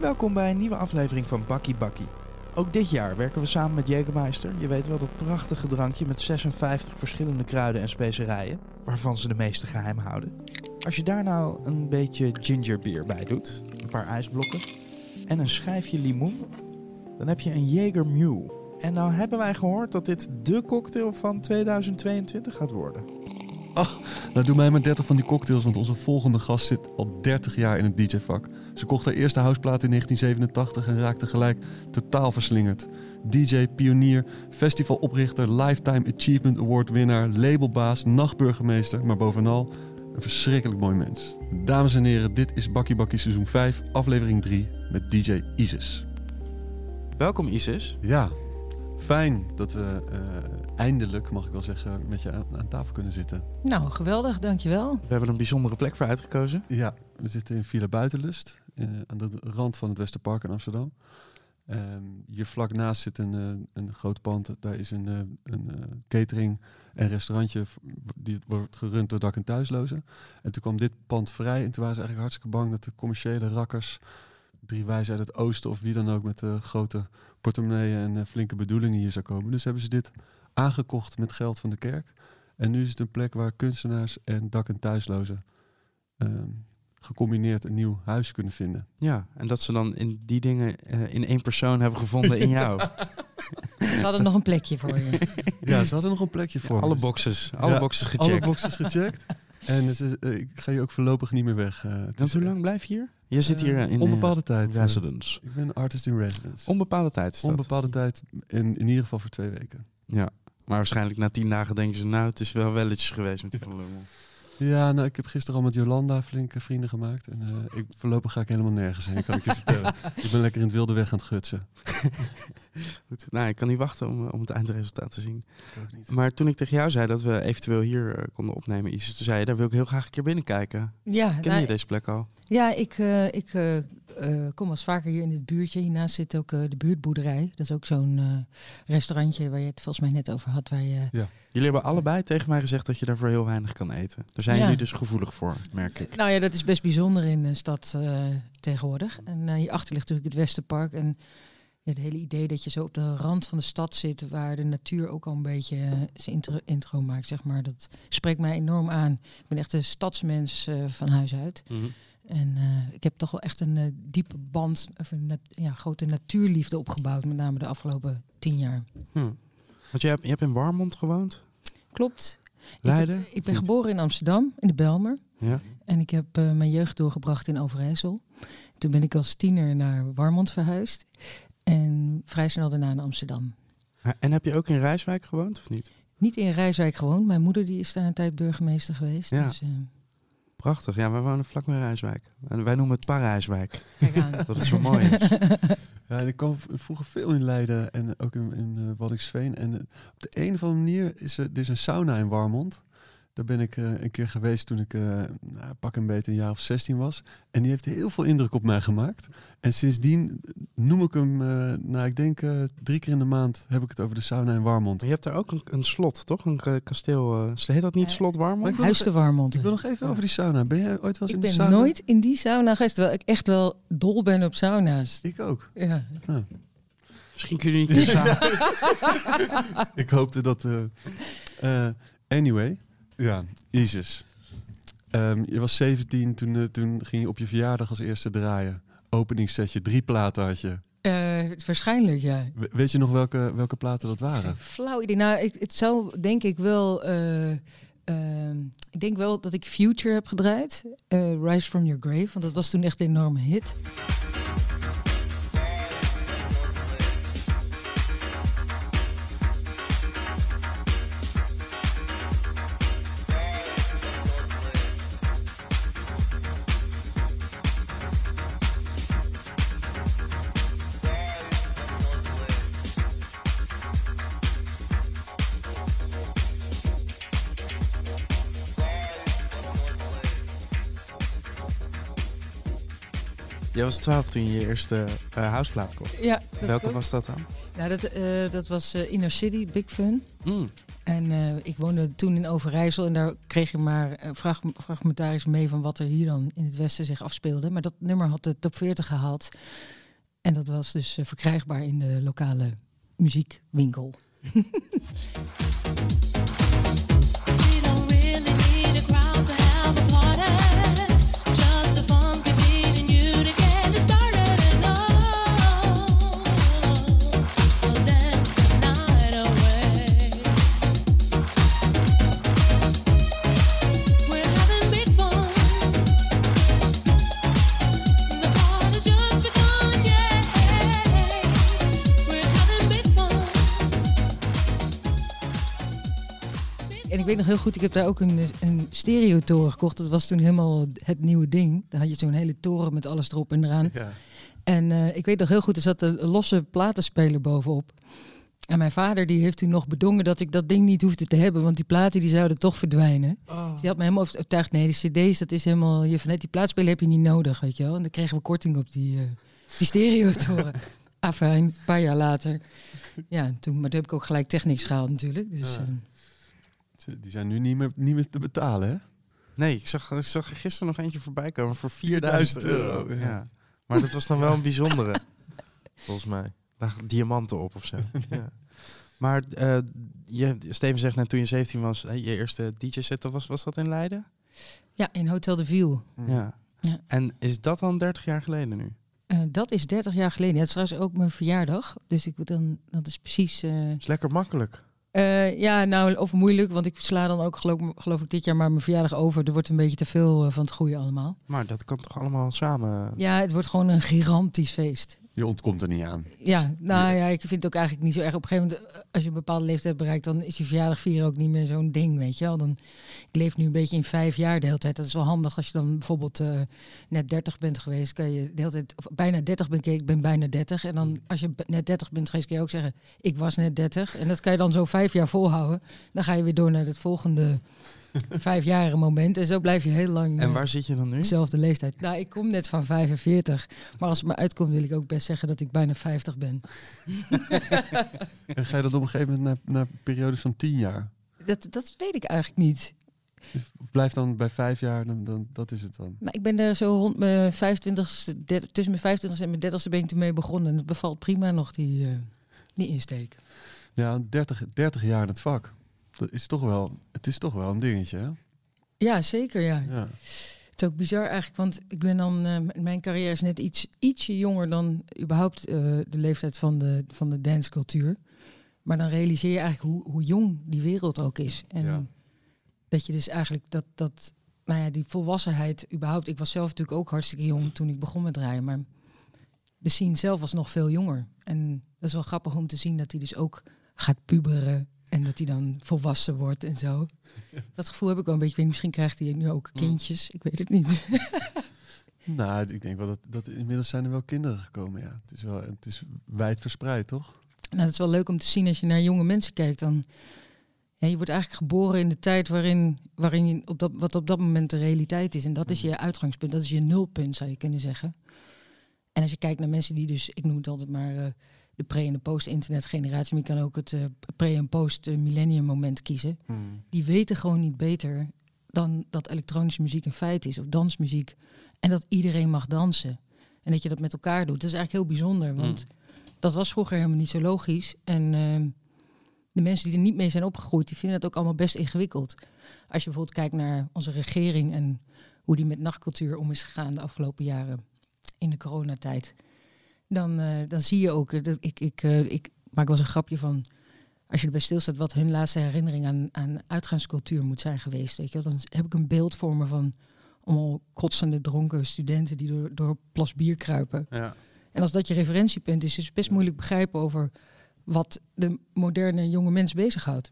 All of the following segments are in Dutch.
Welkom bij een nieuwe aflevering van Bakkie Bakkie. Ook dit jaar werken we samen met Jägermeister. Je weet wel dat prachtige drankje met 56 verschillende kruiden en specerijen, waarvan ze de meeste geheim houden. Als je daar nou een beetje gingerbeer bij doet, een paar ijsblokken en een schijfje limoen, dan heb je een Jaeger. En nou hebben wij gehoord dat dit de cocktail van 2022 gaat worden. Nou, doe mij maar 30 van die cocktails, want onze volgende gast zit al 30 jaar in het DJ-vak. Ze kocht haar eerste houseplaat in 1987 en raakte gelijk totaal verslingerd. DJ, pionier, festivaloprichter, Lifetime Achievement Award winnaar, labelbaas, nachtburgemeester, maar bovenal een verschrikkelijk mooi mens. Dames en heren, dit is Bakkie Bakkie seizoen 5, aflevering 3 met DJ Isis. Welkom Isis. Ja, fijn dat we eh, eindelijk, mag ik wel zeggen, met je aan, aan tafel kunnen zitten. Nou, geweldig, dankjewel. We hebben een bijzondere plek voor uitgekozen. Ja, we zitten in Villa Buitenlust, eh, aan de rand van het Westerpark in Amsterdam. Ehm, hier vlak naast zit een, eh, een groot pand. Daar is een, eh, een catering en restaurantje die wordt gerund door dak- en thuislozen. En toen kwam dit pand vrij en toen waren ze eigenlijk hartstikke bang dat de commerciële rakkers, drie wijzen uit het oosten of wie dan ook met grote portemonneeën en flinke bedoelingen hier zou komen. Dus hebben ze dit aangekocht met geld van de kerk. En nu is het een plek waar kunstenaars en dak- en thuislozen ehm, gecombineerd een nieuw huis kunnen vinden. Ja, en dat ze dan in die dingen eh, in één persoon hebben gevonden in jou. We hadden nog een plekje voor je. Ja, ze hadden nog een plekje voor. me. alle Dus boxes, alle Ja, boxes Alle gecheckt. boxes gecheckt. en eh, ik ga hier ook voorlopig niet meer weg. eh, het Want hoe lang blijf je hier? Je zit hier in onbepaalde tijd. residence. ik ben artist in residence. Onbepaalde tijd is dat. Onbepaalde tijd, in, in ieder geval voor twee weken. ja, maar waarschijnlijk na tien dagen denken ze, nou, het is wel welletjes geweest met die Van Lummel. Ja, nou, ik heb gisteren al met Jolanda flinke vrienden gemaakt. En eh, ik, voorlopig ga ik helemaal nergens heen, kan ik je vertellen. Ik ben lekker in het wilde weg aan het gutsen. Goed, nou, ik kan niet wachten om, om het eindresultaat te zien. Ik ook niet. Maar toen ik tegen jou zei dat we eventueel hier eh, konden opnemen, Isis, toen zei je, daar wil ik heel graag een keer binnenkijken. Ja, Ken nou, je deze plek al? Ja ik, eh, ik eh, eh, kom als vaker hier in dit buurtje. Hiernaast zit ook de buurtboerderij. Dat is ook zo'n restaurantje waar je het volgens mij net over had. Waar je, Jullie hebben allebei tegen mij gezegd dat je daarvoor heel weinig kan eten. Daar zijn Ja. jullie dus gevoelig voor, merk ik. nou ja, dat is best bijzonder in de stad tegenwoordig. En hierachter ligt natuurlijk het Westerpark. En ja, het hele idee dat je zo op de rand van de stad zit, waar de natuur ook al een beetje zijn intro, intro maakt, zeg maar. Dat spreekt mij enorm aan. Ik ben echt een stadsmens van huis uit. En eh, ik heb toch wel echt een eh, diepe band, of een nat- ja, grote natuurliefde opgebouwd, met name de afgelopen tien jaar. Hm. Want je hebt, je hebt in Warmond gewoond, Klopt. Leiden? Ik, ik ben geboren in Amsterdam, in de Belmer. Ja. En ik heb eh, mijn jeugd doorgebracht in Overijssel. Toen ben ik als tiener naar Warmond verhuisd. En vrij snel daarna naar Amsterdam. En heb je ook in Rijswijk gewoond of niet? Niet in Rijswijk gewoond. Mijn moeder die is daar een tijd burgemeester geweest. Ja. Dus, Prachtig. Ja, wij wonen vlak bij Rijswijk. En wij noemen het Parijswijk. Dat het zo mooi is. Ja, en ik kwam vroeger veel in Leiden en ook in, in eh, Waddinxveen. En eh, op de een of andere manier is er, er is een sauna in Warmond. Daar ben ik eh, een keer geweest toen ik eh, nou, pak een beetje een jaar of 16 was. En die heeft heel veel indruk op mij gemaakt. En sindsdien noem ik hem, eh, nou ik denk eh, drie keer in de maand heb ik het over de sauna in Warmond. Je hebt daar ook een, een slot, toch? Een kasteel. eh, heet dat niet Ja. Slot Warmond? ik wil Huis nog te Warmond. Ik wil nog even over die sauna. Ben jij ooit wel eens Ik in de ben sauna? nooit in die sauna geweest, terwijl ik echt wel dol ben op sauna's. Ik ook. Ja. Misschien kun je niet samen. ik hoopte dat. eh, eh, anyway, ja, Isis. Ehm, je was 17, toen, eh, toen ging je op je verjaardag als eerste draaien. Openingssetje, drie platen had je. Eh, waarschijnlijk, ja. We- weet je nog welke, welke platen dat waren? Flauw idee. Nou, ik, het zou denk ik wel. eh, ehm, ik denk wel dat ik Future heb gedraaid. Rise from Your Grave. Want dat was toen echt een enorme hit. Jij was 12 toen je je eerste eh houseplaat kocht. Ja, dat Welke klopt. was dat dan? Nou, dat, eh, dat was eh, Inner City, Big Fun. Mm. En ik woonde toen in Overijssel en daar kreeg je maar frag fragmentarisch mee van wat er hier dan in het westen zich afspeelde. Maar dat nummer had de top 40 gehaald. En dat was dus verkrijgbaar in de lokale muziekwinkel. En ik weet nog heel goed, ik heb daar ook een, een stereotoren gekocht. Dat was toen helemaal het nieuwe ding. Daar had je zo'n hele toren met alles erop en eraan. Ja. En eh, ik weet nog heel goed, er zat een losse platenspeler bovenop. En mijn vader die heeft toen nog bedongen dat ik dat ding niet hoefde te hebben, want die platen die zouden toch verdwijnen. Oh. Dus die had me helemaal overtuigd, nee, die cd's, dat is helemaal, je vanuit die plaatspeler heb je niet nodig, weet je wel. En dan kregen we korting op die, eh die stereotoren. Afijn, een paar jaar later. Ja, toen, maar toen heb ik ook gelijk Technics gehaald natuurlijk. Dus, Ja. Die zijn nu niet meer, niet meer te betalen, hè? Nee, ik zag, ik zag er gisteren nog eentje voorbij komen voor 4000 4000 euro. euro, Ja. ja. Maar dat was dan wel een bijzondere, volgens mij. Daar lagen diamanten op of zo. Ja. Maar eh, je, Steven zegt net toen je 17 was, hè, je eerste DJ-set, was, was dat in Leiden? ja, in Hotel de Ville. Ja. Ja. En is dat dan 30 jaar geleden nu? Eh, dat is 30 jaar geleden. Ja, het is trouwens ook mijn verjaardag. Dus ik, dan, dat is precies... eh, is lekker makkelijk. Eh, ja, nou, of moeilijk, want ik sla dan ook geloof, geloof ik dit jaar maar mijn verjaardag over. Er wordt een beetje te veel eh, van het goede allemaal. Maar dat kan toch allemaal samen... Ja, het wordt gewoon een gigantisch feest. Je ontkomt er niet aan. Ja, nou ja, ik vind het ook eigenlijk niet zo erg. Op een gegeven moment, eh, als je een bepaalde leeftijd bereikt, dan is je verjaardag vieren ook niet meer zo'n ding, weet je wel. Dan, ik leef nu een beetje in vijf jaar de hele tijd. Dat is wel handig als je dan bijvoorbeeld eh, net 30 bent geweest, kan je de hele tijd, of bijna 30 bent, ik ben bijna 30. En dan als je net 30 bent geweest, kun je ook zeggen, ik was net 30. En dat kan je dan zo vijf jaar volhouden. Dan ga je weer door naar het volgende vijfjarige moment. En zo blijf je heel lang En eh, waar zit je dan nu? dezelfde leeftijd. Nou, ik kom net van 45. Maar als het me uitkomt, wil ik ook best zeggen dat ik bijna 50 ben. En ga je dat op een gegeven moment naar, naar periodes van 10 jaar? Dat, dat weet ik eigenlijk niet. Dus blijf dan bij 5 jaar, dan, dan, dat is het dan. Maar ik ben er zo rond mijn 25 tussen mijn 25 en mijn 30ste ben ik toen mee begonnen. En het bevalt prima nog, die, eh, die insteek. Ja, 30, 30 jaar in het vak. Dat is toch wel, het is toch wel een dingetje, hè? Ja, zeker, ja. Ja. Het is ook bizar eigenlijk, want ik ben dan, eh, mijn carrière is net iets, ietsje jonger dan überhaupt eh, de leeftijd van de, van de dancecultuur. Maar dan realiseer je eigenlijk hoe, hoe jong die wereld ook is. En Ja. dat je dus eigenlijk dat, dat, nou ja, die volwassenheid überhaupt. Ik was zelf natuurlijk ook hartstikke jong toen ik begon met draaien, maar de scene zelf was nog veel jonger. En dat is wel grappig om te zien dat hij dus ook gaat puberen en dat hij dan volwassen wordt en zo. Dat gevoel heb ik wel een beetje. Misschien krijgt hij nu ook kindjes. Ik weet het niet. Nou, ik denk wel dat, dat inmiddels zijn er wel kinderen gekomen, ja. Het is wel, het is wijd verspreid, toch? Nou, het is wel leuk om te zien als je naar jonge mensen kijkt. Dan, ja, je wordt eigenlijk geboren in de tijd waarin, waarin je op dat, wat op dat moment de realiteit is. En dat is je uitgangspunt, dat is je nulpunt, zou je kunnen zeggen. En als je kijkt naar mensen die dus, ik noem het altijd maar eh, de pre- en de post-internet generatie, maar je kan ook het eh, pre- en post-millennium moment kiezen. Die weten gewoon niet beter dan dat elektronische muziek een feit is, of dansmuziek. En dat iedereen mag dansen. En dat je dat met elkaar doet. Dat is eigenlijk heel bijzonder, want dat was vroeger helemaal niet zo logisch. En ehm, de mensen die er niet mee zijn opgegroeid, die vinden het ook allemaal best ingewikkeld. Als je bijvoorbeeld kijkt naar onze regering en hoe die met nachtcultuur om is gegaan de afgelopen jaren in de coronatijd. Dan, eh, dan zie je ook, eh, dat ik, ik, eh, ik maak wel eens een grapje van, als je erbij stilstaat wat hun laatste herinnering aan, aan uitgaanscultuur moet zijn geweest. Weet je, wel. dan heb ik een beeld voor me van allemaal kotsende dronken studenten die door, door plas bier kruipen. Ja. En als dat je referentiepunt is, is het best moeilijk begrijpen over wat de moderne jonge mens bezighoudt.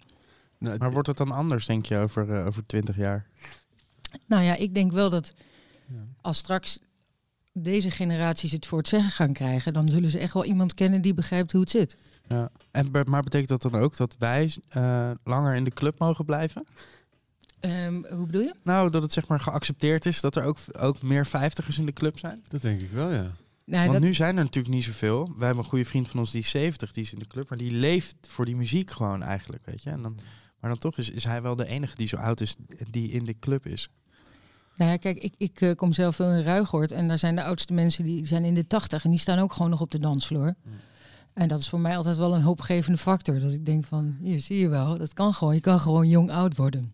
Nou, Maar wordt het dan anders, denk je, over, eh, over 20 jaar? Nou ja, ik denk wel dat Ja. als straks deze generaties het voor het zeggen gaan krijgen, dan zullen ze echt wel iemand kennen die begrijpt hoe het zit. Ja. En, maar betekent dat dan ook dat wij eh, langer in de club mogen blijven? Ehm, hoe bedoel je? Nou, dat het zeg maar geaccepteerd is dat er ook, ook meer vijftigers in de club zijn? Dat denk ik wel, ja. Nou, Want dat, nu zijn er natuurlijk niet zoveel. Wij hebben een goede vriend van ons die is 70, die is in de club, maar die leeft voor die muziek gewoon eigenlijk, weet je. En dan Maar dan toch is, is hij wel de enige die zo oud is die in de club is. Nou ja, kijk, ik, ik eh, kom zelf veel in Ruigoord en daar zijn de oudste mensen die zijn in de tachtig en die staan ook gewoon nog op de dansvloer. En dat is voor mij altijd wel een hoopgevende factor. Dat ik denk van, hier zie je wel, dat kan gewoon. Je kan gewoon jong oud worden.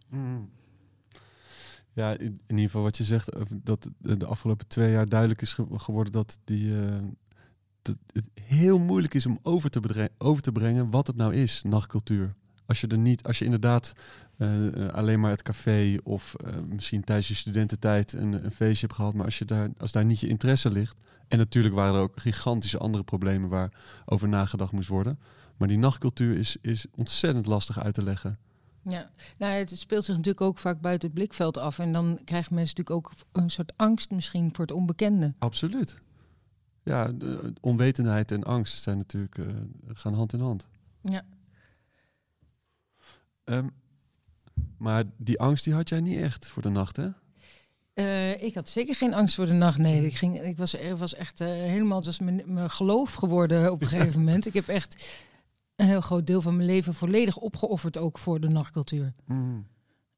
Ja, in, in ieder geval wat je zegt, over dat de afgelopen twee jaar duidelijk is ge- geworden dat, die, eh, dat het heel moeilijk is om over te, over te brengen wat het nou is, nachtcultuur. Als je er niet, als je inderdaad eh, eh, alleen maar het café of eh, misschien tijdens je studententijd een, een feestje hebt gehad, maar als, je daar, als daar niet je interesse ligt. En natuurlijk waren er ook gigantische andere problemen waar over nagedacht moest worden. Maar die nachtcultuur is, is ontzettend lastig uit te leggen. Ja, nou, het speelt zich natuurlijk ook vaak buiten het blikveld af. En dan krijgen mensen natuurlijk ook een soort angst misschien voor het onbekende. Absoluut. Ja, de, onwetendheid en angst zijn natuurlijk, gaan hand in hand. Ja. Ehm, maar die angst die had jij niet echt voor de nacht, hè? Eh, ik had zeker geen angst voor de nacht. Nee, ik, ging, ik was, er was echt eh, helemaal, het was mijn, mijn geloof geworden op een gegeven moment. Ik heb echt een heel groot deel van mijn leven volledig opgeofferd ook voor de nachtcultuur.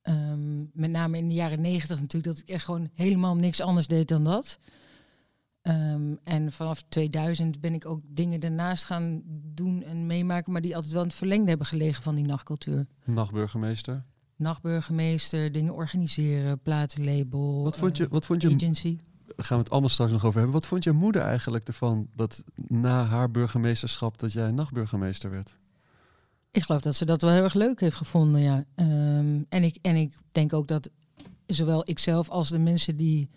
Ehm, met name in de jaren negentig natuurlijk, dat ik echt gewoon helemaal niks anders deed dan dat. Ehm, en vanaf 2000 ben ik ook dingen daarnaast gaan doen en meemaken, maar die altijd wel in het verlengde hebben gelegen van die nachtcultuur. Nachtburgemeester. Nachtburgemeester, dingen organiseren, platenlabel. Wat vond je, eh, wat vond je, agency. daar gaan we het allemaal straks nog over hebben. Wat vond je moeder eigenlijk ervan dat na haar burgemeesterschap dat jij nachtburgemeester werd? Ik geloof dat ze dat wel heel erg leuk heeft gevonden, ja. Ehm, en, ik, en ik denk ook dat zowel ikzelf als de mensen die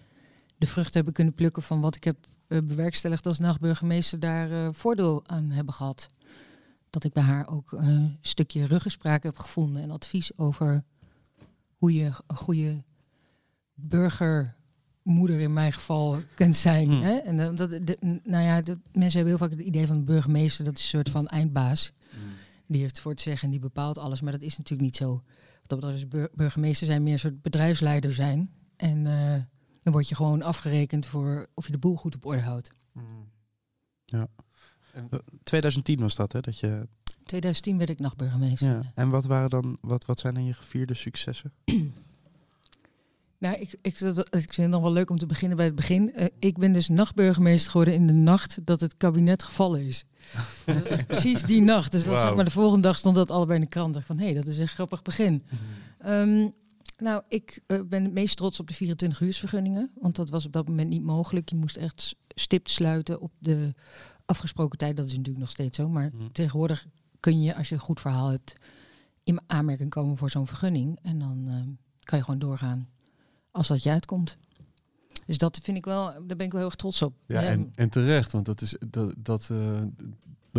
de vrucht hebben kunnen plukken van wat ik heb eh, bewerkstelligd als nachtburgemeester daar eh, voordeel aan hebben gehad. Dat ik bij haar ook eh, een stukje ruggespraak heb gevonden en advies over hoe je een goede burgermoeder in mijn geval kunt zijn. Hmm. Hè? En dat, de- nou ja, dat, mensen hebben heel vaak het idee van de burgemeester, dat is een soort van eindbaas. Die heeft voor het zeggen en die bepaalt alles. Maar dat is natuurlijk niet zo. Wat dat betreft is bur- burgemeester zijn meer een soort bedrijfsleider zijn. En dan word je gewoon afgerekend voor of je de boel goed op orde houdt. 2010 was dat, hè? Dat je, 2010 werd ik nachtburgemeester. ja. En wat, waren dan, wat, wat zijn dan je gevierde successen? Nou, ik, ik, ik vind het nog wel leuk om te beginnen bij het begin. Eh, ik ben dus nachtburgemeester geworden in de nacht dat het kabinet gevallen is. Precies die nacht. Dus was, Wauw. zeg maar de volgende dag stond dat allebei in de krant. Ik dacht van, hé, hey, dat is een grappig begin. Ehm, nou, ik eh, ben het meest trots op de 24 uursvergunningen. Want dat was op dat moment niet mogelijk. Je moest echt stipt sluiten op de afgesproken tijd. Dat is natuurlijk nog steeds zo. Maar Mhm. tegenwoordig kun je, als je een goed verhaal hebt, in aanmerking komen voor zo'n vergunning. En dan ehm, kan je gewoon doorgaan als dat je uitkomt. Dus dat vind ik wel, daar ben ik wel heel erg trots op. Ja, en, en terecht, want dat, is, dat, dat, eh,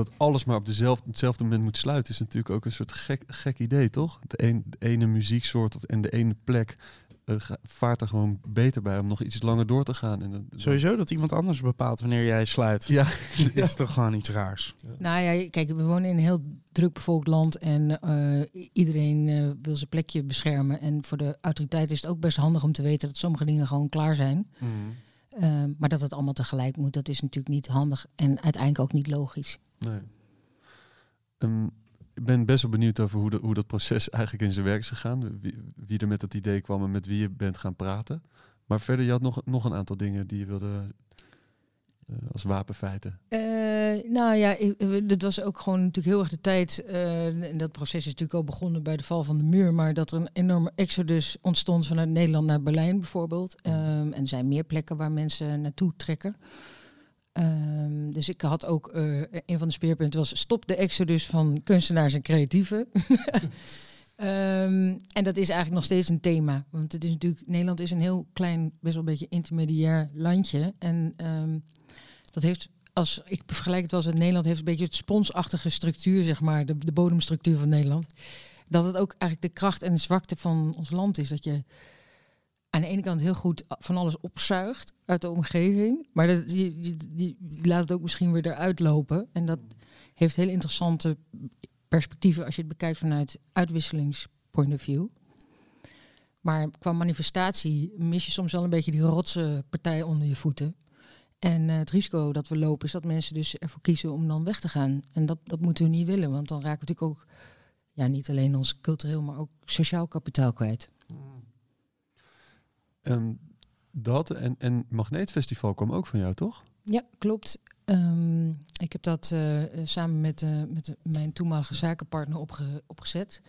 dat alles maar op dezelfde, hetzelfde moment moet sluiten, is natuurlijk ook een soort gek, gek idee, toch? De, een, de ene muzieksoort of, en de ene plek eh, vaart er gewoon beter bij om nog iets langer door te gaan. En, dat- Sowieso dat iemand anders bepaalt wanneer jij sluit. Ja, Dat is toch gewoon iets raars. Nou ja, kijk, we wonen in een heel druk bevolkt land en eh, iedereen eh, wil zijn plekje beschermen. En voor de autoriteit is het ook best handig om te weten dat sommige dingen gewoon klaar zijn. Eh, maar dat het allemaal tegelijk moet, dat is natuurlijk niet handig en uiteindelijk ook niet logisch. Nee. Ehm, ik ben best wel benieuwd over hoe, hoe dat proces eigenlijk in zijn werk is gegaan. Wie, wie er met dat idee kwam en met wie je bent gaan praten. Maar verder, je had nog, nog een aantal dingen die je wilde als wapenfeiten. Eh, nou ja, ik, eh, dit was ook gewoon natuurlijk heel erg de tijd. eh, en dat proces is natuurlijk al begonnen bij de val van de muur. Maar dat er een enorme exodus ontstond vanuit Nederland naar Berlijn bijvoorbeeld. Ehm, en er zijn meer plekken waar mensen naartoe trekken. Ehm, dus ik had ook een van de speerpunten was stop de exodus van kunstenaars en creatieven. Ehm, en dat is eigenlijk nog steeds een thema. Want het is natuurlijk, Nederland is een heel klein, best wel een beetje intermediair landje. En ehm, dat heeft, als ik vergelijk het wel eens Nederland, heeft een beetje het sponsachtige structuur, zeg maar, de, de bodemstructuur van Nederland. Dat het ook eigenlijk de kracht en de zwakte van ons land is. Dat je aan de ene kant heel goed van alles opzuigt uit de omgeving. Maar dat, je, je, je laat het ook misschien weer eruit lopen. En dat heeft heel interessante perspectieven als je het bekijkt vanuit uitwisselingspoint of view. Maar qua manifestatie mis je soms wel een beetje die rotse partij onder je voeten. En eh, het risico dat we lopen is dat mensen dus ervoor kiezen om dan weg te gaan. En dat, dat moeten we niet willen, want dan raken we natuurlijk ook ja, niet alleen ons cultureel, maar ook sociaal kapitaal kwijt. Ehm, dat en, en Magneetfestival kwam ook van jou, toch? Ja, klopt. Ehm, ik heb dat eh, samen met, eh, met mijn toenmalige zakenpartner opge- opgezet.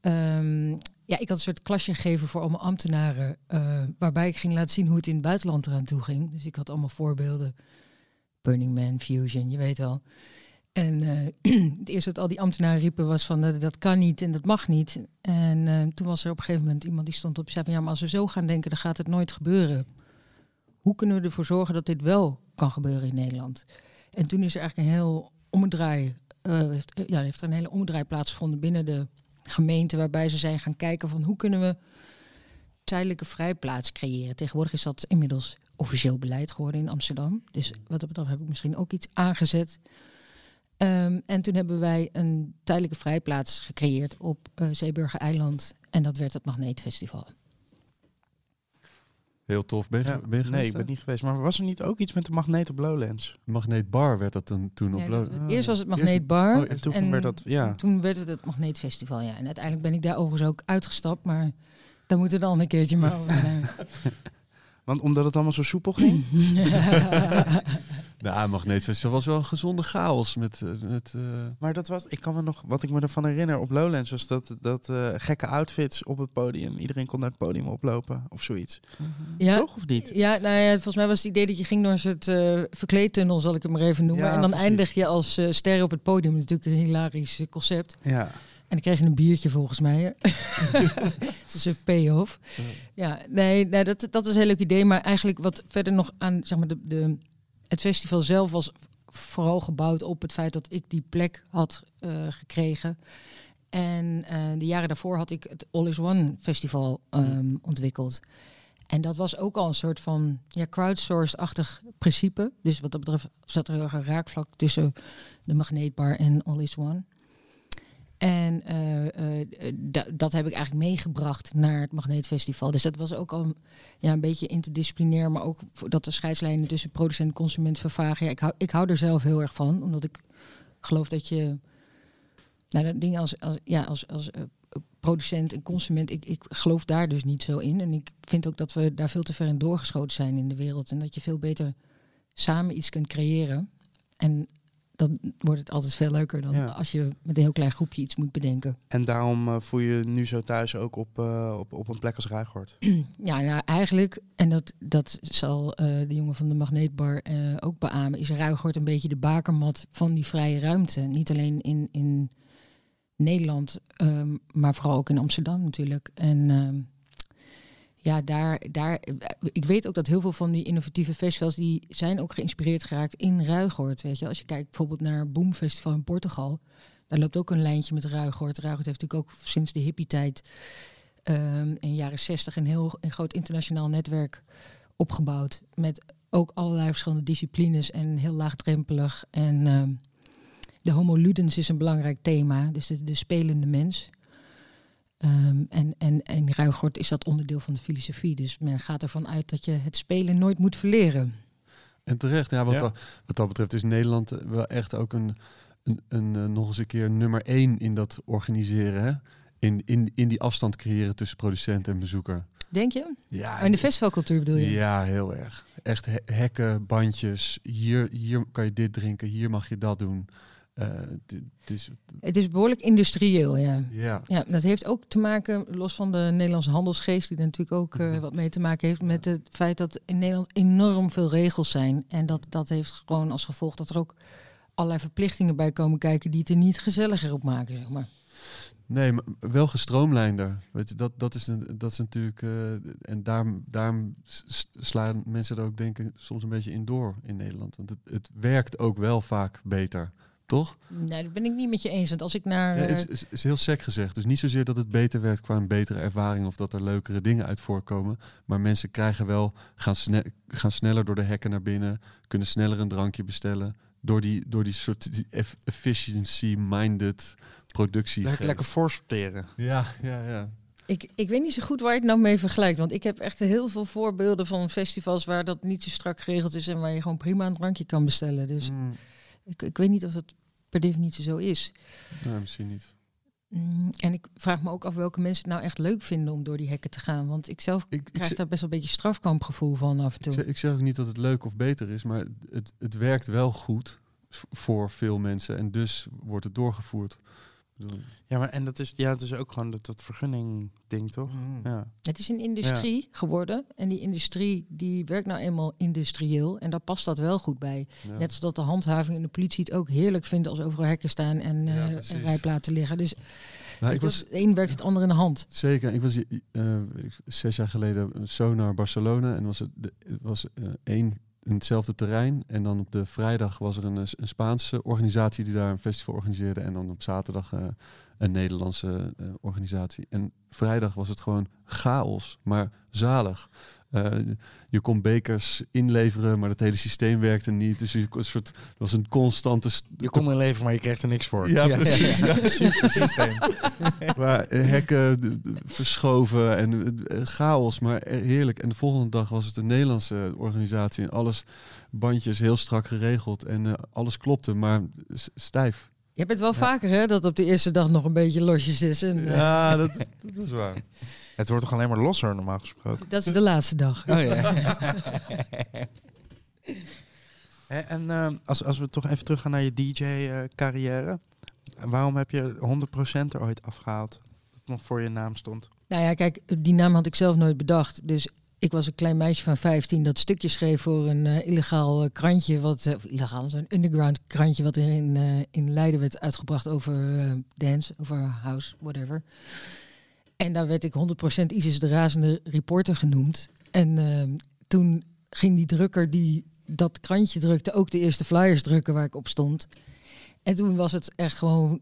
Ehm, ja, ik had een soort klasje gegeven voor allemaal ambtenaren, eh, waarbij ik ging laten zien hoe het in het buitenland eraan toe ging. Dus ik had allemaal voorbeelden. Burning Man, Fusion, je weet wel. En eh, het eerste dat al die ambtenaren riepen was van eh, dat kan niet en dat mag niet. En eh, toen was er op een gegeven moment iemand die stond op en zei van ja, maar als we zo gaan denken, dan gaat het nooit gebeuren. Hoe kunnen we ervoor zorgen dat dit wel kan gebeuren in Nederland? En toen is er eigenlijk een heel omdraai, ja, heeft er een hele omdraai plaatsgevonden binnen de gemeente, waarbij ze zijn gaan kijken van hoe kunnen we tijdelijke vrijplaats creëren. Tegenwoordig is dat inmiddels officieel beleid geworden in Amsterdam. Dus wat dat betreft heb ik misschien ook iets aangezet. Ehm, en toen hebben wij een tijdelijke vrijplaats gecreëerd op eh Zeeburger Eiland. En dat werd het Magneetfestival. Heel tof. Ben je, Ja, ben je nee, ik ben niet geweest. Maar was er niet ook iets met de magneet op Lowlands? Magneetbar werd dat toen, toen op Ja, Lo- dat- Ah, eerst was het eerst- Magneetbar. oh, En toen En werd dat, ja. Toen werd het het Magneetfestival, ja. En uiteindelijk ben ik daar overigens ook uitgestapt. Maar daar moeten we dan een keertje maar over. Want omdat het allemaal zo soepel ging? Nou, Magneetfestival was wel een gezonde chaos met... eh, met eh, Maar dat was, ik kan me nog, wat ik me ervan herinner op Lowlands was dat, dat eh, gekke outfits op het podium. Iedereen kon naar het podium oplopen of zoiets. ja, Toch of niet? Ja, nou ja, volgens mij was het idee dat je ging door een soort eh, verkleedtunnel, zal ik het maar even noemen. Ja, en dan precies. eindig je als eh ster op het podium. Natuurlijk een hilarisch concept. Ja. En dan kreeg je een biertje volgens mij. dat is een payoff. Ja, nee, nee dat, dat was een heel leuk idee. Maar eigenlijk wat verder nog aan, zeg maar, de, de, het festival zelf was vooral gebouwd op het feit dat ik die plek had eh, gekregen. En eh, de jaren daarvoor had ik het All is One festival ehm, ontwikkeld. En dat was ook al een soort van ja, crowdsourced-achtig principe. Dus wat dat betreft zat er heel erg een raakvlak tussen de Magneetbar en All is One. En eh, eh, da- dat heb ik eigenlijk meegebracht naar het Magneetfestival. Dus dat was ook al ja, een beetje interdisciplinair, maar ook dat de scheidslijnen tussen producent en consument vervagen. Ja, ik, hou, ik hou er zelf heel erg van, omdat ik geloof dat je nou, dat dingen als, als, ja, als, als eh, producent en consument, ik, ik geloof daar dus niet zo in. En ik vind ook dat we daar veel te ver in doorgeschoten zijn in de wereld. En dat je veel beter samen iets kunt creëren. En dan wordt het altijd veel leuker dan Ja. als je met een heel klein groepje iets moet bedenken. En daarom eh, voel je nu zo thuis ook op, eh, op, op een plek als Ruigoort. Ja, nou eigenlijk, en dat, dat zal eh, de jongen van de Magneetbar ook beamen, is Ruigoort een beetje de bakermat van die vrije ruimte. Niet alleen in, in Nederland, ehm, maar vooral ook in Amsterdam natuurlijk. En ehm, ja, daar, daar, ik weet ook dat heel veel van die innovatieve festivals, die zijn ook geïnspireerd geraakt in Ruigoort. Weet je, als je kijkt bijvoorbeeld naar Boom Festival in Portugal, daar loopt ook een lijntje met Ruigoort. Ruigoort heeft natuurlijk ook sinds de hippie-tijd ehm, in jaren zestig een heel een groot internationaal netwerk opgebouwd. Met ook allerlei verschillende disciplines en heel laagdrempelig. En ehm, de homo ludens is een belangrijk thema, dus de, de spelende mens. Ehm, en, en, en in Ruigoort is dat onderdeel van de filosofie. Dus men gaat ervan uit dat je het spelen nooit moet verleren. En terecht, ja, wat, Ja. Dat, wat dat betreft is Nederland eh, wel echt ook een, een, een eh, nog eens een keer nummer één in dat organiseren. Hè? In, in, in die afstand creëren tussen producent en bezoeker. Denk je? Ja, Oh, in de festivalcultuur bedoel je? Ja, heel erg. Echt he- hekken, bandjes. Hier, hier kan je dit drinken, hier mag je dat doen. Eh, het is, behoorlijk industrieel, ja. ja, Ja, dat heeft ook te maken, los van de Nederlandse handelsgeest, die er natuurlijk ook eh, wat mee te maken heeft, met het feit dat in Nederland enorm veel regels zijn. En dat, dat heeft gewoon als gevolg dat er ook allerlei verplichtingen bij komen kijken die het er niet gezelliger op maken, zeg maar. Nee, maar wel gestroomlijnder. Weet je, dat, dat, is, een, dat is natuurlijk. eh, en daarom, daarom slaan mensen er ook denken soms een beetje in door in Nederland. Want het, het werkt ook wel vaak beter, toch? Nee, dat ben ik niet met je eens. Want als ik naar... Ja, eh, het is, is heel sec gezegd. Dus niet zozeer dat het beter werkt qua een betere ervaring of dat er leukere dingen uit voorkomen. Maar mensen krijgen wel, gaan, sne gaan sneller door de hekken naar binnen, kunnen sneller een drankje bestellen. Door die, door die soort efficiency-minded productie. Lekker, lekker voorsorteren. Ja, ja, ja. Ik, ik weet niet zo goed waar je het nou mee vergelijkt. Want ik heb echt heel veel voorbeelden van festivals waar dat niet zo strak geregeld is en waar je gewoon prima een drankje kan bestellen. Dus Mm, ik, ik weet niet of het per definitie zo is. nee, misschien niet. Mm, en ik vraag me ook af welke mensen het nou echt leuk vinden om door die hekken te gaan. Want ik zelf Ik, ik, krijg daar best wel een beetje strafkampgevoel van af en ik, toe. zeg, ik zeg ook niet dat het leuk of beter is, maar het, het werkt wel goed voor veel mensen en dus wordt het doorgevoerd. Ja, maar en dat is, ja, het is ook gewoon dat, dat vergunning ding, toch? Ja. Het is een industrie geworden. En die industrie die werkt nou eenmaal industrieel. En daar past dat wel goed bij. ja. Net zoals de handhaving en de politie het ook heerlijk vinden als overal hekken staan en, Ja, eh, en rijplaten liggen. Dus Nou, ik was, het een werkt het ander in de hand. Zeker. Ik was eh, ik- zes jaar geleden zo naar Barcelona en was het, was eh, één in hetzelfde terrein. En dan op de vrijdag was er een, eh, een Spaanse organisatie die daar een festival organiseerde. En dan op zaterdag eh, een Nederlandse eh, organisatie. En vrijdag was het gewoon chaos, maar zalig. Eh, je kon bekers inleveren, maar het hele systeem werkte niet. Dus je, kon een soort, het was een constante... st- Je kon in leven, maar je kreeg er niks voor. Ja, precies, ja. Super systeem. hekken verschoven en eh, chaos, maar heerlijk. En de volgende dag was het een Nederlandse organisatie en alles bandjes heel strak geregeld en alles klopte, maar stijf. Je hebt het wel vaker hè, dat op de eerste dag nog een beetje losjes is. En, eh, Ja, dat, dat is waar. Het wordt toch alleen maar losser, normaal gesproken? dat is de laatste dag. Oh ja. En eh, als, als we toch even teruggaan naar je DJ-carrière. waarom heb je 100% er ooit afgehaald? Dat nog voor je naam stond. Nou ja, kijk, die naam had ik zelf nooit bedacht. Dus ik was een klein meisje van 15 dat stukje schreef voor een eh, illegaal eh, krantje. Wat, eh, illegaal, zo'n underground krantje wat er in, in Leiden werd uitgebracht over dance, over house, whatever. En daar werd ik 100% Isis de razende reporter genoemd. En eh, toen ging die drukker die dat krantje drukte ook de eerste flyers drukken waar ik op stond. En toen was het echt gewoon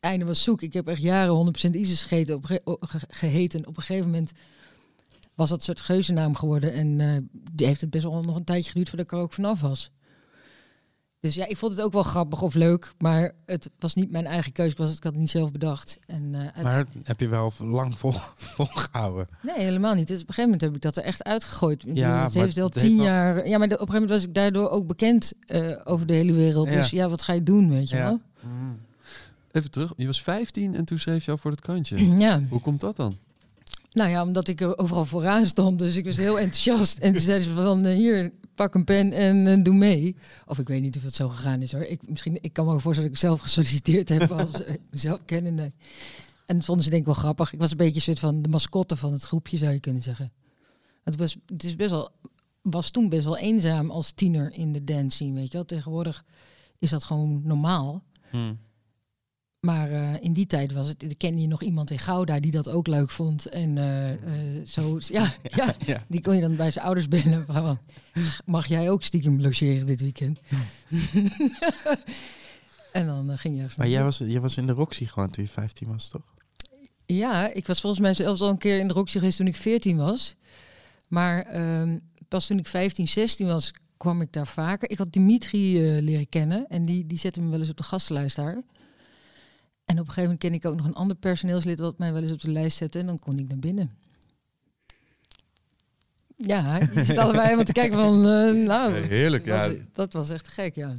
einde was zoek. Ik heb echt jaren 100% ISIS gegeten, op, geheten. Op een gegeven moment was dat een soort geuzennaam geworden. En eh, die heeft het best wel nog een tijdje geduurd voordat ik er ook vanaf was. Dus ja, ik vond het ook wel grappig of leuk. Maar het was niet mijn eigen keuze. Ik, was, ik had het niet zelf bedacht. En, eh, uit- Maar heb je wel lang vol, volgehouden? Nee, helemaal niet. Dus op een gegeven moment heb ik dat er echt uitgegooid. Ik Ja, het maar heeft al tien heeft wel- jaar... Ja, maar de- op een gegeven moment was ik daardoor ook bekend eh, over de hele wereld. Ja. Dus ja, wat ga je doen, weet je Ja. wel? Even terug, je was 15 en toen schreef je al voor het krantje. Ja. Hoe komt dat dan? Nou ja, omdat ik er overal vooraan stond. Dus ik was heel enthousiast. En toen zeiden ze van, eh, hier, pak een pen en eh, doe mee. Of ik weet niet of het zo gegaan is hoor. Ik, misschien, ik kan me ook voorstellen dat ik zelf gesolliciteerd heb als eh, mezelf kennende. En dat vonden ze denk ik wel grappig. Ik was een beetje een soort van de mascotte van het groepje, zou je kunnen zeggen. Het was, het is best wel, was toen best wel eenzaam als tiener in de dance scene, weet je wel. Tegenwoordig is dat gewoon normaal. Maar eh, in die tijd was het, kende je nog iemand in Gouda die dat ook leuk vond. En eh, eh, zo, ja, ja, ja. die kon je dan bij zijn ouders bellen. Van, mag jij ook stiekem logeren dit weekend? en dan ging je Maar jij was, jij was in de Roxy gewoon toen je 15 was, toch? Ja, ik was volgens mij zelfs al een keer in de Roxy geweest toen ik 14 was. Maar ehm, pas toen ik 15, 16 was, kwam ik daar vaker. Ik had Dimitri leren kennen en die, die zette me wel eens op de gastenlijst daar. En op een gegeven moment ken ik ook nog een ander personeelslid wat mij wel eens op de lijst zette en dan kon ik naar binnen. Ja, je zit allebei helemaal te kijken van, eh, nou, heerlijk, ja. dat was echt gek, ja.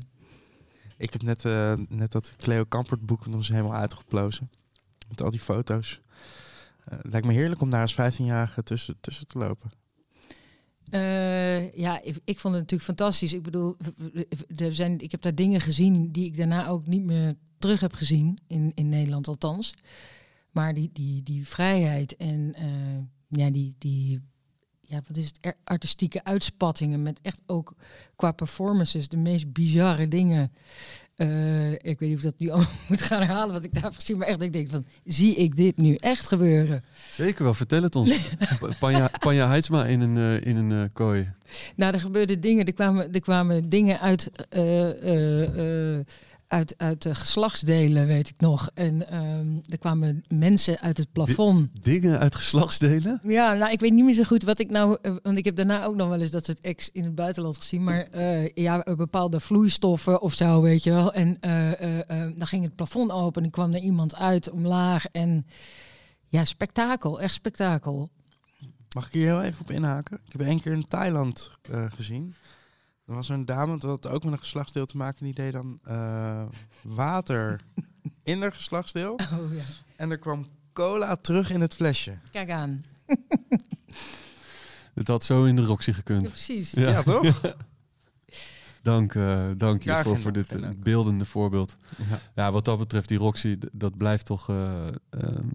Ik heb net, eh, net dat Cleo Kampert boek nog eens helemaal uitgeplozen. Met al die foto's. Eh, het lijkt me heerlijk om daar als 15-jarige tussen, tussen te lopen. Eh, ja, ik, ik vond het natuurlijk fantastisch. Ik bedoel, er zijn, ik heb daar dingen gezien die ik daarna ook niet meer terug heb gezien, in, in Nederland althans. Maar die, die, die vrijheid en eh, ja, die, die ja, wat is het, artistieke uitspattingen met echt ook qua performances de meest bizarre dingen. Eh, ik weet niet of ik dat nu allemaal moet gaan herhalen wat ik daar gezien, maar echt dat ik denk van, zie ik dit nu echt gebeuren? Zeker wel, vertel het ons. Panja, Panja Heidsma in een, eh, in een eh, kooi. Nou, er gebeurden dingen. Er kwamen, er kwamen dingen uit, uit, uit de geslachtsdelen, weet ik nog. En ehm, er kwamen mensen uit het plafond. Dingen uit geslachtsdelen? Ja, nou, ik weet niet meer zo goed wat ik nou... eh, want ik heb daarna ook nog wel eens dat soort ex in het buitenland gezien. Maar eh, ja, eh, bepaalde vloeistoffen of zo, weet je wel. En eh, eh, eh, dan ging het plafond open en kwam er iemand uit omlaag. En ja, spektakel, echt spektakel. Mag ik hier heel even op inhaken? Ik heb één keer in Thailand eh, gezien. Er was een dame, dat had ook met een geslachtsdeel te maken. Die deed dan eh, water in haar geslachtsdeel. Oh ja. En er kwam cola terug in het flesje. Kijk aan. Het had zo in de Roxy Ja, gekund. precies. Ja. Ja, toch? Dank, eh, dank je voor, voor dank, dit eh, dank. beeldende voorbeeld. Ja. Ja, wat dat betreft, die Roxy, dat blijft toch... eh, ehm,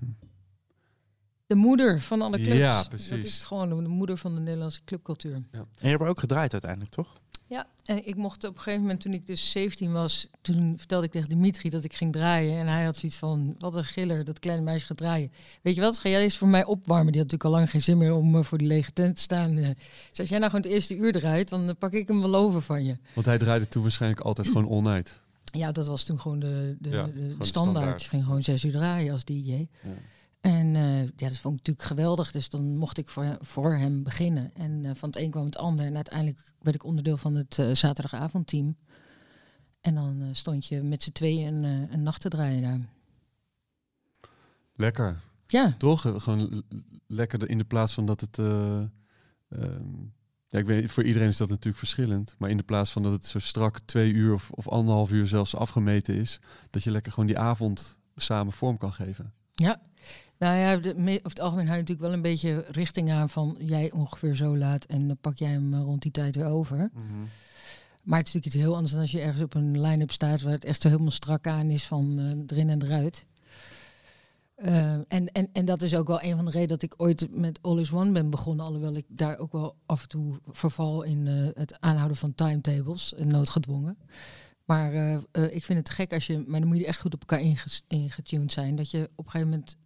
De moeder van alle clubs. Ja, Dat precies. is gewoon de moeder van de Nederlandse clubcultuur. En je hebt er ook gedraaid uiteindelijk, toch? Ja, en ik mocht op een gegeven moment, toen ik dus 17 was, toen vertelde ik tegen Dimitri dat ik ging draaien. En hij had zoiets van, wat een giller, dat kleine meisje gaat draaien. Weet je wat, ga jij eens voor mij opwarmen? Die had natuurlijk al lang geen zin meer om eh, voor die lege tent te staan. Eh, Dus als jij nou gewoon het eerste uur draait, dan eh, pak ik hem wel over van je. want hij draaide toen waarschijnlijk altijd gewoon all night. Ja, dat was toen gewoon de, de, Ja, de- gewoon de de standaard. ging gewoon zes uur draaien als DJ. En eh, ja, dat vond ik natuurlijk geweldig. Dus dan mocht ik voor, voor hem beginnen. En eh, van het een kwam het ander. En uiteindelijk werd ik onderdeel van het eh, zaterdagavondteam. En dan stond je met z'n tweeën een, een nacht te draaien daar. Lekker. Ja, Toch? Gewoon lekker in de plaats van dat het... eh, ehm, ja, ik weet, voor iedereen is dat natuurlijk verschillend. Maar in de plaats van dat het zo strak twee uur of, of anderhalf uur zelfs afgemeten is... dat je lekker gewoon die avond samen vorm kan geven. ja. Nou ja, de, over het algemeen hou je natuurlijk wel een beetje richting aan van jij ongeveer zo laat en dan pak jij hem eh, rond die tijd weer over. Maar het is natuurlijk iets heel anders dan als je ergens op een line-up staat waar het echt zo helemaal strak aan is van eh, erin en eruit. Eh, en, en, en dat is ook wel een van de redenen dat ik ooit met All is One ben begonnen. Alhoewel ik daar ook wel af en toe verval in het aanhouden van timetables, en noodgedwongen. Maar ik vind het gek als je, maar dan moet je echt goed op elkaar ingetuned zijn. Dat je op een gegeven moment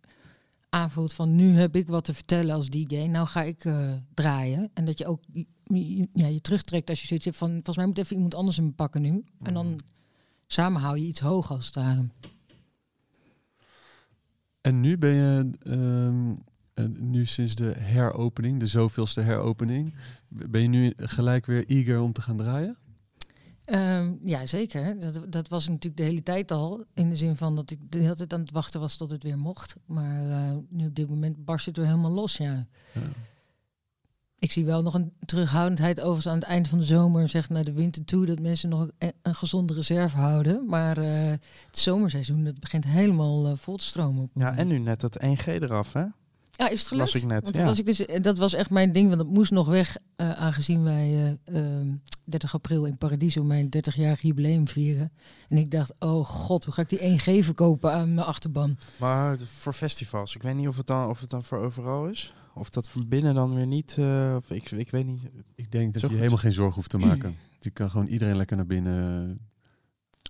aanvoelt van nu heb ik wat te vertellen als DJ, nou ga ik eh, draaien. En dat je ook ja, je terugtrekt als je zoiets hebt van volgens mij moet even iemand anders hem pakken nu. En dan samen hou je iets hoog als het. En nu ben je, ehm, eh, nu sinds de heropening, de zoveelste heropening, ben je nu gelijk weer eager om te gaan draaien? Ehm, ja, zeker. Dat, dat was natuurlijk de hele tijd al. In de zin van dat ik de hele tijd aan het wachten was tot het weer mocht. Maar eh, nu op dit moment barst het weer helemaal los, ja. Ja. Ik zie wel nog een terughoudendheid overigens aan het eind van de zomer. Zeg naar de winter toe dat mensen nog een, een gezonde reserve houden. Maar eh, het zomerseizoen dat begint helemaal eh, vol te stromen. Op Ja, en nu net dat 1G eraf, hè? Ja, is het gelukt? Las ik net, Want ja. was ik dus, eh, dat was echt mijn ding, want dat moest nog weg. eh, aangezien wij eh, ehm, 30 april in Paradiso mijn 30-jarig jubileum vieren. En ik dacht, oh god, hoe ga ik die 1G verkopen aan mijn achterban? Maar de- voor festivals, ik weet niet of het dan, of het dan voor overal is. Of dat van binnen dan weer niet. eh, of ik, ik weet niet. Ik denk dat Zo je goed. helemaal geen zorgen hoeft te maken. Je kan gewoon iedereen lekker naar binnen.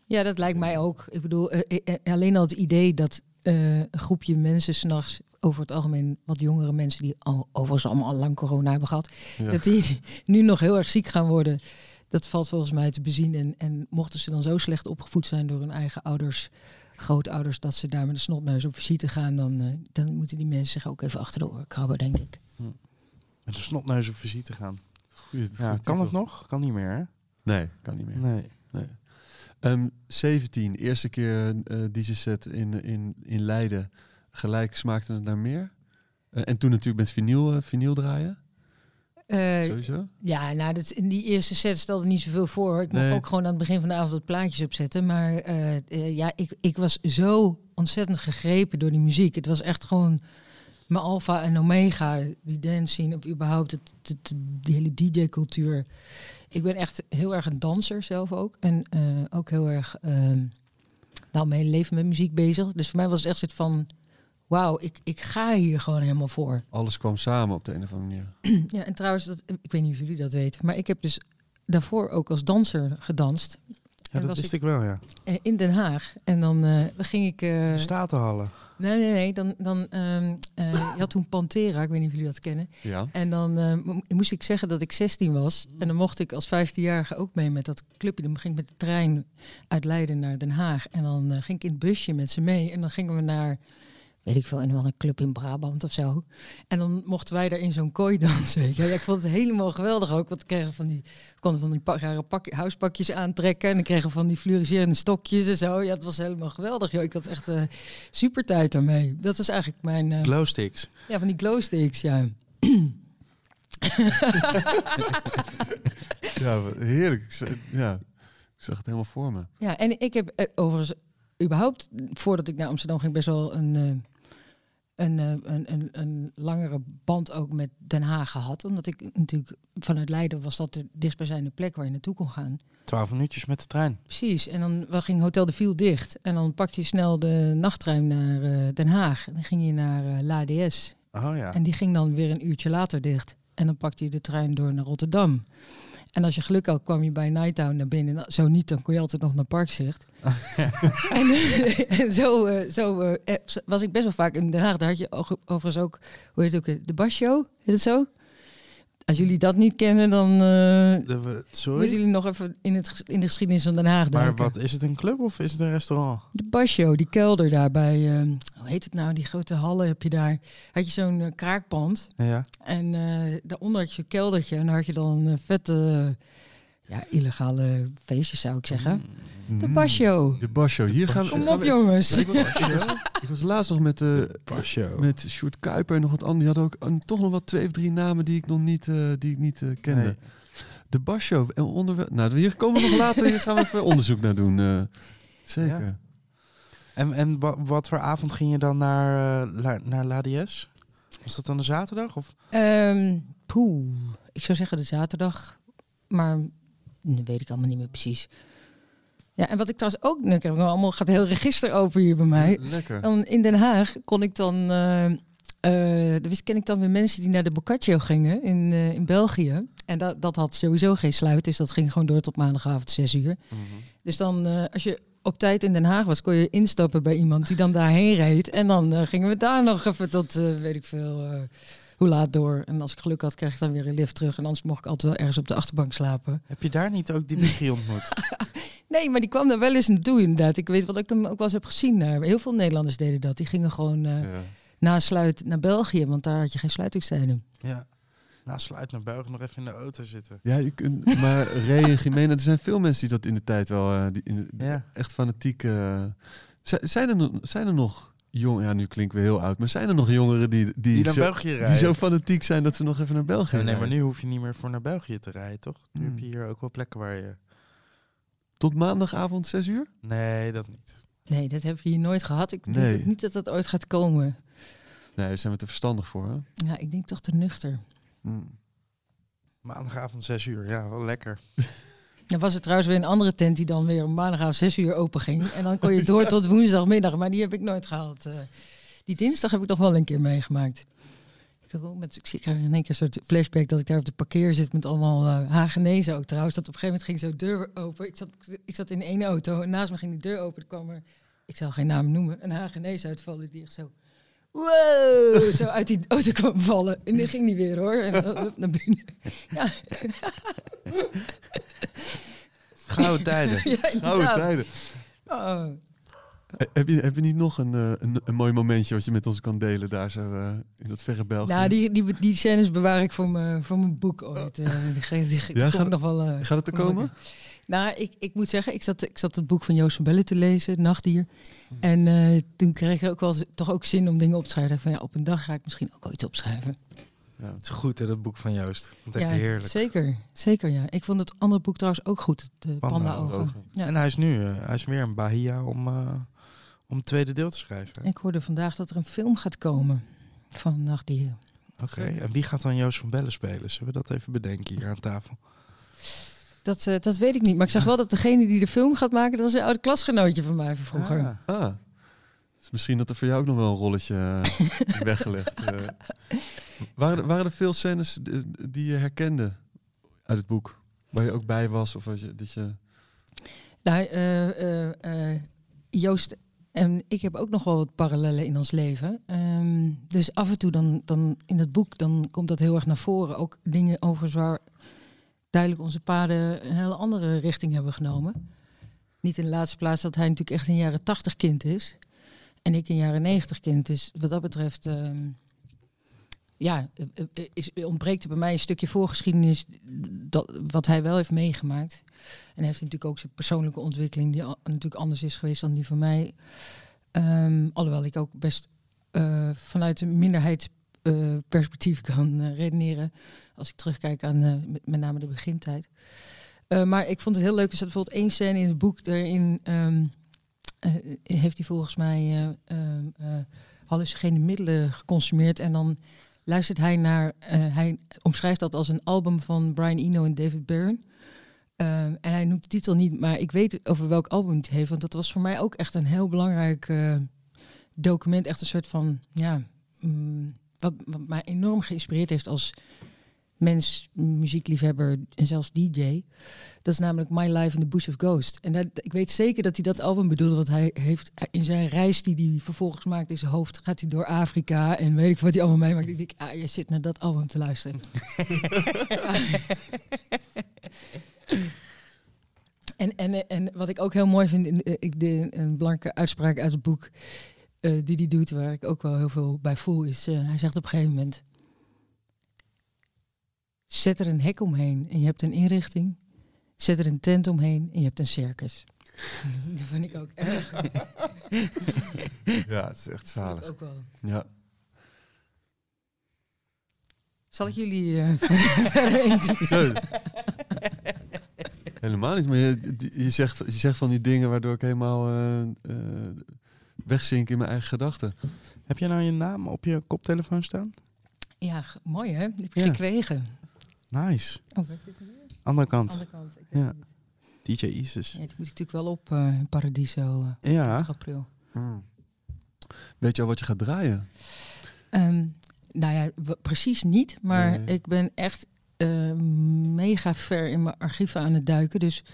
Ja, dat lijkt mij ook. Ik bedoel, eh, eh, eh, alleen al het idee dat eh, een groepje mensen s'nachts, over het algemeen wat jongere mensen die al, overigens allemaal al lang corona hebben gehad, Ja. dat die nu nog heel erg ziek gaan worden. Dat valt volgens mij te bezien. En, en mochten ze dan zo slecht opgevoed zijn door hun eigen ouders, grootouders, dat ze daar met een snotneus op visite gaan, dan, eh, dan moeten die mensen zich ook even achter de oren krabben, denk ik. Met een snotneus op visite gaan. Goeie- Ja, goeie kan het nog? Kan niet meer, hè? Nee, kan niet meer. Nee. Ehm 17, eerste keer eh DJ set in, in, in Leiden. Gelijk smaakte het naar meer. Eh, en toen natuurlijk met vinyl, eh, vinyl draaien. Sowieso. Ja, nou, dat, in die eerste set stelde niet zoveel voor. Ik mocht ook gewoon aan het begin van de avond wat plaatjes opzetten. Maar ja, ik, ik was zo ontzettend gegrepen door die muziek. Het was echt gewoon mijn alfa en omega. Die dance scene, of überhaupt het, het, het- die hele DJ-cultuur. Ik ben echt heel erg een danser zelf ook. En eh, ook heel erg, ehm nou, mijn hele leven met muziek bezig. Dus voor mij was het echt zoiets van... Wauw, ik, ik ga hier gewoon helemaal voor. Alles kwam samen op de een of andere manier. Ja, en trouwens, dat, ik weet niet of jullie dat weten, maar ik heb dus daarvoor ook als danser gedanst Ja, dat was wist ik- ik wel, ja. eh, in Den Haag. En dan, eh, dan ging ik. eh, Statenhallen. nee, nee, nee. Dan, dan, ehm, eh, je had toen Pantera, ik weet niet of jullie dat kennen. Ja. En dan eh, mo- moest ik zeggen dat ik 16 was. En dan mocht ik als 15-jarige ook mee met dat clubje. Dan ging ik met de trein uit Leiden naar Den Haag. En dan eh, ging ik in het busje met ze mee. En dan gingen we naar, weet ik veel, een of andere club in Brabant of zo. En dan mochten wij daar in zo'n kooi dansen. Weet je. Ja, ik vond het helemaal geweldig ook. Want we kregen van die, we konden van die pa- rare pak, huispakjes aantrekken. En dan kregen we van die fluoriserende stokjes en zo. Ja, het was helemaal geweldig. Joh. Ik had echt eh super tijd daarmee. Dat was eigenlijk mijn, eh, Glowsticks. ja, van die glowsticks, ja. ja, heerlijk. Ik zag, ja, ik zag het helemaal voor me. Ja, en ik heb eh, overigens überhaupt, voordat ik naar Amsterdam ging, best wel een, eh, een, eh, een, een, een langere band ook met Den Haag gehad. Omdat ik natuurlijk vanuit Leiden was dat de dichtstbijzijnde plek waar je naartoe kon gaan. Twaalf minuutjes met de trein. Precies. En dan ging Hotel de Viel dicht. En dan pakte je snel de nachttrein naar eh, Den Haag. En dan ging je naar eh l'ADS. Oh ja. En die ging dan weer een uurtje later dicht. En dan pakte je de trein door naar Rotterdam. En als je geluk had, kwam je bij Nighttown naar binnen. Nou, Zo niet, dan kon je altijd nog naar Parkzicht. en, en zo, eh, zo eh, eh, was ik best wel vaak in Den Haag. Daar had je overigens ook, hoe heet het ook, de Basshow, heet het zo? Als jullie dat niet kennen, dan De- we- moeten sorry? jullie nog even in, het, in de geschiedenis van Den Haag Maar duiken. wat, is het een club of is het een restaurant? De Basshow, die kelder daar bij, eh, hoe heet het nou, die grote hallen heb je daar. Had je zo'n eh, kraakpand. Ja. En daaronder had je een keldertje en daar had je dan vette, ja, illegale feestjes zou ik zeggen. De Mm. Basshow. De Basho. Hier gaan, Kom gaan op we- jongens. Ik was, ik was- ik was laatst nog met, eh Pasjo. met Sjoerd Kuiper en nog wat anderen. Die hadden ook een- toch nog wel twee of drie namen die ik nog niet, eh, die ik niet eh, kende. Nee. De Basho. En onder, nou, hier komen we nog later. Hier gaan we even onderzoek naar doen. eh. zeker. Ja. En, en wa- wat voor avond ging je dan naar, la, naar l'ADS? Was dat dan een zaterdag? Of? Ehm, poeh, ik zou zeggen de zaterdag, maar dat weet ik allemaal niet meer precies. Ja, en wat ik trouwens ook, nu nou allemaal, gaat heel register open hier bij mij. Lekker. Dan in Den Haag kon ik dan, eh, dus ken ik dan weer mensen die naar de Boccaccio gingen in, eh, in België. En dat, dat had sowieso geen sluit, dus dat ging gewoon door tot maandagavond 6 uur. Mhm. Dus dan, als je op tijd in Den Haag was, kon je instappen bij iemand die dan daarheen reed. En dan gingen we daar nog even tot, weet ik veel, hoe laat door. En als ik geluk had, kreeg ik dan weer een lift terug. En anders mocht ik altijd wel ergens op de achterbank slapen. Heb je daar niet ook Dimitri ontmoet? Nee, maar die kwam daar wel eens naartoe inderdaad. Ik weet wat ik hem ook wel eens heb gezien daar. Heel veel Nederlanders deden dat. Die gingen gewoon eh, Ja. na sluit naar België, want daar had je geen sluitingstijden. ja. Na sluit naar België nog even in de auto zitten. Ja, je kunt, maar Ray en Jimena, er zijn veel mensen die dat in de tijd wel eh, die in de- Ja. echt fanatiek. eh, zi- zijn, er, zijn er nog jong, ja, nu klinken we heel oud, maar zijn er nog jongeren die, die, Die naar zo, België rijden. die zo fanatiek zijn dat ze nog even naar België nee, nee, maar rijden? nu hoef je niet meer voor naar België te rijden, toch? Nu Hmm. heb je hier ook wel plekken waar je... Tot maandagavond 6 uur? Nee, dat niet. Nee, dat heb je hier nooit gehad. Ik Nee. denk niet dat dat ooit gaat komen. Nee, daar zijn we te verstandig voor. Hè? Ja, ik denk toch te nuchter. Hmm. Maandagavond 6 uur, ja, wel lekker. Dan was er trouwens weer een andere tent die dan weer om maandagavond 6 uur open ging. En dan kon je door tot woensdagmiddag, maar die heb ik nooit gehaald. eh. die dinsdag heb ik nog wel een keer meegemaakt. Ik, met, ik krijg in één keer een soort flashback dat ik daar op de parkeer zit met allemaal eh Hagenezen ook trouwens. Dat op een gegeven moment ging zo deur open. Ik zat, ik zat in één auto en naast me ging die deur open. Er kwam er, ik zal geen naam noemen, een Hagenees uitvallen die echt zo... Wow, zo uit die auto kwam vallen. En die ging niet weer hoor. En dan naar binnen. Ja, Gouden tijden. ja Gouden tijden. Oh. Heb je, heb je niet nog een, eh, een, een mooi momentje wat je met ons kan delen daar zo eh, in dat verre België? Nou, die, die, die scènes bewaar ik voor mijn, voor mijn boek ooit. eh die, die, die Ja, gaat- nog wel. eh, Gaat het er nog komen? Nou, ik, ik moet zeggen, ik zat, ik zat het boek van Joost van Bellen te lezen, Nachtdier. En eh, toen kreeg ik ook wel toch ook zin om dingen op te schrijven. Van ja, op een dag ga ik misschien ook ooit opschrijven. Ja. Het is goed, hè, dat boek van Joost. Het echt ja, heerlijk. Zeker, zeker ja. Ik vond het andere boek trouwens ook goed, de Panda Panda-ogen. Ogen. Ja. En hij is nu eh, hij is weer in Bahia om, eh, om het tweede deel te schrijven. Ik hoorde vandaag dat er een film gaat komen van Nachtdier. Oké, en wie gaat dan Joost van Bellen spelen? Zullen we dat even bedenken hier aan tafel? Dat, eh, dat weet ik niet, maar ik zag wel dat degene die de film gaat maken, dat is een oud klasgenootje van mij van vroeger. Ah. Ah. Dus misschien dat er voor jou ook nog wel een rolletje eh, weggelegd. eh. waren, er, waren er veel scènes die je herkende uit het boek? Waar je ook bij was? Of wat je, dat je... Nou, eh, eh, eh, Joost en ik heb ook nog wel wat parallellen in ons leven. Ehm, dus af en toe dan, dan in het boek dan komt dat heel erg naar voren. Ook dingen over waar duidelijk onze paden een hele andere richting hebben genomen. Niet in de laatste plaats dat hij natuurlijk echt een jaren tachtig kind is. En ik een jaren negentig kind. Dus wat dat betreft... ehm, ja, eh, eh, is, ontbreekt er bij mij een stukje voorgeschiedenis dat, wat hij wel heeft meegemaakt. En heeft natuurlijk ook zijn persoonlijke ontwikkeling, die natuurlijk anders is geweest dan die van mij. Ehm, alhoewel ik ook best eh, vanuit een minderheidsperspectief kan eh, redeneren. Als ik terugkijk aan eh, met, name de begintijd. Eh, maar ik vond het heel leuk. Er staat bijvoorbeeld één scène in het boek. Daarin ehm, eh, heeft hij volgens mij eh eh, eh, hallucinogene middelen geconsumeerd. En dan luistert hij naar, eh, hij omschrijft dat als een album van Brian Eno en David Byrne. Ehm, en hij noemt de titel niet, maar ik weet over welk album het heeft. Want dat was voor mij ook echt een heel belangrijk eh, document. Echt een soort van, ja, mm, wat, mij enorm geïnspireerd heeft als mens, muziekliefhebber en zelfs DJ. Dat is namelijk My Life in the Bush of Ghost. En dat, ik weet zeker dat hij dat album bedoelde, want hij heeft in zijn reis die hij vervolgens maakt in zijn hoofd, gaat hij door Afrika en weet ik wat hij allemaal meemaakt. Ik denk, ah, je zit naar dat album te luisteren. en, en, en wat ik ook heel mooi vind, in, een blanke uitspraak uit het boek eh, die hij doet, waar ik ook wel heel veel bij voel, is eh, hij zegt op een gegeven moment, zet er een hek omheen en je hebt een inrichting. Zet er een tent omheen en je hebt een circus. dat vind ik ook erg. Ja, het is echt zalig. Ook wel. Ja. Zal ik jullie eh, verder interviewen? Helemaal niet, maar je, je, zegt, je zegt van die dingen waardoor ik helemaal wegzink in mijn eigen gedachten. Heb jij nou je naam op je koptelefoon staan? Ja, mooi hè? Die heb je Ja. gekregen. Nice. Oh, waar zit? Andere kant. Andere kant. Ik weet Ja. DJ Isis. Ja, die moet ik natuurlijk wel op eh, in Paradiso eh, Ja. 30 april. Weet je al wat je gaat draaien? Ehm, nou ja, precies niet. Maar Nee. ik ben echt eh, mega ver in mijn archieven aan het duiken. Dus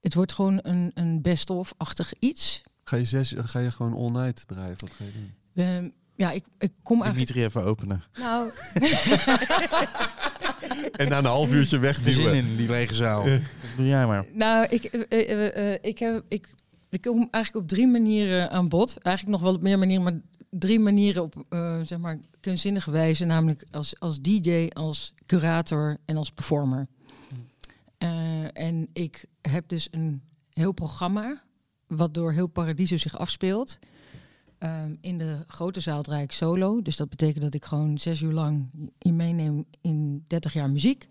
het wordt gewoon een, een best-of-achtig iets. Ga je, zes, ga je gewoon all night draaien? Wat ga je doen? Ehm, ja, ik, ik kom eigenlijk... Dimitri even openen. Nou, En na een half uurtje zin wegduwen. in die lege zaal. Doe jij maar. nou ik, eh, eh, eh, ik, heb, ik, ik kom eigenlijk op drie manieren aan bod. Eigenlijk nog wel op meer manieren, maar drie manieren op eh, zeg maar kunstzinnige wijze. Namelijk als, als DJ, als curator en als performer. Eh, en ik heb dus een heel programma wat door heel Paradiso zich afspeelt. Ehm, in de grote zaal draai ik solo. Dus dat betekent dat ik gewoon zes uur lang je meeneem in 30 jaar muziek.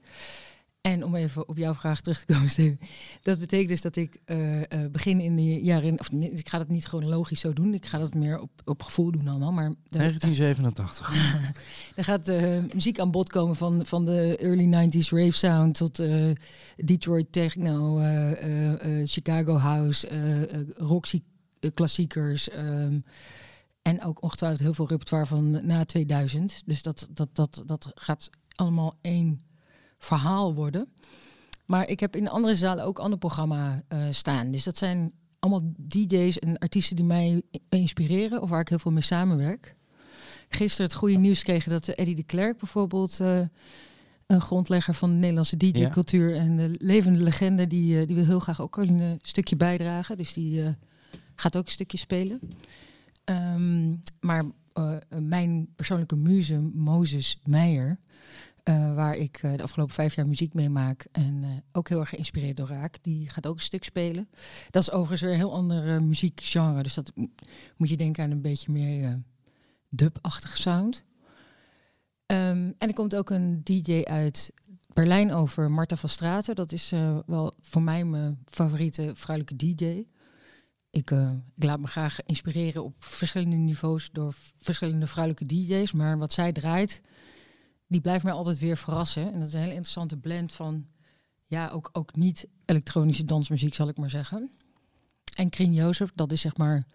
En om even op jouw vraag terug te komen, Steven. Dat betekent dus dat ik eh, eh, begin in de jaren... Of ik ga dat niet chronologisch zo doen. Ik ga dat meer op, op gevoel doen allemaal. Maar de- 1987. er gaat eh, muziek aan bod komen van, van de early 90s rave sound tot Detroit techno, Chicago house, Roxy klassiekers. ehm, en ook ongetwijfeld heel veel repertoire van na 2000. Dus dat, dat, dat, dat gaat allemaal één verhaal worden. Maar ik heb in andere zalen ook ander programma eh, staan. Dus dat zijn allemaal DJ's en artiesten die mij inspireren of waar ik heel veel mee samenwerk gisteren het goede nieuws kregen dat Eddie de Klerk bijvoorbeeld, eh, een grondlegger van de Nederlandse DJ-cultuur en de levende legende, die, eh, die wil heel graag ook een stukje bijdragen. Dus die gaat ook een stukje spelen. Ehm, maar mijn persoonlijke muze, Mozes Meijer, eh, waar ik eh, de afgelopen vijf jaar muziek mee maak en eh, ook heel erg geïnspireerd door raak, die gaat ook een stuk spelen. Dat is overigens weer een heel ander muziekgenre, dus dat moet je denken aan een beetje meer dub-achtige sound. Ehm, en er komt ook een DJ uit Berlijn over, Marta van Straten. Dat is wel voor mij mijn favoriete vrouwelijke DJ. Ik, ik laat me graag inspireren op verschillende niveaus door verschillende vrouwelijke DJ's. Maar wat zij draait, die blijft mij altijd weer verrassen. En dat is een hele interessante blend van, ja, ook, ook niet elektronische dansmuziek, zal ik maar zeggen. En Krien Jozef, dat is zeg maar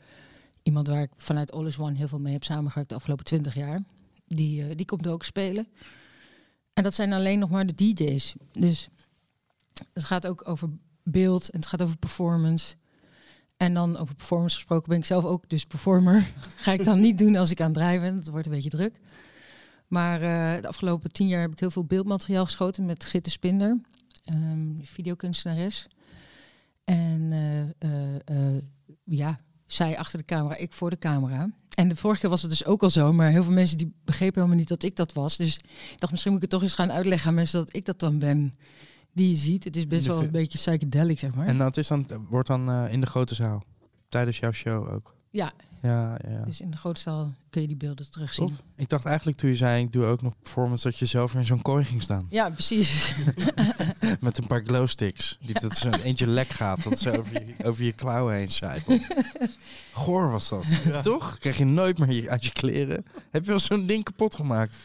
iemand waar ik vanuit All is One heel veel mee heb samengewerkt de afgelopen twintig jaar. Die, eh, die komt ook spelen. En dat zijn alleen nog maar de DJ's. Dus het gaat ook over beeld en het gaat over performance. En dan over performance gesproken ben ik zelf ook dus performer. Ga ik dan niet doen als ik aan het draaien ben. Dat wordt een beetje druk. Maar eh, de afgelopen tien jaar heb ik heel veel beeldmateriaal geschoten met Gitte Spinder, ehm, videokunstenares. En eh, eh, ja, zij achter de camera, ik voor de camera. En de vorige keer was het dus ook al zo, maar heel veel mensen die begrepen helemaal niet dat ik dat was. Dus ik dacht, misschien moet ik het toch eens gaan uitleggen aan mensen dat ik dat dan ben. Die je ziet, het is best wel een beetje psychedelic, zeg maar. En dat is dan, wordt dan in de grote zaal. Tijdens jouw show ook. ja, Ja, ja. dus in de grote zaal kun je die beelden terugzien. Tof. Ik dacht eigenlijk toen je zei, ik doe ook nog performance, dat je zelf in zo'n kooi ging staan. Ja, precies. Met een paar glowsticks. Die dat zo eentje lek gaat. Dat ze over je, over je klauwen heen zijpelt. Goor was dat. Toch? Krijg je nooit meer je- uit je kleren. Heb je wel zo'n ding kapot gemaakt?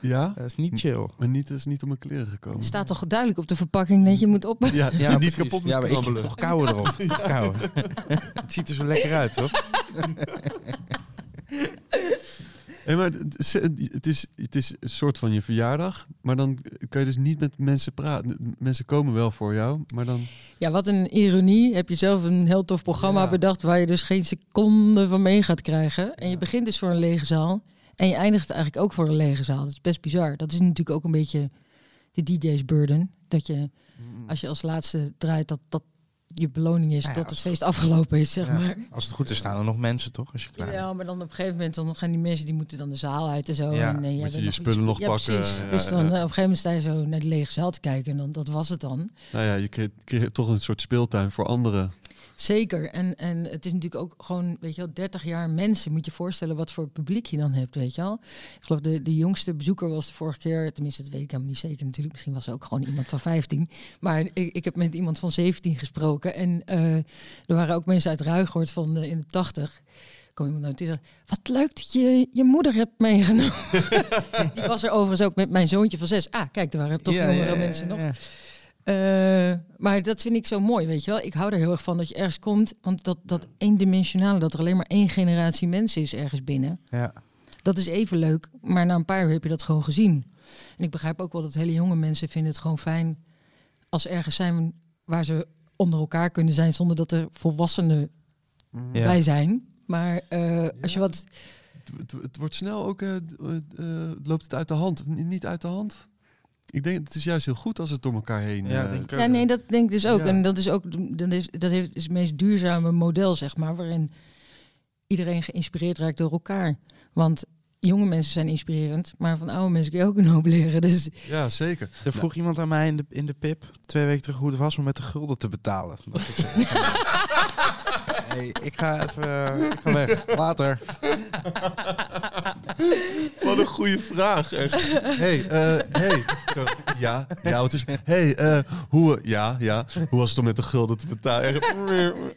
Ja, Dat is niet chill. maar niet, het is niet op mijn kleren gekomen. Het staat toch duidelijk op de verpakking dat je moet op. Ja, Ja, niet kapot Ja, maar ik heb toch kouwen erop. Toch kouwen. het ziet er zo lekker uit, toch? Hey, maar het is, het, is, een soort van je verjaardag, maar dan kan je dus niet met mensen praten. Mensen komen wel voor jou, maar dan... Ja, wat een ironie. Heb je zelf een heel tof programma Ja. bedacht waar je dus geen seconde van mee gaat krijgen. En je begint dus voor een lege zaal. En je eindigt eigenlijk ook voor een lege zaal. Dat is best bizar. Dat is natuurlijk ook een beetje de DJ's burden. Dat je, als je als laatste draait, dat dat je beloning is Ja, dat het feest afgelopen is, zeg Ja. maar. Als het goed is, staan er nog mensen, toch? Als je klaar bent. Ja, maar dan op een gegeven moment dan gaan die mensen die moeten dan de zaal uit en zo. Ja, en, eh, jij moet je je spullen nog pakken, dus dan eh, op een gegeven moment sta je zo naar de lege zaal te kijken en dan dat was het dan. Nou ja, je creëert, creëert toch een soort speeltuin voor anderen. Zeker. En, en het is natuurlijk ook gewoon, weet je wel, 30 jaar mensen. Moet je voorstellen wat voor publiek je dan hebt, weet je wel. Ik geloof de, de jongste bezoeker was de vorige keer, tenminste dat weet ik helemaal niet zeker natuurlijk. Misschien was er ook gewoon iemand van 15. Maar ik, ik heb met iemand van 17 gesproken. En eh, er waren ook mensen uit Ruigoord van de, in de 80. Kom iemand naar wat leuk dat je je moeder hebt meegenomen. Die was er overigens ook met mijn zoontje van zes. Ah, kijk, er waren toch Ja, jongere ja, ja, mensen nog. Eh, maar dat vind ik zo mooi, weet je wel. Ik hou er heel erg van dat je ergens komt. Want dat, dat eendimensionale, dat er alleen maar één generatie mensen is ergens binnen. Ja. Dat is even leuk. Maar na een paar uur heb je dat gewoon gezien. En ik begrijp ook wel dat hele jonge mensen vinden het gewoon fijn... als ze ergens zijn waar ze onder elkaar kunnen zijn... zonder dat er volwassenen Ja. bij zijn. Maar eh, als je wat... Het, het, het wordt snel ook, eh, loopt het uit de hand? Niet uit de hand? Ik denk, het is juist heel goed als het door elkaar heen... Ja, eh, denk. Ja, nee, dat denk ik dus ook. Ja. En dat is ook dat is, dat heeft, is het meest duurzame model, zeg maar, waarin iedereen geïnspireerd raakt door elkaar. Want jonge mensen zijn inspirerend, maar van oude mensen kun je ook een hoop leren. Dus ja, zeker. Er vroeg iemand aan mij in de, in de pip twee weken terug hoe het was om met de gulden te betalen. Dat ik hey, ik ga even ik ga weg. Later. Wat een goede vraag, echt. hey, eh, hey. Zo, Ja, ja, wat is... Hey, eh, hoe... Ja, ja. Hoe was het om met de gulden te betalen? Echt,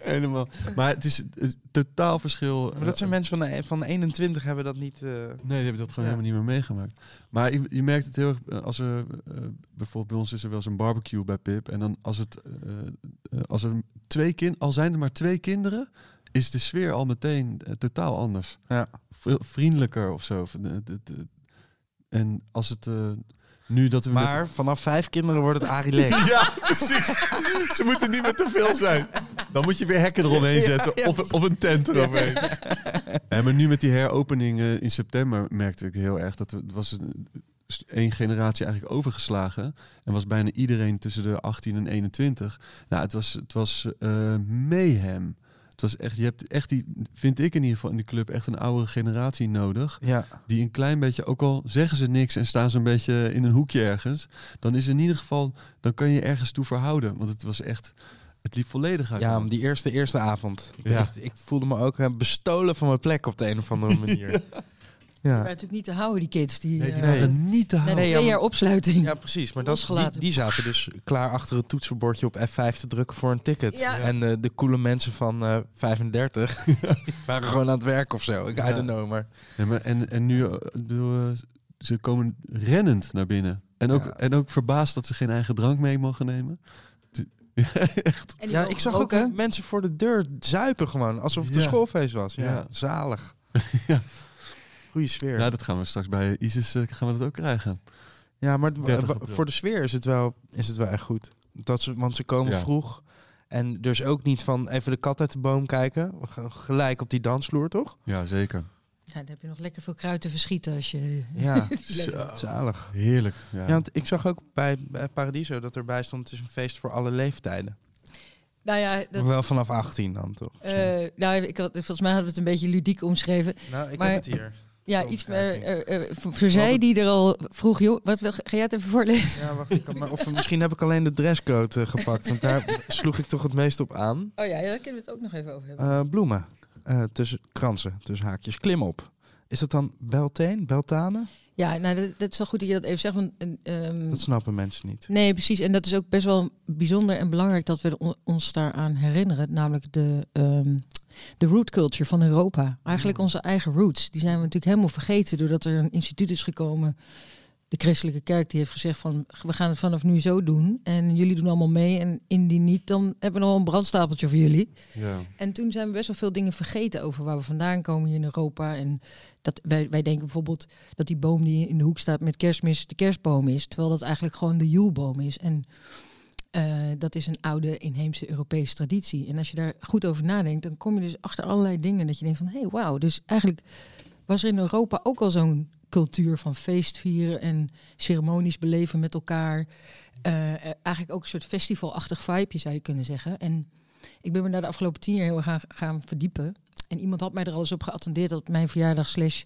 helemaal. Maar het is een totaal verschil. Maar dat zijn mensen van, de, van 21 hebben dat niet... eh, Nee, die hebben dat gewoon Ja. helemaal niet meer meegemaakt. Maar je, je merkt het heel erg eh, als er eh, bijvoorbeeld bij ons is er wel eens een barbecue bij Pip en dan als het eh, als er twee kind al zijn er maar twee kinderen is de sfeer al meteen totaal anders. Ja. Veel vriendelijker of zo. En als het nu dat we met- Maar vanaf vijf kinderen wordt het Arie Lex. ja, precies. Ze moeten niet met te veel zijn. Dan moet je weer hekken eromheen zetten. Of, of een tent eroverheen. Ja, maar nu met die heropening eh, in september merkte ik heel erg dat er het was een, één generatie eigenlijk overgeslagen. En was bijna iedereen tussen de 18 en 21. Nou, het was, het was eh mayhem. Het was echt, je hebt echt die, vind ik in ieder geval in die club, echt een oudere generatie nodig Ja. die een klein beetje, ook al zeggen ze niks en staan ze een beetje in een hoekje ergens, dan is in ieder geval, dan kan je ergens toe verhouden. Want het was echt, het liep volledig uit. de Ja, om die eerste, eerste avond. Ja. Echt, ik voelde me ook eh, bestolen van mijn plek op de een of andere manier. Die ja. waren natuurlijk niet te houden, die kids. Die, nee, die eh, waren niet te houden. Nee, twee ja, jaar opsluiting. ja, precies. Maar dat, die, die zaten dus klaar achter het toetsenbordje op F5 te drukken voor een ticket. Ja. En eh, de coole mensen van eh 35 die waren gewoon aan het werk of zo. Ik. I don't know, maar... Ja, maar en, en nu, ze komen rennend naar binnen. En ook, Ja. en ook verbaasd dat ze geen eigen drank mee mogen nemen. Ja, echt. Ja, ik zag ook mensen voor de deur zuipen gewoon. Alsof het een schoolfeest was. Ja, Ja. zalig. Ja. Goeie sfeer. Ja, dat gaan we straks bij ISIS eh, gaan we dat ook krijgen. Ja, maar het- 30 wa- april. voor de sfeer is het wel, is het wel echt goed. Dat ze, want ze komen Ja. vroeg. En dus ook niet van even de kat uit de boom kijken. We gaan gelijk op die dansvloer, toch? Ja, zeker. Ja, dan heb je nog lekker veel kruid te verschieten als je... Ja, zalig. Heerlijk. Ja. Ja, want ik zag ook bij, bij Paradiso dat erbij stond... het is een feest voor alle leeftijden. Nou ja, Maar dat, wel vanaf 18 dan, toch? Eh, nou, ik had, volgens mij hadden we het een beetje ludiek omschreven. nou, ik maar- heb het hier. Ja, iets meer. eh, eh, voor voor zij die er al vroeg, joh, wat wil, ga jij het even voorlezen? Ja, wacht. Ik kan, maar, of misschien heb ik alleen de dresscode eh, gepakt. Want daar sloeg ik toch het meest op aan. Oh ja, ja, daar kunnen we het ook nog even over hebben. Eh, bloemen. Eh, tussen kransen, tussen haakjes. Klim op. Is dat dan Belteen, Beltane? Ja, nou, dat, dat is wel goed dat je dat even zegt. Want, ehm, Dat snappen mensen niet. Nee, precies. En dat is ook best wel bijzonder en belangrijk dat we on- ons daaraan herinneren. Namelijk de, ehm, de root culture van Europa. Eigenlijk onze eigen roots. Die zijn we natuurlijk helemaal vergeten doordat er een instituut is gekomen. De christelijke kerk die heeft gezegd van we gaan het vanaf nu zo doen. En jullie doen allemaal mee. En indien niet, dan hebben we nog een brandstapeltje voor jullie. Ja. En toen zijn we best wel veel dingen vergeten over waar we vandaan komen hier in Europa. En dat wij, wij denken bijvoorbeeld dat die boom die in de hoek staat met kerstmis de kerstboom is. Terwijl dat eigenlijk gewoon de joelboom is. En eh, dat is een oude inheemse Europese traditie. En als je daar goed over nadenkt, dan kom je dus achter allerlei dingen dat je denkt van hé, hey, wauw. Dus eigenlijk was er in Europa ook al zo'n cultuur van feestvieren en ceremonies beleven met elkaar. Eh, eh, eigenlijk ook een soort festivalachtig vibeje zou je kunnen zeggen. En ik ben me daar de afgelopen tien jaar heel erg gaan, gaan verdiepen. En iemand had mij er al eens op geattendeerd dat mijn verjaardag slash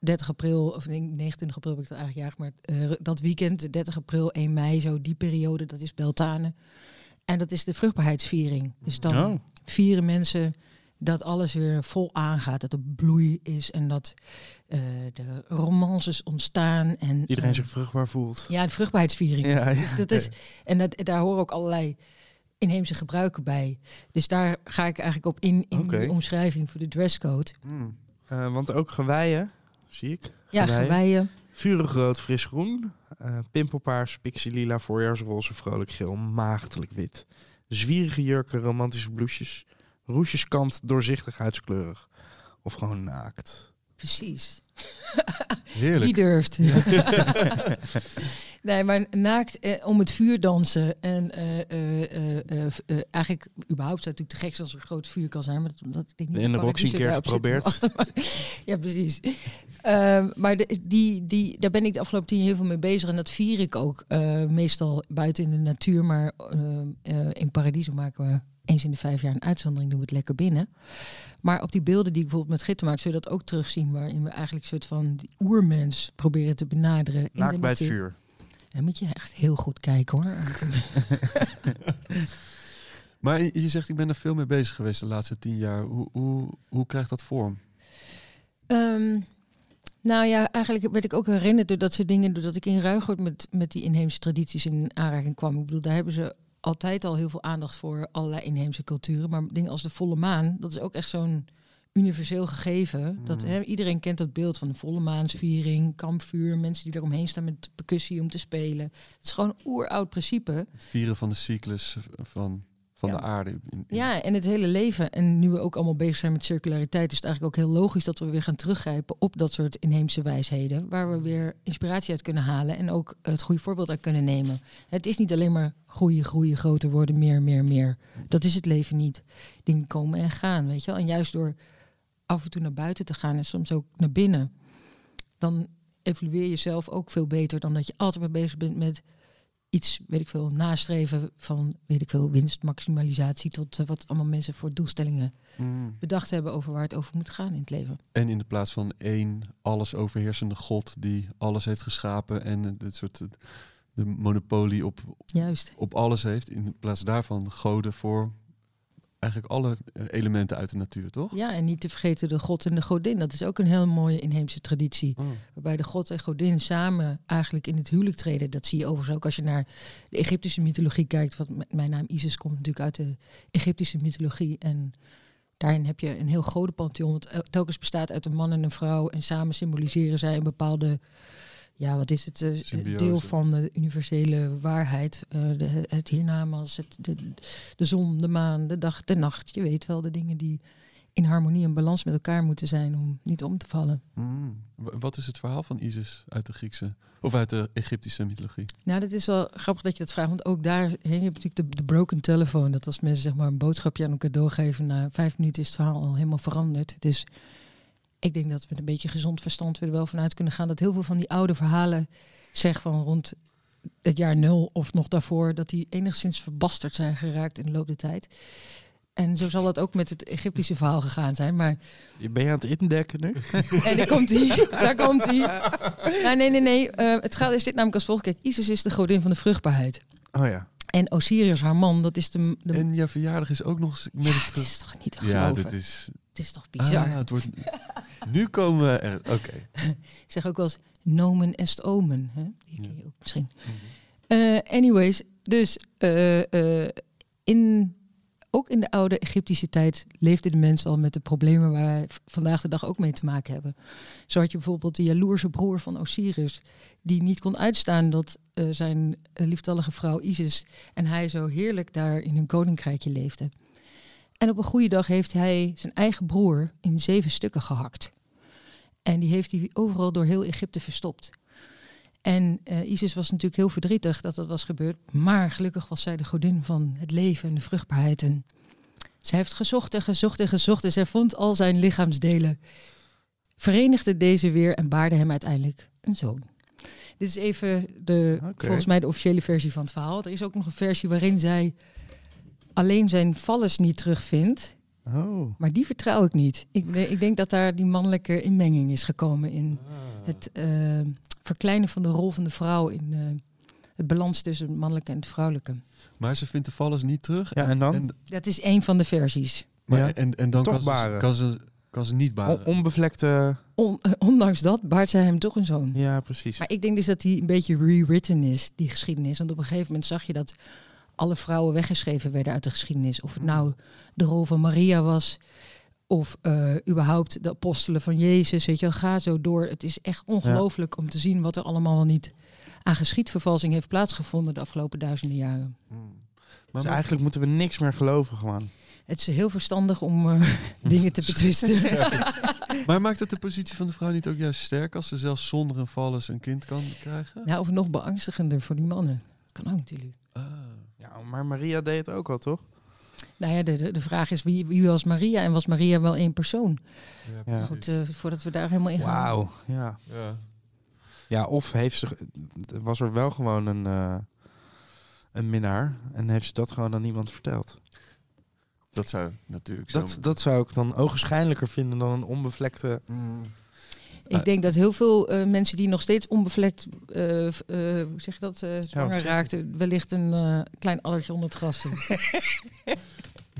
30 april, of nee, 29 april heb ik dat eigenlijk jarig, maar eh, dat weekend, 30 april, 1 mei, zo die periode, dat is Beltane. En dat is de vruchtbaarheidsviering. Dus dan Oh. vieren mensen dat alles weer vol aangaat, dat er bloei is en dat eh, de romances ontstaan. En, Iedereen eh, zich vruchtbaar voelt. Ja, de vruchtbaarheidsviering. Ja, ja. Dus dat is, en dat, daar horen ook allerlei inheemse gebruiken bij. Dus daar ga ik eigenlijk op in, in die omschrijving voor de dresscode. Hmm. Want ook geweien, zie ik. Ja, Geweien. geweien. Vurig rood, fris groen. eh pimpelpaars, pixie lila, voorjaarsroze, vrolijk geel, maagdelijk wit. Zwierige jurken, romantische blouses. Roesjeskant, doorzichtig, huidskleurig. Of gewoon naakt. Precies. Wie durft? nee, maar naakt eh, om het vuur dansen. En eh, eh, eh, eh, eh, eigenlijk, überhaupt zou het natuurlijk te gek zijn als er een groot vuur kan zijn. Maar dat, dat ik niet In de keer te geprobeerd. maar- ja, precies. Ehm, maar de, die, die, daar ben ik de afgelopen tien jaar heel veel mee bezig. En dat vier ik ook eh, meestal buiten in de natuur. Maar eh, eh, in Paradiso maken we eens in de vijf jaar een uitzondering. Doen we het lekker binnen. Maar op die beelden die ik bijvoorbeeld met Gitten maak, zul je dat ook terugzien. Waarin we eigenlijk een soort van die oermens proberen te benaderen. in de Naakt bij het vuur. Dan moet je echt heel goed kijken hoor. Maar je je zegt, ik ben er veel mee bezig geweest de laatste tien jaar. Hoe, hoe, hoe krijgt dat vorm? Ehm, nou ja, eigenlijk werd ik ook herinnerd door dat soort dingen, doordat ik in Ruigoord met, met die inheemse tradities in aanraking kwam. Ik bedoel, daar hebben ze altijd al heel veel aandacht voor allerlei inheemse culturen. Maar dingen als de volle maan, dat is ook echt zo'n universeel gegeven. Dat, hè, iedereen kent dat beeld van de volle maansviering, kampvuur, mensen die eromheen staan met percussie om te spelen. Het is gewoon een oeroud principe. Het vieren van de cyclus van, van Ja. de aarde. Ja, en het hele leven. En nu we ook allemaal bezig zijn met circulariteit, is het eigenlijk ook heel logisch dat we weer gaan teruggrijpen op dat soort inheemse wijsheden. Waar we weer inspiratie uit kunnen halen en ook het goede voorbeeld uit kunnen nemen. Het is niet alleen maar groeien, groeien, groter worden, meer, meer, meer. Dat is het leven niet. Dingen komen en gaan, weet je wel. En juist door af en toe naar buiten te gaan en soms ook naar binnen, dan evalueer je zelf ook veel beter dan dat je altijd maar bezig bent met iets, weet ik veel, nastreven van, weet ik veel, winstmaximalisatie tot eh, wat allemaal mensen voor doelstellingen Mm. bedacht hebben over waar het over moet gaan in het leven. En in de plaats van één alles overheersende god die alles heeft geschapen en dit soort de monopolie op, Juist. op alles heeft, in plaats daarvan goden voor eigenlijk alle eh, elementen uit de natuur, toch? Ja, en niet te vergeten de god en de godin. Dat is ook een heel mooie inheemse traditie. Oh. Waarbij de god en godin samen eigenlijk in het huwelijk treden. Dat zie je overigens ook als je naar de Egyptische mythologie kijkt. Want mijn naam Isis komt natuurlijk uit de Egyptische mythologie. En daarin heb je een heel godenpantheon. Wat el- telkens bestaat uit een man en een vrouw. En samen symboliseren zij een bepaalde... Ja, wat is het? eh, Symbiose. deel van de universele waarheid. Eh, de, het hiernamaals, het, de, de zon, de maan, de dag, de nacht. Je weet wel, de dingen die in harmonie en balans met elkaar moeten zijn om niet om te vallen. Mm. Wa- Wat is het verhaal van Isis uit de Griekse of uit de Egyptische mythologie? Nou, dat is wel grappig dat je dat vraagt, want ook daar hè, je natuurlijk de, de broken telephone. Dat als mensen zeg maar een boodschapje aan elkaar doorgeven, na vijf minuten is het verhaal al helemaal veranderd. Dus ik denk dat we met een beetje gezond verstand we er wel vanuit kunnen gaan dat heel veel van die oude verhalen, zeg van rond het jaar nul of nog daarvoor, dat die enigszins verbasterd zijn geraakt in de loop der tijd. En zo zal dat ook met het Egyptische verhaal gegaan zijn. Maar Ben je aan het indekken nu? en daar komt hij. Daar komt hij. Ja, nee, nee, nee. Eh, het gaat is dit namelijk als volgt. Kijk, Isis is de godin van de vruchtbaarheid. Oh ja. En Osiris, haar man, dat is de... de En jouw verjaardag is ook nog met ja, het... is toch niet te ja, geloven? dit is... Is toch bizar? Ah, het wordt... nu komen we er... Oké. Ik zeg ook wel eens nomen est omen. Hè? Die ken je ook misschien. Eh, anyways, dus eh, eh, in, ook in de oude Egyptische tijd leefden de mensen al met de problemen waar wij vandaag de dag ook mee te maken hebben. Zo had je bijvoorbeeld de jaloerse broer van Osiris, die niet kon uitstaan dat zijn lieftallige vrouw Isis en hij zo heerlijk daar in hun koninkrijkje leefden. En op een goede dag heeft hij zijn eigen broer in zeven stukken gehakt. En die heeft hij overal door heel Egypte verstopt. En eh, Isis was natuurlijk heel verdrietig dat dat was gebeurd. Maar gelukkig was zij de godin van het leven en de vruchtbaarheid. En zij heeft gezocht en gezocht en gezocht. En zij vond al zijn lichaamsdelen. Verenigde deze weer en baarde hem uiteindelijk een zoon. Dit is even de, volgens mij de officiële versie van het verhaal. Er is ook nog een versie waarin zij alleen zijn vallers niet terugvindt. Oh. Maar die vertrouw ik niet. Ik, ik denk dat daar die mannelijke inmenging is gekomen in Ah. het eh, verkleinen van de rol van de vrouw in eh, het balans tussen het mannelijke en het vrouwelijke. Maar ze vindt de vallers niet terug. Ja, en dan? En, Dat is één van de versies. maar, Ja. en, en dan Toch kan ze, kan, ze, kan ze niet baren. On- onbevlekte... On- eh, ondanks dat baart zij hem toch een zoon. Ja, precies. Maar ik denk dus dat die een beetje rewritten is, die geschiedenis. Want op een gegeven moment zag je dat alle vrouwen weggeschreven werden uit de geschiedenis. Of het nou de rol van Maria was, of eh, überhaupt de apostelen van Jezus. Weet je wel, ga zo door. Het is echt ongelooflijk om te zien wat er allemaal wel niet aan geschiedvervalsing heeft plaatsgevonden de afgelopen duizenden jaren. Hmm. Dus Maar, eigenlijk moeten we niks meer geloven gewoon. Het is heel verstandig om eh, dingen te betwisten. maar maakt het de positie van de vrouw niet ook juist sterk als ze zelfs zonder een vallers een kind kan krijgen? nou, of nog beangstigender voor die mannen. Kan ook natuurlijk. Ah. Ja, maar Maria deed het ook al, toch? Nou ja, de, de, de vraag is wie, wie was Maria en was Maria wel één persoon? Ja. Goed, eh, voordat we daar helemaal in gaan. Wauw. Ja. Ja. ja, of heeft ze, was er wel gewoon een, eh, een minnaar en heeft ze dat gewoon aan niemand verteld. Dat zou natuurlijk zo... Dat, dat zou ik dan ogenschijnlijker vinden dan een onbevlekte... Mm. Ik denk dat heel veel eh, mensen die nog steeds onbevlekt, eh, eh, hoe zeg je dat, eh zwanger je? raakten, wellicht een eh, klein addertje onder het gras zien.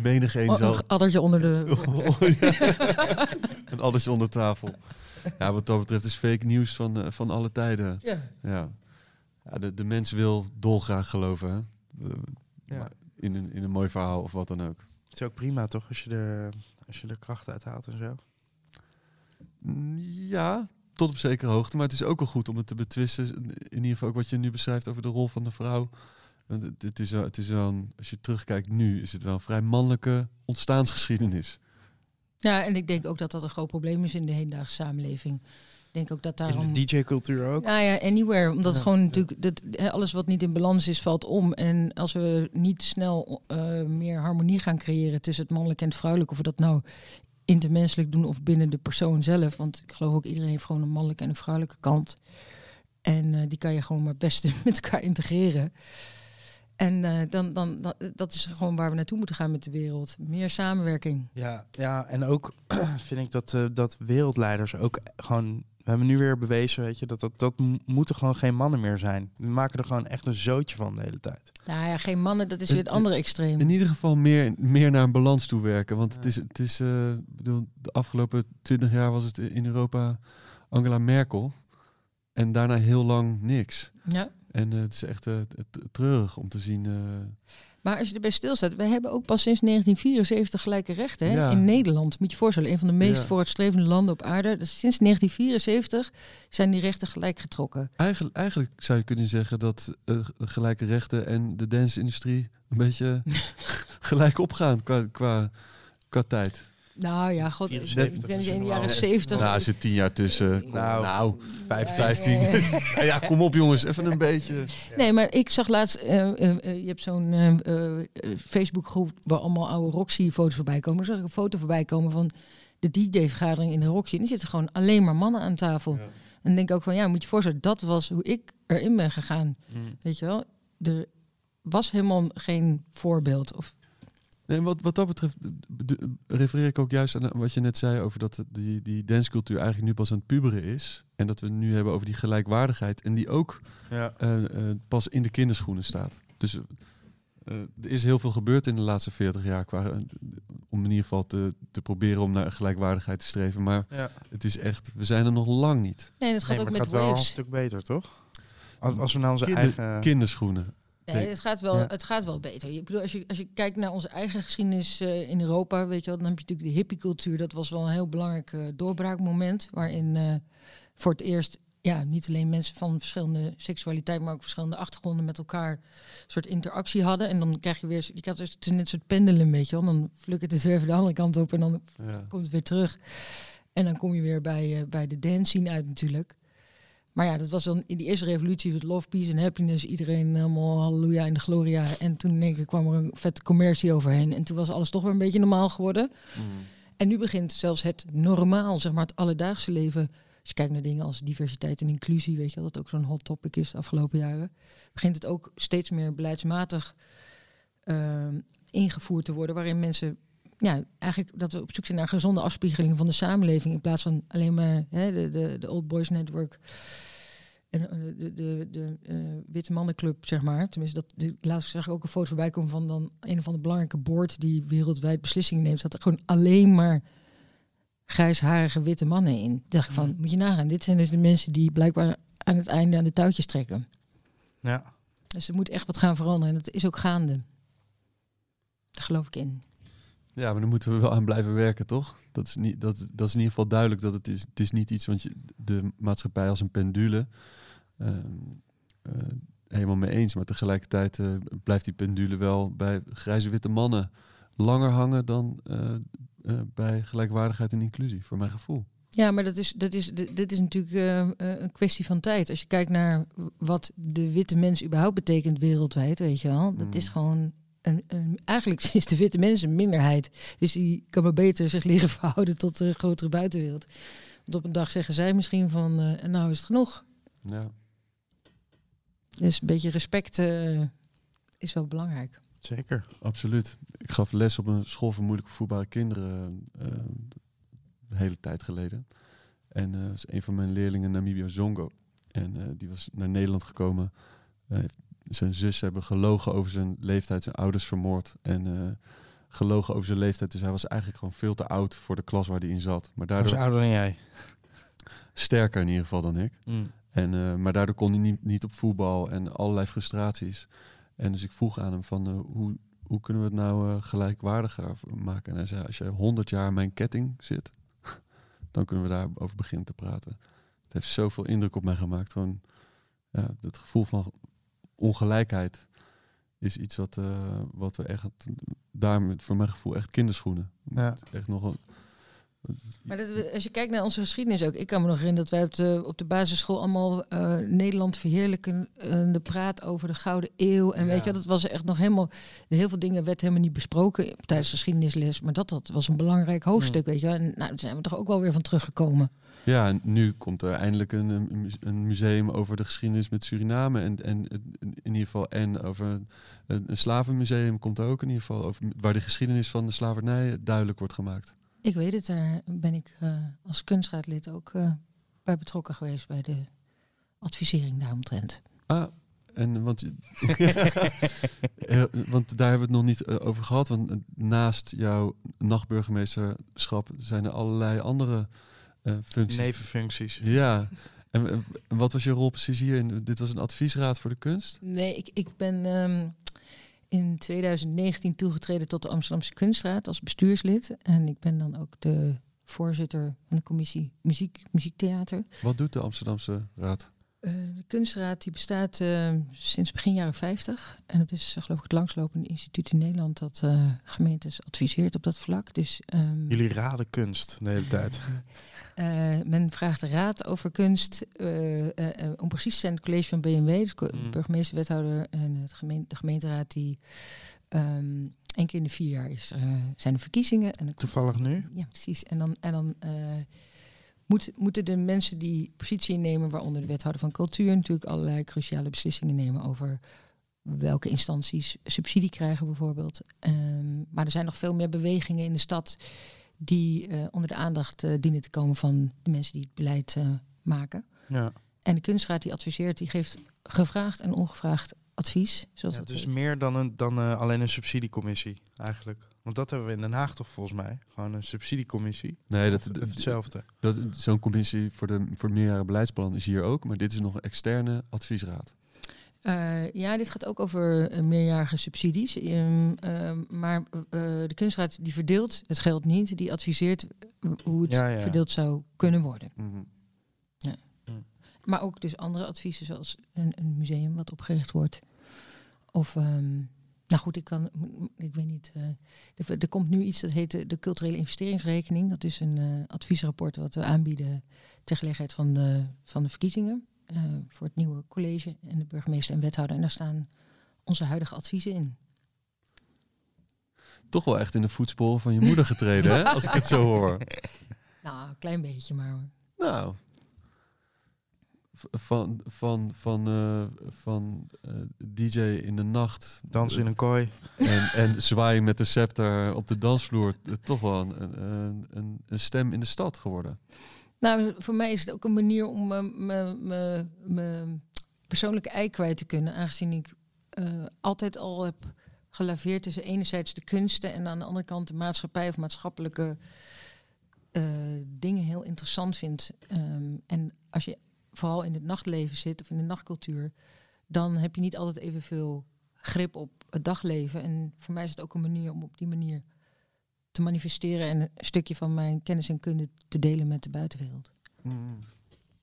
Menig een zal... een addertje onder de... Oh, ja. een addertje onder tafel. Ja, wat dat betreft is fake nieuws van, eh, van alle tijden. Ja. Ja. ja de, de mens wil dolgraag geloven. Hè? Ja. maar In, een, in een mooi verhaal of wat dan ook. Het is ook prima, toch? Als je er, als je er kracht uit haalt en zo. Ja, tot op zekere hoogte. Maar het is ook wel goed om het te betwisten. In ieder geval ook wat je nu beschrijft over de rol van de vrouw. Want het, het is wel, het is wel een, als je terugkijkt nu, is het wel een vrij mannelijke ontstaansgeschiedenis. ja, en ik denk ook dat dat een groot probleem is in de hedendaagse samenleving. Ik denk ook dat daarom... In de DJ-cultuur ook. Nou ja, anywhere. Omdat Ja, het gewoon ja. natuurlijk dat, hè, alles wat niet in balans is, valt om. En als we niet snel eh, meer harmonie gaan creëren tussen het mannelijk en het vrouwelijk, of we dat nou intermenselijk doen of binnen de persoon zelf. Want ik geloof ook iedereen heeft gewoon een mannelijke en een vrouwelijke kant. En eh, die kan je gewoon maar het beste met elkaar integreren. En eh, dan, dan, dat is gewoon waar we naartoe moeten gaan met de wereld. Meer samenwerking. Ja, ja, en ook vind ik dat, eh, dat wereldleiders ook gewoon... We hebben nu weer bewezen, weet je, dat dat, dat moeten gewoon geen mannen meer zijn. We maken er gewoon echt een zootje van de hele tijd. Nou ja, geen mannen, dat is weer het andere extreem. In ieder geval meer, meer naar een balans toe werken. Want het is, het is eh, bedoel, de afgelopen twintig jaar was het in Europa Angela Merkel. En daarna heel lang niks. Ja. En eh, het is echt eh, t- treurig om te zien. Maar als je erbij stilstaat, wij hebben ook pas sinds 1974 gelijke rechten hè? Ja. in Nederland. Moet je je voorstellen, een van de meest Ja. vooruitstrevende landen op aarde. Dus sinds 1974 zijn die rechten gelijk getrokken. eigenlijk, eigenlijk zou je kunnen zeggen dat eh, gelijke rechten en de dance-industrie een beetje gelijk opgaan qua, qua, qua tijd. Nou ja, god, ik 74 ben in de jaren 70. Nou, er zit tien jaar tussen. Nou, nou vijf- 15. Eh, ja, kom op jongens, even een beetje. Nee, maar ik zag laatst, eh, eh, eh, je hebt zo'n eh, eh, eh, Facebookgroep waar allemaal oude Roxy-foto's voorbij komen. Er zag ik een foto voorbij komen van de DJ-vergadering in de Roxy. En er zitten gewoon alleen maar mannen aan tafel. En denk ik ook van, ja, moet je je voorstellen, dat was hoe ik erin ben gegaan. Mm. Weet je wel? Er was helemaal geen voorbeeld. Of, Nee, wat, wat dat betreft d- refereer ik ook juist aan wat je net zei over dat die, die dancecultuur eigenlijk nu pas aan het puberen is. En dat we het nu hebben over die gelijkwaardigheid. En die ook Ja. eh, eh, pas in de kinderschoenen staat. Dus eh, eh, er is heel veel gebeurd in de laatste 40 jaar qua, eh, om in ieder geval te, te proberen om naar gelijkwaardigheid te streven. Maar Ja. het is echt, we zijn er nog lang niet. Nee, het gaat Nee, ook maar met het gaat wel een stuk beter, toch? Als, als we naar onze Kinder- eigen... Kinderschoenen. Nee, het gaat wel, Ja. het gaat wel beter. Ik bedoel, als je, als je kijkt naar onze eigen geschiedenis eh, in Europa, weet je wel, dan heb je natuurlijk de hippiecultuur. Dat was wel een heel belangrijk eh, doorbraakmoment, waarin eh, voor het eerst ja, niet alleen mensen van verschillende seksualiteit, maar ook verschillende achtergronden met elkaar een soort interactie hadden. En dan krijg je weer, je had dus, het is net een soort pendelen, weet je wel. Dan flukkert het weer even de andere kant op en dan Ja. komt het weer terug. En dan kom je weer bij, bij de dance scene uit natuurlijk. Maar ja, dat was dan in die eerste revolutie met love, peace en happiness. Iedereen helemaal halleluja in de gloria. En toen in één keer kwam er een vette commercie overheen. En toen was alles toch weer een beetje normaal geworden. Mm. En nu begint zelfs het normaal, zeg maar het alledaagse leven. Als je kijkt naar dingen als diversiteit en inclusie, weet je wel, dat ook zo'n hot topic is de afgelopen jaren. Begint het ook steeds meer beleidsmatig ehm, ingevoerd te worden. Waarin mensen, ja, eigenlijk dat we op zoek zijn naar gezonde afspiegeling van de samenleving. In plaats van alleen maar hè, de, de, de Old Boys Network. En eh, de, de, de eh, Witte Mannenclub, zeg maar. Tenminste, dat, de, laatst zag ik ook een foto voorbij komen van dan een van de belangrijke board die wereldwijd beslissingen neemt. Dat er gewoon alleen maar grijsharige witte mannen in. Toen dacht ik van, moet je nagaan. Dit zijn dus de mensen die blijkbaar aan het einde aan de touwtjes trekken. Ja. Dus er moet echt wat gaan veranderen. En dat is ook gaande. Daar geloof ik in. Ja, maar dan moeten we wel aan blijven werken, toch? Dat is, niet, dat, dat is in ieder geval duidelijk dat het is, het is niet iets, want je, de maatschappij als een pendule, ehm, eh, helemaal mee eens. Maar tegelijkertijd eh, blijft die pendule wel bij grijze witte mannen langer hangen dan eh, bij gelijkwaardigheid en inclusie, voor mijn gevoel. Ja, maar dat is, dat is, dit is natuurlijk een kwestie van tijd. Als je kijkt naar wat de witte mens überhaupt betekent wereldwijd, weet je wel. Dat Mm. is gewoon... Een, een, eigenlijk is de witte mens een minderheid. Dus die kan maar beter zich leren verhouden tot de grotere buitenwereld. Want op een dag zeggen zij misschien van... eh, en nou is het genoeg. Ja. Dus een beetje respect eh, is wel belangrijk. Zeker. Absoluut. Ik gaf les op een school voor moeilijk voetbare kinderen eh, de hele tijd geleden. En eh is een van mijn leerlingen Namibio Zongo. En eh, die was naar Nederland gekomen. Eh, zijn zus hebben gelogen over zijn leeftijd, zijn ouders vermoord. En eh, gelogen over zijn leeftijd. Dus hij was eigenlijk gewoon veel te oud voor de klas waar hij in zat. Maar daardoor ouder dan jij. sterker in ieder geval dan ik. Mm. En, eh, maar daardoor kon hij niet, niet op voetbal en allerlei frustraties. En dus ik vroeg aan hem van eh, hoe, hoe kunnen we het nou gelijkwaardiger maken? En hij zei, als je 100 jaar mijn ketting zit, dan kunnen we daarover beginnen te praten. Het heeft zoveel indruk op mij gemaakt. Gewoon ja, het gevoel van ongelijkheid is iets wat, eh, wat we echt, daar met, voor mijn gevoel echt kinderschoenen. Ja. Echt nog een, Maar dat we, als je kijkt naar onze geschiedenis ook. Ik kan me nog herinneren dat wij op de, op de basisschool allemaal eh, Nederland verheerlijken. eh, de praat over de Gouden Eeuw. En weet je, dat was echt nog helemaal... Heel veel dingen werd helemaal niet besproken tijdens de geschiedenisles. Maar dat, dat was een belangrijk hoofdstuk, weet je. wel. En nou, daar zijn we toch ook wel weer van teruggekomen. Ja, en nu komt er eindelijk een, een muse- een museum over de geschiedenis met Suriname. En, en in ieder geval, en over een, een slavenmuseum komt er ook in ieder geval over waar de geschiedenis van de slavernij duidelijk wordt gemaakt. Ik weet het, daar ben ik eh, als kunstraadlid ook eh, bij betrokken geweest... bij de advisering daaromtrent. Ah, en want, Eh, want daar hebben we het nog niet over gehad. Want naast jouw nachtburgemeesterschap zijn er allerlei andere functies. Nevenfuncties. Ja. En, en wat was je rol precies hier? In, dit was een adviesraad voor de kunst? Nee, ik, ik ben ehm, in 2019 toegetreden tot de Amsterdamse Kunstraad als bestuurslid. En ik ben dan ook de voorzitter van de commissie Muziek, Muziektheater. Wat doet de Amsterdamse Raad? Eh, de Kunstraad die bestaat eh, sinds begin jaren 50. En het is eh, geloof ik het langslopende instituut in Nederland dat eh, gemeentes adviseert op dat vlak. Dus ehm, Jullie raden kunst de hele tijd. eh, men vraagt de raad over kunst. eh, eh, om precies te zijn het college van BMW, dus Mm. burgemeester, wethouder en het de gemeenteraad die ehm één keer in de vier jaar is, zijn de verkiezingen. En komt- Toevallig nu? Ja, precies. En dan, en dan moet, moeten de mensen die positie innemen, waaronder de wethouder van cultuur, natuurlijk allerlei cruciale beslissingen nemen over welke instanties subsidie krijgen bijvoorbeeld. Ehm, maar er zijn nog veel meer bewegingen in de stad die eh, onder de aandacht eh, dienen te komen van de mensen die het beleid eh, maken. Ja. En de kunstraad die adviseert, die geeft gevraagd en ongevraagd advies. Zoals Ja, dat dus heet. meer dan, een, dan eh, alleen een subsidiecommissie eigenlijk. Want dat hebben we in Den Haag toch volgens mij. Gewoon een subsidiecommissie. Nee, dat, of hetzelfde. dat, zo'n commissie voor, de, voor het meerjaren beleidsplan is hier ook. Maar dit is nog een externe adviesraad. Eh, ja, dit gaat ook over eh, meerjarige subsidies. Ehm, em, maar eh, de kunstraad die verdeelt het geld niet. Die adviseert hoe het Ja, ja. verdeeld zou kunnen worden. Mhm. Maar ook dus andere adviezen zoals een, een museum wat opgericht wordt. Of, ehm, nou goed, ik kan, ik weet niet. er, er komt nu iets dat heet de, culturele investeringsrekening. Dat is een adviesrapport wat we aanbieden ter gelegenheid van de, van de verkiezingen. Eh, voor het nieuwe college en de burgemeester en wethouder. En daar staan onze huidige adviezen in. Toch wel echt in de voetsporen van je moeder getreden, hè? Als ik het zo hoor. Nou, een klein beetje, maar hoor. Nou. Van, van, van, eh, van eh, DJ in de nacht. Dans in een kooi. En, en zwaaien met de scepter op de dansvloer. Toch wel een, een, een, een stem in de stad geworden. Nou, voor mij is het ook een manier om eh, mijn- persoonlijke ei kwijt te kunnen. Aangezien ik eh, altijd al heb gelaveerd tussen enerzijds de kunsten en aan de andere kant de maatschappij of maatschappelijke eh, dingen heel interessant vind. Ehm, en als je vooral in het nachtleven zit of in de nachtcultuur, dan heb je niet altijd evenveel grip op het dagleven. En voor mij is het ook een manier om op die manier te manifesteren en een stukje van mijn kennis en kunde te delen met de buitenwereld.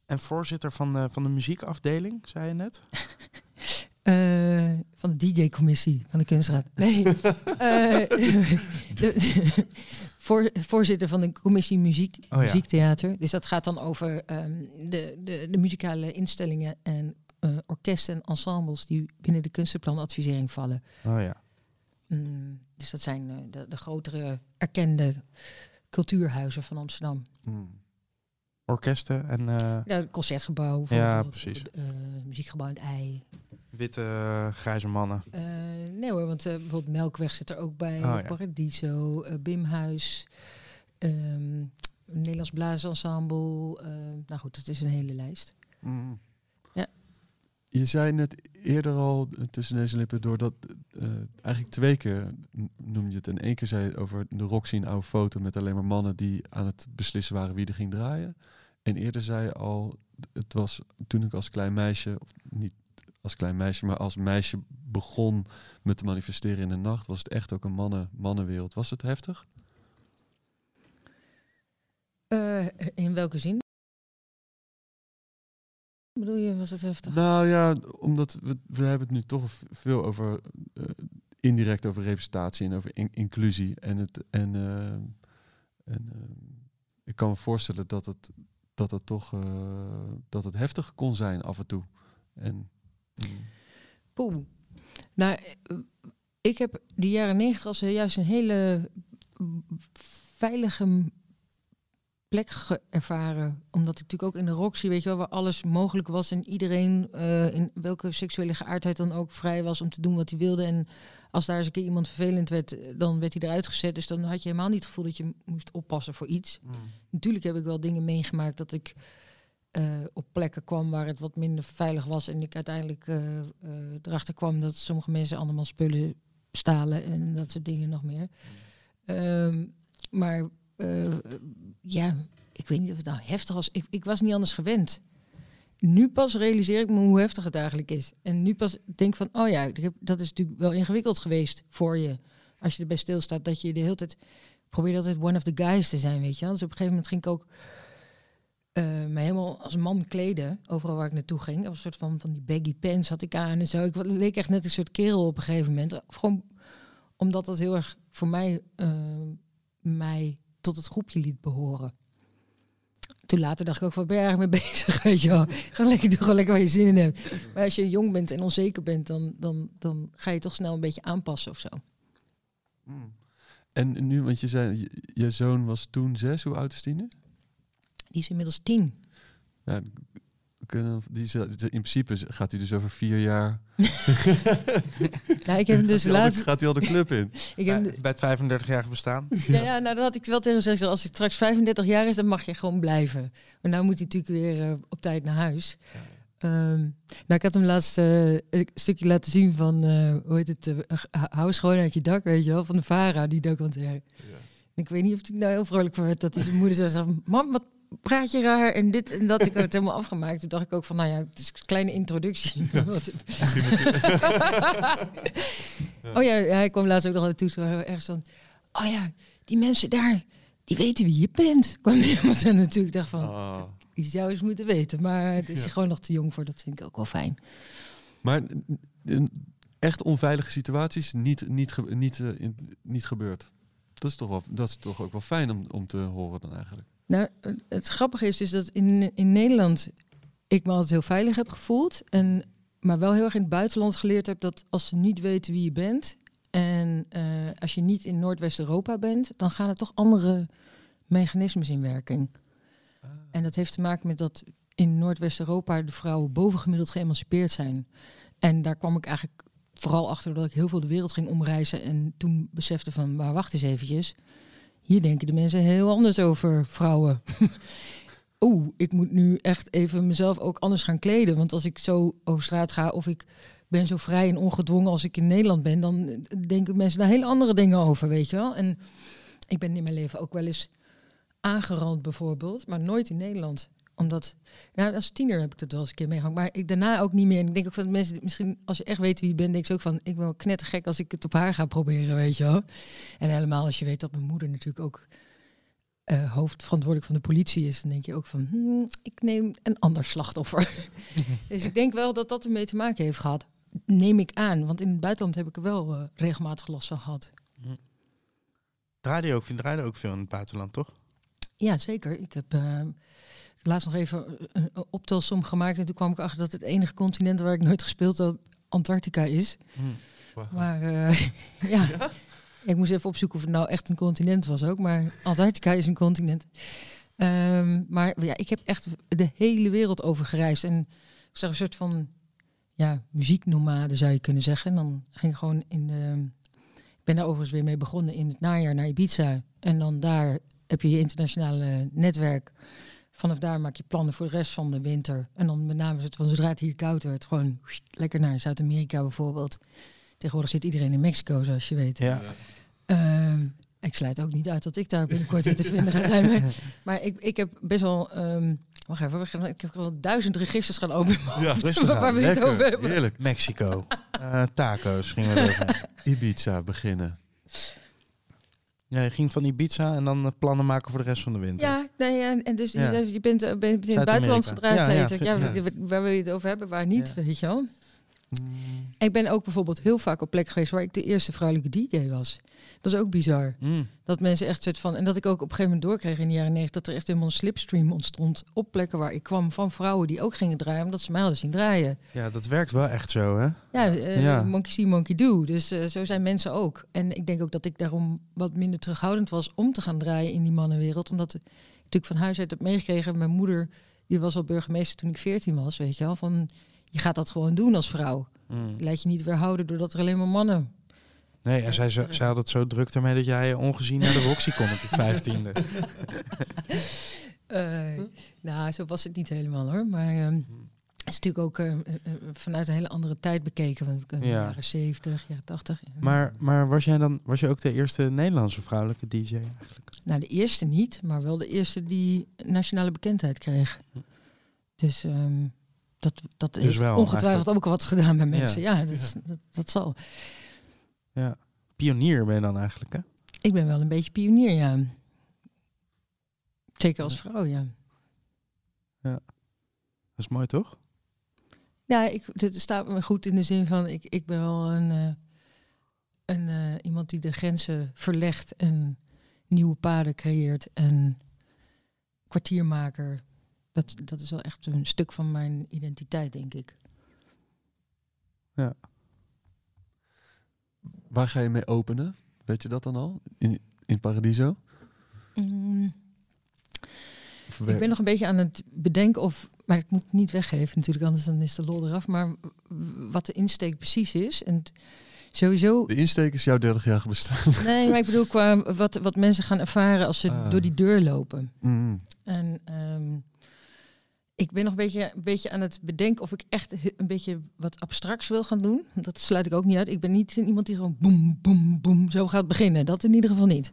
En voorzitter van de, van de muziekafdeling, zei je net? Eh, van de DJ-commissie van de kunstraad. Nee. Eh, de- voor, voorzitter van de commissie muziek, Oh ja. muziektheater. Dus dat gaat dan over ehm, de, de, de muzikale instellingen en eh, orkesten en ensembles die binnen de kunstenplanadvisering vallen. Oh ja. Mm, dus dat zijn eh, de, de grotere erkende cultuurhuizen van Amsterdam. Orkesten en eh, Ja, het concertgebouw. Ja, precies. of, eh, muziekgebouw in het ei. witte grijze mannen. Nee hoor, want bijvoorbeeld Melkweg zit er ook bij. Oh, ja. Paradiso, Bimhuis, ehm Nederlands Blaasensemble. nou goed, het is een hele lijst. Ja. Je zei net eerder al eh, tussen deze lippen door dat eh, eigenlijk twee keer n- noemde je het. En één keer zei je over de Roxy een oude foto met alleen maar mannen die aan het beslissen waren wie er ging draaien. En eerder zei je al, het was toen ik als klein meisje, of niet als klein meisje, maar als meisje begon me te manifesteren in de nacht, was het echt ook een mannen, mannenwereld. Was het heftig? Eh, in welke zin? Bedoel je, was het heftig? Nou ja, omdat we, we hebben het nu toch veel over eh, indirect over representatie en over in- inclusie. En, het, en, eh, en eh, ik kan me voorstellen dat het, dat het toch dat het heftig kon zijn af en toe. En, mm, Poeh. Nou, ik heb die jaren negentig als juist een hele veilige m- plek ervaren. Omdat ik natuurlijk ook in de Roxy, weet je wel, waar alles mogelijk was. En iedereen, eh, in welke seksuele geaardheid dan ook, vrij was om te doen wat hij wilde. En als daar eens een keer iemand vervelend werd, eh, dan werd hij eruit gezet. Dus dan had je helemaal niet het gevoel dat je moest oppassen voor iets. Natuurlijk heb ik wel dingen meegemaakt dat ik eh, op plekken kwam waar het wat minder veilig was. En ik uiteindelijk erachter kwam dat sommige mensen allemaal spullen stalen en dat soort dingen nog meer. Ehm, maar eh, ja, ik weet niet of het nou heftig was. Ik, ik was niet anders gewend. Nu pas realiseer ik me hoe heftig het eigenlijk is. En nu pas denk van, oh ja, dat is natuurlijk wel ingewikkeld geweest voor je. Als je erbij stilstaat, dat je de hele tijd probeert altijd one of the guys te zijn, weet je. Dus op een gegeven moment ging ik ook eh, me helemaal als man kleden, overal waar ik naartoe ging. Dat was een soort van, van die baggy pants had ik aan en zo. Ik leek echt net een soort kerel op een gegeven moment. Gewoon omdat dat heel erg voor mij, eh, mij tot het groepje liet behoren. Toen later dacht ik ook, wat ben je eigenlijk mee bezig? Weet je wel? Gewoon lekker, doe gewoon lekker waar je zin in hebt. Maar als je jong bent en onzeker bent, dan, dan, dan ga je toch snel een beetje aanpassen of zo. En nu, want je zei, je, je zoon was toen zes, hoe oud is die nu? Die is inmiddels tien. Ja, kunnen, die, in principe gaat hij dus over vier jaar. Nou, ik heb hem dus gaat, laatst... gaat hij al de club in? Ik heb, Bij, bij het 35-jarige bestaan. Ja, ja, nou dat had ik wel tegen hem gezegd. Als hij straks 35 jaar is, dan mag je gewoon blijven. Maar nou moet hij natuurlijk weer eh, op tijd naar huis. Ehm, nou, ik had hem laatst eh, een stukje laten zien van, eh, hoe heet het, hou gewoon uit je dak, weet je wel, van de VARA, die documentaire. Ik weet niet of hij nou heel vrolijk voor werd dat hij de moeder zo zegt, mam, wat praat je raar en dit en dat. Ik heb het helemaal afgemaakt. Toen dacht ik ook van, nou ja, het is een kleine introductie. Oh ja, hij kwam laatst ook nog aan de toets ergens van, oh ja, die mensen daar, die weten wie je bent. Kwam iemand en natuurlijk dacht van, Ah. die zou eens moeten weten. Maar het is Ja. gewoon nog te jong voor, dat vind ik ook wel fijn. Maar n- echt onveilige situaties niet, niet, niet, eh, niet gebeurd. Dat is, toch wel, dat is toch ook wel fijn om, om te horen dan eigenlijk. Nou, het- grappige is dus dat in, in Nederland ik me altijd heel veilig heb gevoeld. En, maar wel heel erg in het buitenland geleerd heb dat als ze niet weten wie je bent... en eh, als je niet in Noordwest-Europa bent... dan gaan er toch andere mechanismes in werking. En dat heeft te maken met dat in Noordwest-Europa de vrouwen bovengemiddeld geëmancipeerd zijn. En daar kwam ik eigenlijk vooral achter dat ik heel veel de wereld ging omreizen. En toen besefte van, wacht eens eventjes. Hier denken de mensen heel anders over vrouwen. Oeh, ik moet nu echt even mezelf ook anders gaan kleden. Want als ik zo over straat ga of ik ben zo vrij en ongedwongen als ik in Nederland ben... dan denken mensen daar hele andere dingen over, weet je wel. En ik ben in mijn leven ook wel eens aangerand bijvoorbeeld, maar nooit in Nederland. Omdat, nou, als tiener heb ik dat wel eens een keer meegemaakt, maar ik daarna ook niet meer. En ik denk ook van mensen, misschien als je echt weet wie je bent, denk je ook van, ik ben knettergek als ik het op haar ga proberen, weet je wel. En helemaal als je weet dat mijn moeder natuurlijk ook eh, hoofdverantwoordelijk van de politie is, dan denk je ook van, hmm, ik neem een ander slachtoffer. dus ik denk wel dat dat ermee te maken heeft gehad. Neem ik aan, want in het buitenland heb ik er wel eh, regelmatig last van gehad. Draaide je ook, draaide ook veel in het buitenland, toch? Ja, zeker. Ik heb eh, laatst nog even een, een optelsom gemaakt. En toen kwam ik achter dat het enige continent waar ik nooit gespeeld heb, Antarctica is. Maar eh, ja. ik moest even opzoeken of het nou echt een continent was ook. Maar Antarctica is een continent. Ehm, maar ja, ik heb echt de hele wereld over gereisd. En ik zag een soort van ja, muzieknomade zou je kunnen zeggen. En dan ging ik gewoon in de... Ik ben daar overigens weer mee begonnen in het najaar naar Ibiza. En dan daar heb je je internationale netwerk. Vanaf daar maak je plannen voor de rest van de winter. En dan met name het van zodra het hier koud werd, gewoon lekker naar Zuid-Amerika bijvoorbeeld. Tegenwoordig zit iedereen in Mexico, zoals je weet. Ja. Ehm, ik sluit ook niet uit dat ik daar binnenkort weer te vinden ga zijn. Maar, maar ik, ik heb best wel... ehm wacht even, we gaan- ik heb wel duizend registers gaan openen. Ja, rustig waar we het over hebben. Heerlijk. Mexico. Eh, taco's gingen we. Ibiza beginnen. Ja, je ging van Ibiza en dan eh, plannen maken voor de rest van de winter. Ja, nee, ja, en dus Ja. je, je bent, eh, ben- bent in het buitenland gedraaid. Ja, ja, waar- wil je het over hebben, waar niet, weet je wel. Ik ben ook bijvoorbeeld heel vaak op plek geweest waar ik de eerste vrouwelijke DJ was. Dat is ook bizar. Mm. Dat mensen echt soort van. En dat ik ook op een gegeven moment doorkreeg in de jaren 90 dat er echt helemaal een slipstream ontstond. Op plekken waar ik kwam van vrouwen die ook gingen draaien, omdat ze mij hadden zien draaien. Ja, dat werkt wel echt zo, hè? Ja, eh, Ja. monkey see, monkey do. Dus eh, zo zijn mensen ook. En ik denk ook dat ik daarom wat minder terughoudend was om te gaan draaien in die mannenwereld. Omdat ik natuurlijk van huis uit heb meegekregen. Mijn moeder, die was al burgemeester toen ik 14 was, weet je wel. Van, je gaat dat gewoon doen als vrouw. Mm. Laat je niet weerhouden doordat er alleen maar mannen... Nee, en zij, zij had het zo druk ermee dat jij ongezien naar de Roxy kon op je vijftiende. Eh, nou, zo was het niet helemaal hoor. Maar ehm, het is natuurlijk ook eh, eh, eh, vanuit een hele andere tijd bekeken. Want in de Ja. jaren 70, jaren 80. Maar, maar was jij dan was je ook de eerste Nederlandse vrouwelijke DJ eigenlijk? Nou, de eerste niet, maar wel de eerste die nationale bekendheid kreeg. Dus ehm, dat, dat Dus heeft wel, ongetwijfeld eigenlijk. ook wat gedaan bij mensen. Ja, dat, is- dat, dat zal. Ja. Pionier ben je dan eigenlijk, hè? Ik ben wel een beetje pionier, ja. Zeker als vrouw, ja. Dat is mooi, toch? Ja, ik, het staat me goed in de zin van, ik, ik ben wel een, eh, een, eh, iemand die de grenzen verlegt en nieuwe paden creëert en kwartiermaker. Dat, dat is wel echt een stuk van mijn identiteit, denk ik. Waar ga je mee openen? Weet je dat dan al? In, in Paradiso? Mm, ik ben nog een beetje aan het bedenken of, maar ik moet het niet weggeven natuurlijk, anders dan is de lol eraf. Maar wat de insteek precies is. En sowieso De insteek is jouw 30 jaar bestaan. Nee, maar ik bedoel qua wat, wat mensen gaan ervaren als ze Ah. door die deur lopen. Mm. En ehm, Ik ben nog een beetje, een beetje aan het bedenken of ik echt een beetje wat abstracts wil gaan doen. Dat sluit ik ook niet uit. Ik ben niet iemand die gewoon boem, boem, boem zo gaat beginnen. Dat in ieder geval niet.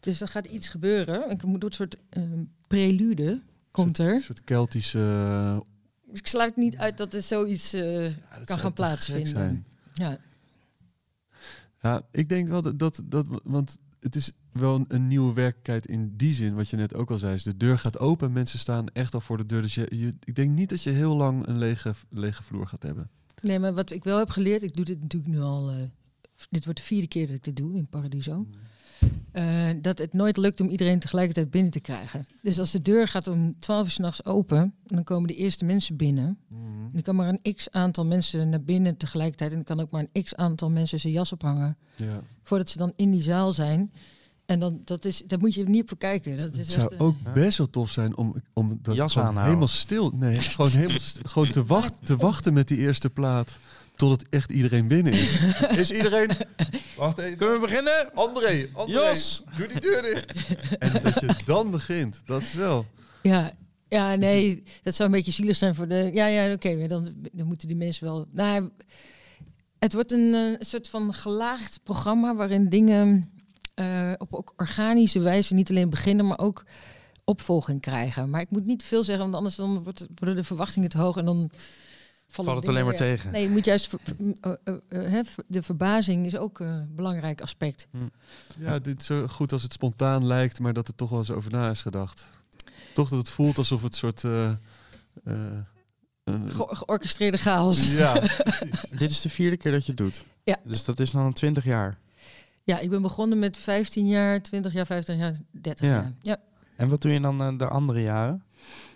Dus er gaat iets gebeuren. Ik moet een soort ehm, prelude komt Een er. soort Keltische... eh, Dus ik sluit niet uit dat er zoiets eh, ja, dat kan gaan plaatsvinden. Ja. Ja, ik denk wel dat, dat, dat... Want het is wel een, een nieuwe werkelijkheid in die zin, wat je net ook al zei. Is de deur gaat open, mensen staan echt al voor de deur. Dus je, je, ik denk niet dat je heel lang een lege, lege vloer gaat hebben. Nee, maar wat ik wel heb geleerd, ik doe dit natuurlijk nu al. eh, dit wordt de vierde keer dat ik dit doe in Paradiso. Eh, dat het nooit lukt om iedereen tegelijkertijd binnen te krijgen. Dus als de deur gaat om 12 uur s'nachts open, dan komen de eerste mensen binnen. En er kan maar een x aantal mensen naar binnen tegelijkertijd. En er kan ook maar een x aantal mensen zijn jas ophangen. Ja. Voordat ze dan in die zaal zijn. En dan, dat is, daar moet je niet op voor kijken. Dat is Het echt, zou ook best wel tof zijn om, om dat Jas aanhouden. helemaal stil. Nee, gewoon helemaal gewoon te, wacht, te wachten met die eerste plaat. Totdat echt iedereen binnen is. Is iedereen. Wacht even. Kunnen we beginnen? André, André, Jos! doe die deur dicht. En dat je dan begint, dat is wel. Ja, ja, nee, dat zou een beetje zielig zijn voor de. Ja, ja, oké, dan, dan moeten die mensen wel. Nou, het wordt een eh, soort van gelaagd programma waarin dingen eh, op ook organische wijze niet alleen beginnen, maar ook opvolging krijgen. Maar ik moet niet veel zeggen, want anders dan wordt, worden de verwachtingen te hoog en dan Valt het alleen maar tegen. Nee, je moet juist eh, eh, eh, hè, de verbazing is ook een belangrijk aspect. Ja, dit zo goed als het spontaan lijkt, maar dat er toch wel eens over na is gedacht. Toch dat het voelt alsof het soort. eh, eh, een- Ge- georchestreerde chaos. ja, Dit is de vierde keer dat je het doet. Ja. Dus dat is dan 20 jaar. Ja, ik ben begonnen met 15 jaar, 20 jaar, 15 jaar, 30 Ja. jaar. Ja. En wat doe je dan eh, de andere jaren?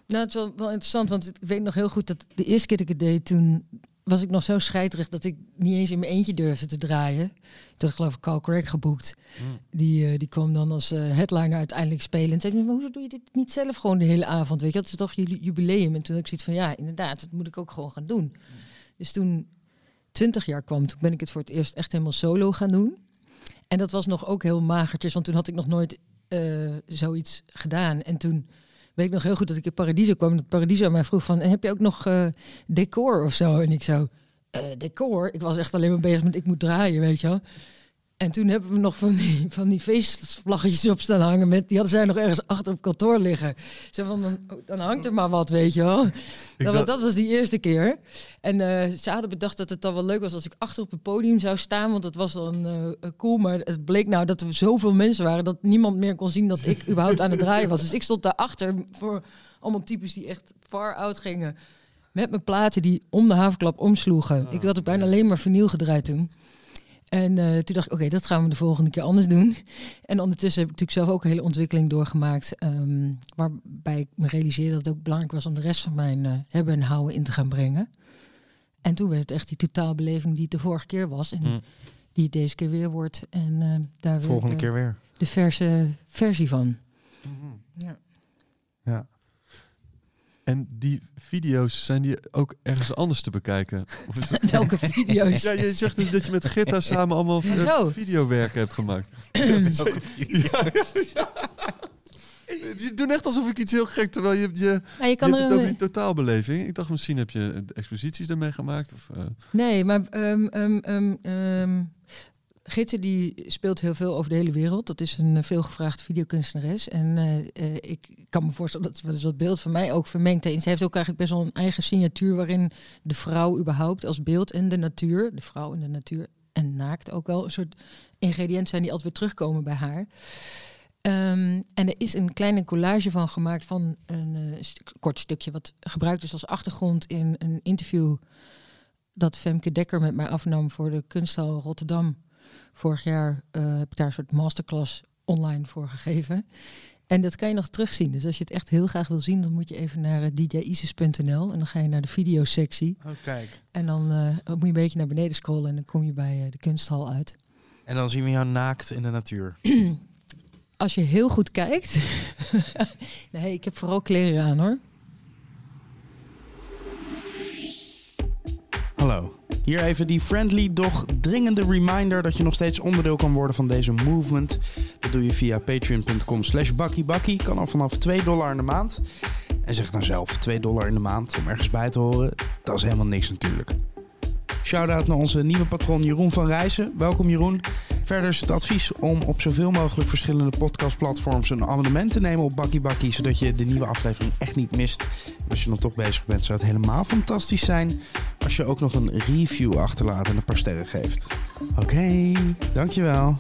Nou, het is wel, wel interessant, want ik weet nog heel goed dat de eerste keer dat ik het deed, toen was ik nog zo scheiterig dat ik niet eens in mijn eentje durfde te draaien. Ik geloof ik Carl Craig geboekt. Die, eh, die kwam dan als eh, headliner uiteindelijk spelen. En zei, maar hoezo doe je dit niet zelf gewoon de hele avond? Weet je, dat is toch jullie jubileum? En toen ik zoiets van, ja, inderdaad, dat moet ik ook gewoon gaan doen. Dus toen 20 jaar kwam, toen ben ik het voor het eerst echt helemaal solo gaan doen. En dat was nog ook heel magertjes, want toen had ik nog nooit eh, zoiets gedaan. En toen weet nog heel goed dat ik in Paradiso kwam. Dat Paradiso mij vroeg van, heb je ook nog eh, decor of zo? En ik zo, eh, decor? Ik was echt alleen maar bezig met, ik moet draaien, weet je wel. En toen hebben we nog van die, van die feestvlaggetjes op staan hangen. Met, die hadden zij nog ergens achter op kantoor liggen. Zo van, dan, oh, dan hangt er maar wat, weet je wel. Dat, was- dacht- dat was die eerste keer. En eh, ze hadden bedacht dat het dan wel leuk was als ik achter op het podium zou staan. Want dat was dan eh, cool. Maar het bleek nou dat er zoveel mensen waren dat niemand meer kon zien dat ik überhaupt aan het draaien was. Dus ik stond daarachter voor allemaal types die echt far out gingen. Met mijn platen die om de havenklap omsloegen. ik had ook bijna alleen maar vinyl gedraaid toen. En eh, toen dacht ik, oké, dat gaan we de volgende keer anders doen. En ondertussen heb ik natuurlijk zelf ook een hele ontwikkeling doorgemaakt. ehm, waarbij ik me realiseerde dat het ook belangrijk was om de rest van mijn eh, hebben en houden in te gaan brengen. En toen werd het echt die totaalbeleving die het de vorige keer was. En Hm. die het deze keer weer wordt. En eh, daar weer Volgende de, keer weer. de verse versie van. Mhm. Ja. Ja. En die video's, zijn die ook ergens anders te bekijken? Of is dat... Welke video's? Ja, je zegt dus dat je met Gitta samen allemaal Zo. videowerken hebt gemaakt. ja, ja, ja. Je doet echt alsof ik iets heel gek, terwijl je, je, Nou, je kan hebt het over die totaalbeleving. Ik dacht misschien heb je exposities daarmee gemaakt. Of, eh, Nee, maar ehm ehm ehm ehm, Gitte die speelt heel veel over de hele wereld. Dat is een eh, veelgevraagde videokunstenares. En eh, eh, ik kan me voorstellen dat wat beeld van mij ook vermengt heeft. Ze heeft ook eigenlijk best wel een eigen signatuur waarin de vrouw überhaupt als beeld en de natuur, de vrouw en de natuur en naakt ook wel een soort ingrediënten zijn die altijd weer terugkomen bij haar. Ehm, en er is een kleine collage van gemaakt van een kort stukje wat gebruikt is als achtergrond in een interview dat Femke Dekker met mij afnam voor de Kunsthal Rotterdam. Vorig jaar eh, heb ik daar een soort masterclass online voor gegeven. En dat kan je nog terugzien. Dus als je het echt heel graag wil zien, dan moet je even naar uh, djisis.nl en dan ga je naar de videosectie. Oh, kijk. En dan eh, moet je een beetje naar beneden scrollen en dan kom je bij de kunsthal uit. En dan zien we jou naakt in de natuur. Als je heel goed kijkt. nee, ik heb vooral kleren aan hoor. Hallo. Hier even die friendly, doch dringende reminder dat je nog steeds onderdeel kan worden van deze movement. Dat doe je via patreon.com slash bakkiebakkie. Kan al vanaf 2 dollar in de maand. En zeg dan zelf 2 dollar in de maand om ergens bij te horen. Dat is helemaal niks natuurlijk. Shout-out naar onze nieuwe patron Jeroen van Rijssen. Welkom Jeroen. Verder is het advies om op zoveel mogelijk verschillende podcastplatforms een abonnement te nemen op Bakkie Bakkie, zodat je de nieuwe aflevering echt niet mist. En als je dan toch bezig bent, zou het helemaal fantastisch zijn als je ook nog een review achterlaat en een paar sterren geeft. Oké, dankjewel.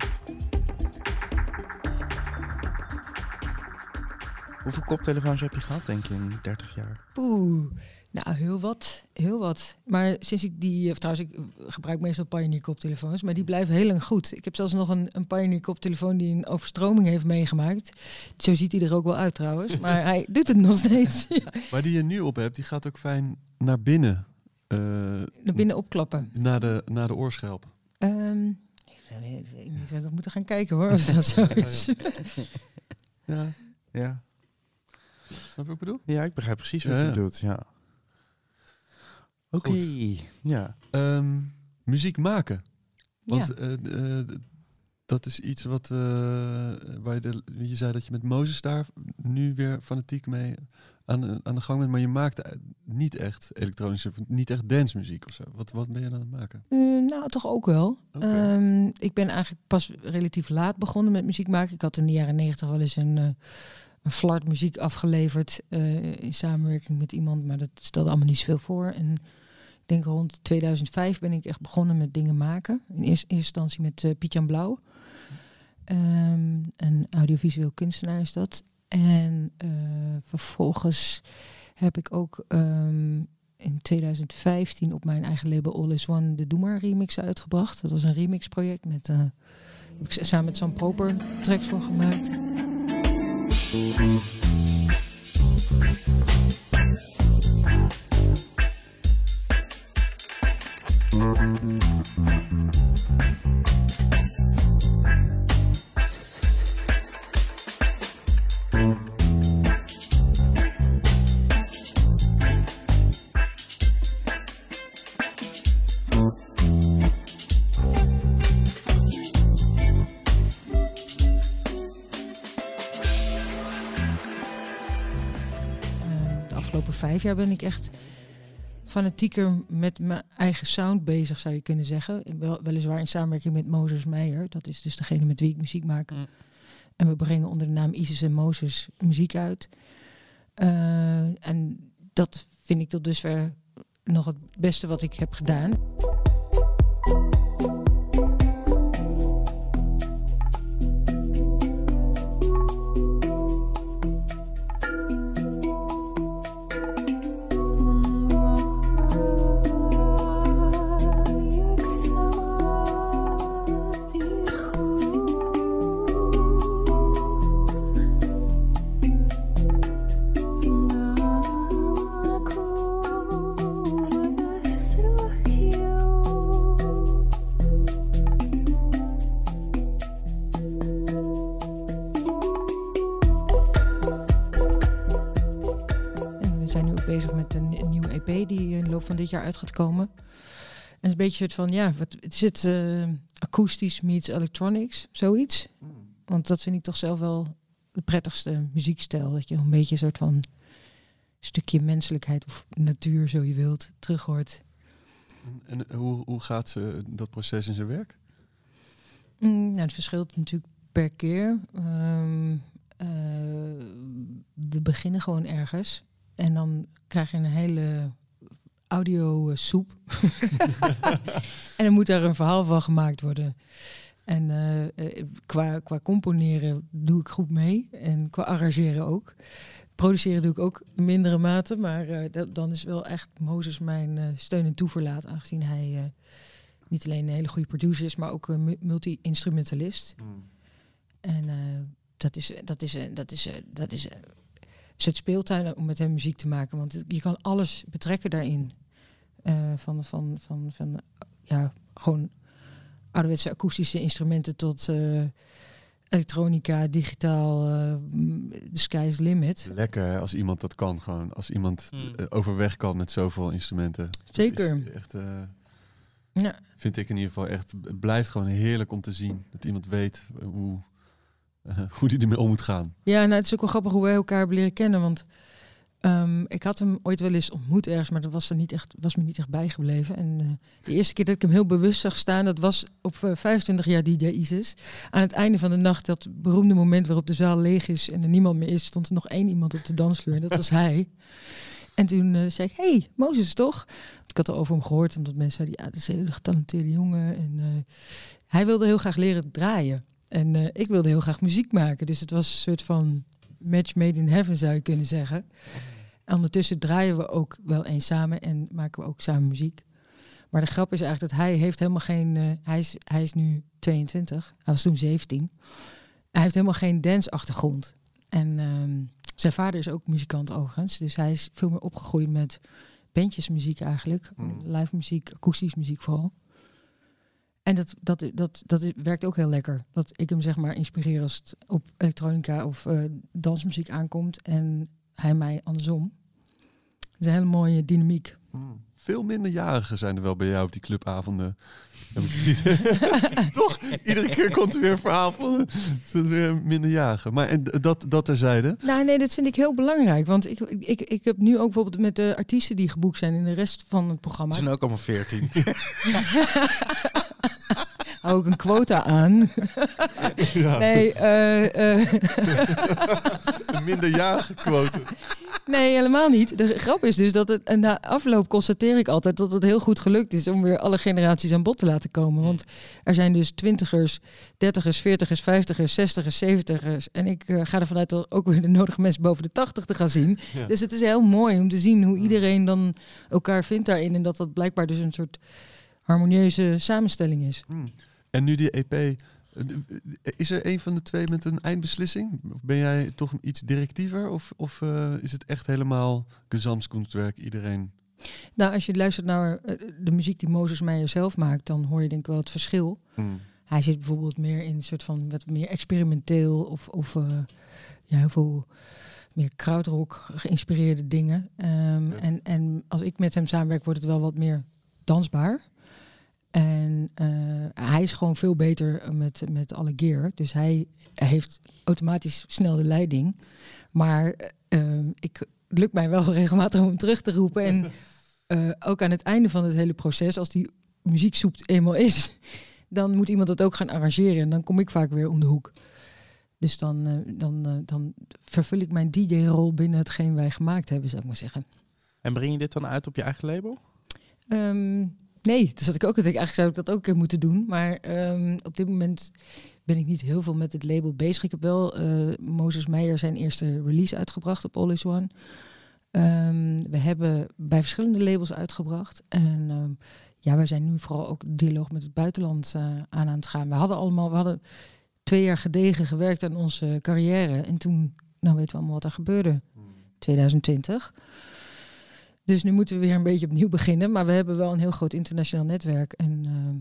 Hoeveel koptelefoons heb je gehad, denk je, in 30 jaar? Poeh. Nou, heel wat. Heel wat. Maar sinds ik die... Of trouwens, ik gebruik meestal Pioneer koptelefoons. Maar die blijven heel lang goed. Ik heb zelfs nog een, een Pioneer koptelefoon die een overstroming heeft meegemaakt. Zo ziet hij er ook wel uit trouwens. Maar hij doet het nog steeds. Ja. Maar die je nu op hebt, die gaat ook fijn naar binnen. eh, Naar binnen opklappen. naar, de, naar de oorschelp. Ehm, ik weet niet, zou ik moeten gaan kijken hoor. Of dat zo is. Ja, Ja, snap je wat ik bedoel? ja ik begrijp precies wat Ja, je ja. bedoelt. Ja. Oké, ja. Ehm, muziek maken. Want Ja. eh, eh, dat is iets wat... eh, waar je, de, je zei dat je met Mozes daar nu weer fanatiek mee aan, de- aan de gang bent. Maar je maakt niet echt elektronische, niet echt dancemuziek of zo. Wat, wat ben je aan het maken? Eh, nou, toch ook wel. Ehm, ik ben eigenlijk pas relatief laat begonnen met muziek maken. Ik had in de jaren negentig wel eens een, eh een flart muziek afgeleverd eh, in samenwerking met iemand, maar dat stelde allemaal niet zoveel voor. En ik denk rond 2005 ben ik echt begonnen met dingen maken. In eerste, instantie met uh, Blauw. Ehm, een audiovisueel kunstenaar is dat. En eh, vervolgens heb ik ook ehm, in 2015 op mijn eigen label All Is One de Doe Maar remix uitgebracht. Dat was een remixproject met heb ik samen met Sam Proper tracks voor gemaakt. Ehm, de vijf jaar ben ik echt fanatieker met mijn eigen sound bezig, zou je kunnen zeggen. Wel, weliswaar in samenwerking met Mozes Meijer. Dat is dus degene met wie ik muziek maak. Mm. En we brengen onder de naam Isis en Mozes muziek uit. Eh, en dat vind ik tot dusver nog het beste wat ik heb gedaan. Dit jaar uit gaat komen. En het is een beetje het van, ja, wat, is het eh, akoestisch meets electronics, zoiets? Want dat vind ik toch zelf wel de prettigste muziekstijl. Dat je een beetje een soort van stukje menselijkheid of natuur, zo je wilt, terug hoort. En hoe, hoe gaat ze dat proces in zijn werk? Mm, nou, het verschilt natuurlijk per keer. Ehm, eh, we beginnen gewoon ergens. En dan krijg je een hele audio eh, soep. en dan moet daar een verhaal van gemaakt worden. En eh, eh, qua, qua componeren doe ik goed mee. En qua arrangeren ook. Produceren doe ik ook in mindere mate. Maar dat, dan is wel echt Mozes mijn steun en toeverlaat. Aangezien hij niet alleen een hele goede producer is, maar ook een mu- multi-instrumentalist. En eh, dat is, dat is, dat is, dat is, eh, is het speeltuin om met hem muziek te maken. Want je kan alles betrekken daarin. Eh, van, van, van, van, ja, gewoon ouderwetse akoestische instrumenten tot eh, elektronica, digitaal, eh, m, the sky's the limit. Lekker hè, als iemand dat kan gewoon. Als iemand Hmm. overweg kan met zoveel instrumenten. Zeker. is Echt, eh, Ja. Vind ik in ieder geval echt. Het blijft gewoon heerlijk om te zien. Dat iemand weet hoe, hoe die ermee om moet gaan. Ja, nou, het is ook wel grappig hoe wij elkaar hebben leren kennen. Want Ehm, ik had hem ooit wel eens ontmoet ergens, maar dat was, er niet echt, was me niet echt bijgebleven. En eh, de eerste keer dat ik hem heel bewust zag staan, dat was op eh, 25 jaar DJ Isis. Aan het einde van de nacht, dat beroemde moment waarop de zaal leeg is en er niemand meer is, stond er nog één iemand op de dansvloer en dat was hij. En toen eh, zei ik, hey, Mozes toch? Want ik had er over hem gehoord, omdat mensen zeiden, ja, dat is een hele getalenteerde jongen. En eh, hij wilde heel graag leren draaien. En eh, ik wilde heel graag muziek maken. Dus het was een soort van match made in heaven, zou je kunnen zeggen. En ondertussen draaien we ook wel eens samen en maken we ook samen muziek. Maar de grap is eigenlijk dat hij heeft helemaal geen... eh, hij, is, hij is nu 22, hij was toen 17. Hij heeft helemaal geen dance-achtergrond. En ehm, zijn vader is ook muzikant overigens. Dus hij is veel meer opgegroeid met bandjesmuziek eigenlijk. Hmm. Live muziek, akoestisch muziek vooral. En dat, dat, dat, dat werkt ook heel lekker. Dat ik hem zeg maar inspireer als het op elektronica of eh, dansmuziek aankomt. En hij mij andersom. Het is een hele mooie dynamiek. Veel minderjarigen zijn er wel bij jou op die clubavonden. Toch? Iedere keer komt er weer een verhaal van zijn er weer minderjarigen. Maar en dat, dat terzijde. Nou, nee, dat vind ik heel belangrijk. Want ik, ik, ik heb nu ook bijvoorbeeld met de artiesten die geboekt zijn in de rest van het programma. Ze zijn ook allemaal 14. Hou ik een quota aan. Ja, Nee, eh, eh, een minderjarige quote. nee, helemaal niet. De grap is dus dat het en na afloop constateer ik altijd dat het heel goed gelukt is om weer alle generaties aan bod te laten komen. Want er zijn dus twintigers, dertigers, veertigers, vijftigers, zestigers, zeventigers. En ik eh, ga ervan uit dat ook weer de nodige mensen boven de tachtig te gaan zien. Ja. Dus het is heel mooi om te zien hoe iedereen dan elkaar vindt daarin. En dat dat blijkbaar dus een soort harmonieuze samenstelling is. Hmm. En nu die EP. eh, Is er een van de twee met een eindbeslissing? Of ben jij toch iets directiever? Of, of eh, is het echt helemaal gezamskunstwerk? Iedereen. Nou, als je luistert naar eh, de muziek die Mozes Meijer zelf maakt, dan hoor je denk ik wel het verschil. Hmm. Hij zit bijvoorbeeld meer in een soort van wat meer experimenteel of, of ja, heel veel meer krautrock geïnspireerde dingen. Ehm, Ja. en, en als ik met hem samenwerk, wordt het wel wat meer dansbaar. En eh, hij is gewoon veel beter met, met alle gear. Dus hij heeft automatisch snel de leiding. Maar eh, ehm, ik, het lukt mij wel regelmatig om hem terug te roepen. En eh, ook aan het einde van het hele proces, als die muzieksoep eenmaal is, dan moet iemand dat ook gaan arrangeren. En dan kom ik vaak weer om de hoek. Dus dan, eh, dan, eh, dan vervul ik mijn DJ-rol binnen hetgeen wij gemaakt hebben, zou ik maar zeggen. En breng je dit dan uit op je eigen label? Ehm, nee, dus dat ik ook te denken, eigenlijk zou ik dat ook een keer moeten doen. Maar ehm, op dit moment ben ik niet heel veel met het label bezig. Ik heb wel eh Mozes Meijer zijn eerste release uitgebracht op All Is One. Ehm, we hebben bij verschillende labels uitgebracht. En ehm, ja, wij zijn nu vooral ook dialoog met het buitenland eh, aan aan het gaan. We hadden allemaal, we hadden twee jaar gedegen gewerkt aan onze carrière. En toen, nou weten we allemaal wat er gebeurde. 2020. Dus nu moeten we weer een beetje opnieuw beginnen. Maar we hebben wel een heel groot internationaal netwerk. En ehm,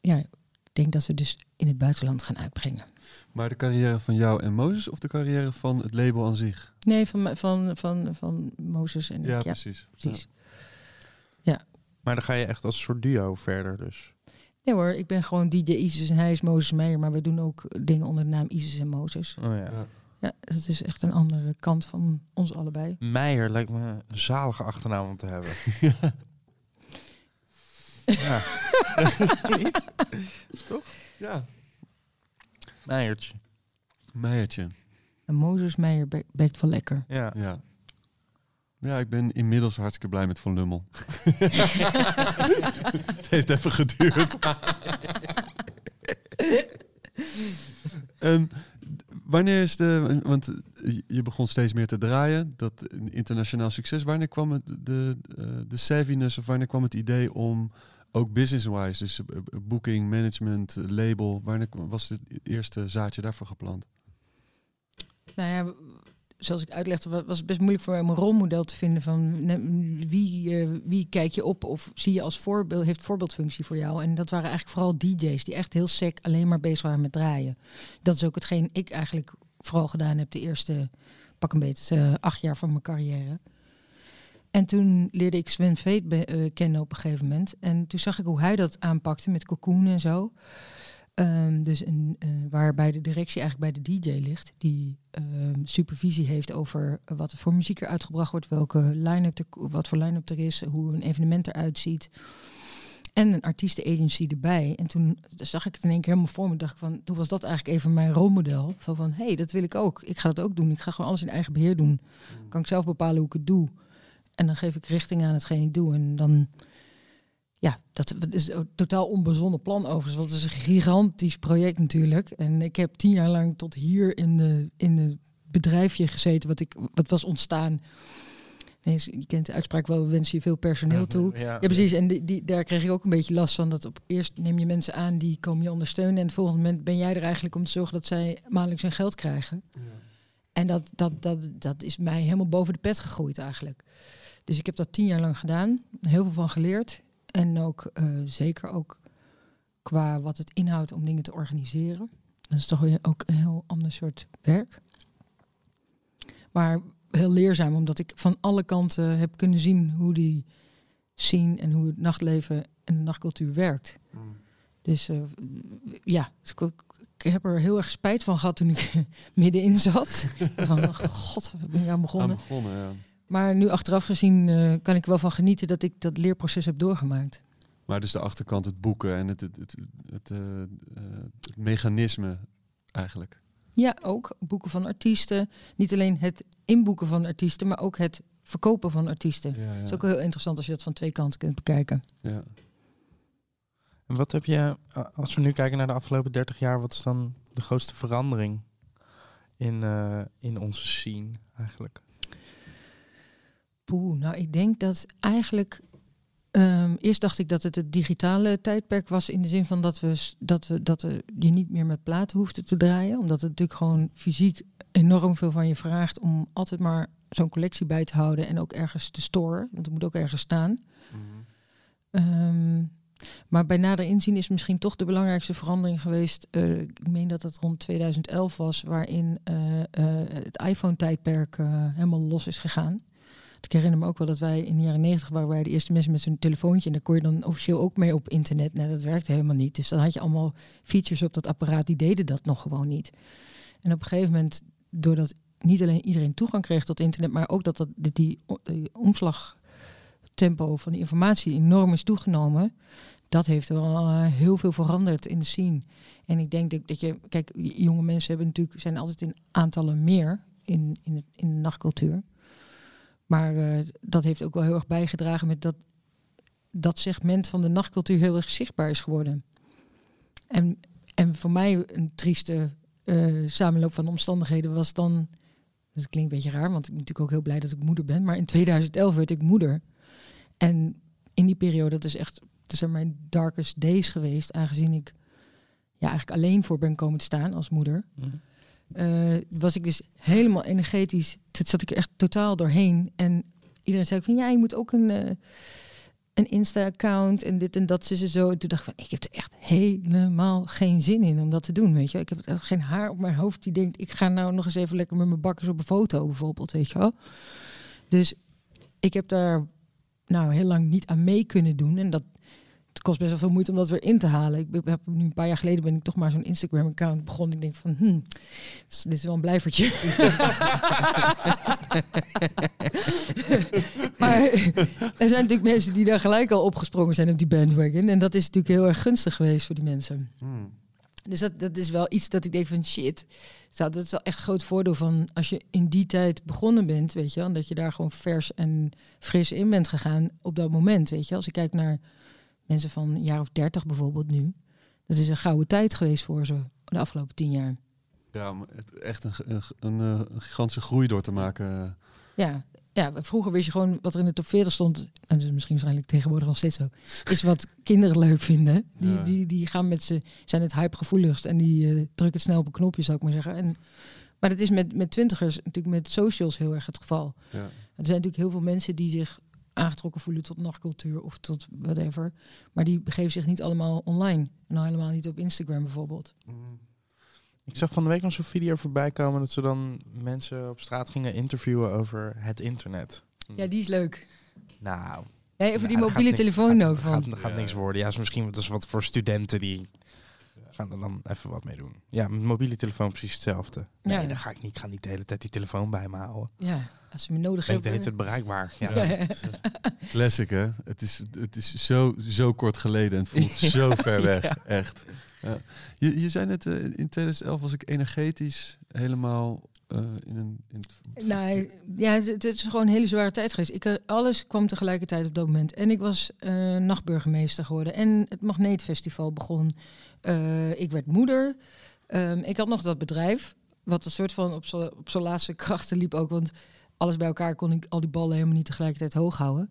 ja, ik denk dat we dus in het buitenland gaan uitbrengen. Maar de carrière van jou en Mozes of de carrière van het label aan zich? Nee, van, van, van, van Mozes en Ja, ik. Ja, precies. precies. Maar dan ga je echt als soort duo verder dus. Nee hoor, ik ben gewoon DJ Isis en hij is Mozes Meijer. Maar we doen ook dingen onder de naam Isis en Mozes. Oh ja. Ja. Ja, dat is echt een andere kant van ons allebei. Meijer lijkt me een zalige achternaam om te hebben. ja. Ja, Meijertje. Meijertje. En Mozes Meijer be- bekt wel lekker. Ja. Ja. Ja, ik ben inmiddels hartstikke blij met Van Lummel. het heeft even geduurd. Ehm, d- wanneer is de... Want je begon steeds meer te draaien. Dat internationaal succes. Wanneer kwam het de, eh, de savviness of wanneer kwam het idee om ook business-wise, dus eh, eh, booking, management, label, wanneer was het eerste zaadje daarvoor geplant? Nou ja, zoals ik uitlegde, wa- was het best moeilijk voor mij om een rolmodel te vinden van wie, eh, wie kijk je op of zie je als voorbeeld, heeft voorbeeldfunctie voor jou. En dat waren eigenlijk vooral DJ's die echt heel sec alleen maar bezig waren met draaien. Dat is ook hetgeen ik eigenlijk vooral gedaan heb de eerste pak een beetje eh, acht jaar van mijn carrière. En toen leerde ik Sven Veet eh, kennen op een gegeven moment. En toen zag ik hoe hij dat aanpakte met Cocoon en zo. Ehm, dus een, eh, waarbij de directie eigenlijk bij de DJ ligt, die ehm, supervisie heeft over wat er voor muziek er uitgebracht wordt, welke line-up er, wat voor line-up er is, hoe een evenement eruit ziet. En een artiestenagency erbij. En toen zag ik het in één keer helemaal voor me. Dacht ik van, toen was dat eigenlijk even mijn rolmodel. Van, van hé, hey, dat wil ik ook. Ik ga dat ook doen. Ik ga gewoon alles in eigen beheer doen. Kan ik zelf bepalen hoe ik het doe. En dan geef ik richting aan hetgeen ik doe. En dan, ja, dat is een totaal onbezonnen plan overigens. Want het is een gigantisch project natuurlijk. En ik heb tien jaar lang tot hier in de, in de bedrijfje gezeten. Wat, ik, wat was ontstaan. Nee, je kent de uitspraak wel, we wensen je veel personeel toe. Ja, Ja, precies. En die, die, daar kreeg ik ook een beetje last van. Dat op eerst neem je mensen aan die komen je ondersteunen. En het volgende moment ben jij er eigenlijk om te zorgen dat zij maandelijks hun geld krijgen. En dat, dat, dat, dat is mij helemaal boven de pet gegroeid eigenlijk. Dus ik heb dat tien jaar lang gedaan. Heel veel van geleerd. En ook eh, zeker ook qua wat het inhoudt om dingen te organiseren. Dat is toch weer ook een heel ander soort werk. Maar heel leerzaam, omdat ik van alle kanten heb kunnen zien hoe die zien en hoe het nachtleven en de nachtcultuur werkt. Dus eh, ja, dus ik, ik heb er heel erg spijt van gehad toen ik middenin zat. van, god, we ben aan Aan begonnen. begonnen, ja. Maar nu achteraf gezien eh, kan ik wel van genieten dat ik dat leerproces heb doorgemaakt. Maar dus de achterkant, het boeken en het, het, het, het, eh, eh, het mechanisme eigenlijk. Ja, ook boeken van artiesten. Niet alleen het inboeken van artiesten, maar ook het verkopen van artiesten. Ja, ja. Dat is ook heel interessant als je dat van twee kanten kunt bekijken. ja. En wat heb je, als we nu kijken naar de afgelopen 30 jaar, wat is dan de grootste verandering in, eh, in onze scene eigenlijk? Poeh, nou ik denk dat eigenlijk... ehm, eerst dacht ik dat het het digitale tijdperk was in de zin van dat, we, dat, we, dat we je niet meer met platen hoefde te draaien. Omdat het natuurlijk gewoon fysiek enorm veel van je vraagt om altijd maar zo'n collectie bij te houden en ook ergens te storen. Want het moet ook ergens staan. Ehm, maar bij nader inzien is misschien toch de belangrijkste verandering geweest. eh, ik meen dat het rond 2011 was, waarin eh, eh, het iPhone-tijdperk helemaal los is gegaan. Ik herinner me ook wel dat wij in de jaren 90 waren wij de eerste mensen met zo'n telefoontje. En daar kon je dan officieel ook mee op internet. Nou, dat werkte helemaal niet. Dus dan had je allemaal features op dat apparaat die deden dat nog gewoon niet. En op een gegeven moment, doordat niet alleen iedereen toegang kreeg tot internet, maar ook dat, dat die, omslagtempo van die informatie enorm is toegenomen. Dat heeft wel eh, heel veel veranderd in de scene. En ik denk dat, je, kijk, jonge mensen hebben natuurlijk, zijn altijd in aantallen meer in, in, in de nachtcultuur. Maar eh, dat heeft ook wel heel erg bijgedragen met dat dat segment van de nachtcultuur heel erg zichtbaar is geworden. En, en voor mij een trieste eh, samenloop van omstandigheden was dan, dat klinkt een beetje raar, want ik ben natuurlijk ook heel blij dat ik moeder ben, maar in 2011 werd ik moeder. En in die periode, dat is echt, dat zijn mijn darkest days geweest, aangezien ik ja, eigenlijk alleen voor ben komen te staan als moeder. Eh, was ik dus helemaal energetisch. Dat zat ik echt totaal doorheen. En iedereen zei ook van ja, je moet ook een, eh, een Insta-account en dit en dat. Is er zo. En toen dacht ik van ik heb er echt helemaal geen zin in om dat te doen. Weet je, ik heb geen haar op mijn hoofd die denkt ik ga nou nog eens even lekker met mijn bakkers op een foto bijvoorbeeld. Weet je wel. Dus ik heb daar nou heel lang niet aan mee kunnen doen. En dat het kost best wel veel moeite om dat weer in te halen. Ik heb nu een paar jaar geleden ben ik toch maar zo'n Instagram account begonnen. Ik denk van, hm, dit is, wel een blijvertje. maar er zijn natuurlijk mensen die daar gelijk al opgesprongen zijn op die bandwagon. En dat is natuurlijk heel erg gunstig geweest voor die mensen. Hmm. Dus dat, dat is wel iets dat ik denk van shit. Dat is wel echt een groot voordeel van als je in die tijd begonnen bent, weet je wel. En dat je daar gewoon vers en fris in bent gegaan op dat moment, weet je. Als ik kijk naar mensen van een jaar of dertig bijvoorbeeld nu. Dat is een gouden tijd geweest voor ze de afgelopen tien jaar. Ja, om echt een, een, een, eh, een gigantische groei door te maken. Ja, ja, vroeger wist je gewoon wat er in de top 40 stond. En dat is misschien waarschijnlijk tegenwoordig nog steeds zo. Is wat kinderen leuk vinden. Die, Ja. die, die gaan met ze, zijn het hypegevoeligst en die eh, drukken snel op een knopje, zou ik maar zeggen. En, maar dat is met, met twintigers natuurlijk met socials heel erg het geval. Ja. Er zijn natuurlijk heel veel mensen die zich aangetrokken voelen tot nachtcultuur of tot whatever. Maar die begeven zich niet allemaal online. Al helemaal niet op Instagram bijvoorbeeld. Ik zag van de week nog zo'n video voorbij komen dat ze dan mensen op straat gingen interviewen over het internet. Ja, die is leuk. Nou, Ja, over nou, die mobiele gaat telefoon gaat- ook. Gaat, Van. dat gaat Ja. niks worden. Ja, is misschien wat, dat is wat voor studenten die Gaan er dan even wat mee doen. Ja, met mobiele telefoon precies hetzelfde. Nee, Ja. dan ga ik niet. Ik ga niet de hele tijd die telefoon bij me houden. Ja, als ze me nodig Ben ik de hele hebben. tijd bereikbaar. Ja. Ja, Classic, hè? Het is, het is zo, zo kort geleden en het voelt zo ver weg. Echt. Ja. Je, je zei net, eh, in 2011 was ik energetisch helemaal eh, in een... In het, Nou, ja, het, het is gewoon een hele zware tijd geweest. Ik, eh, alles kwam tegelijkertijd op dat moment. En ik was eh, nachtburgemeester geworden. En het Magneetfestival begon. Ik werd moeder. Ehm, ik had nog dat bedrijf. Wat een soort van op zo'n op zo'n laatste krachten liep ook. Want alles bij elkaar kon ik al die ballen helemaal niet tegelijkertijd hoog houden.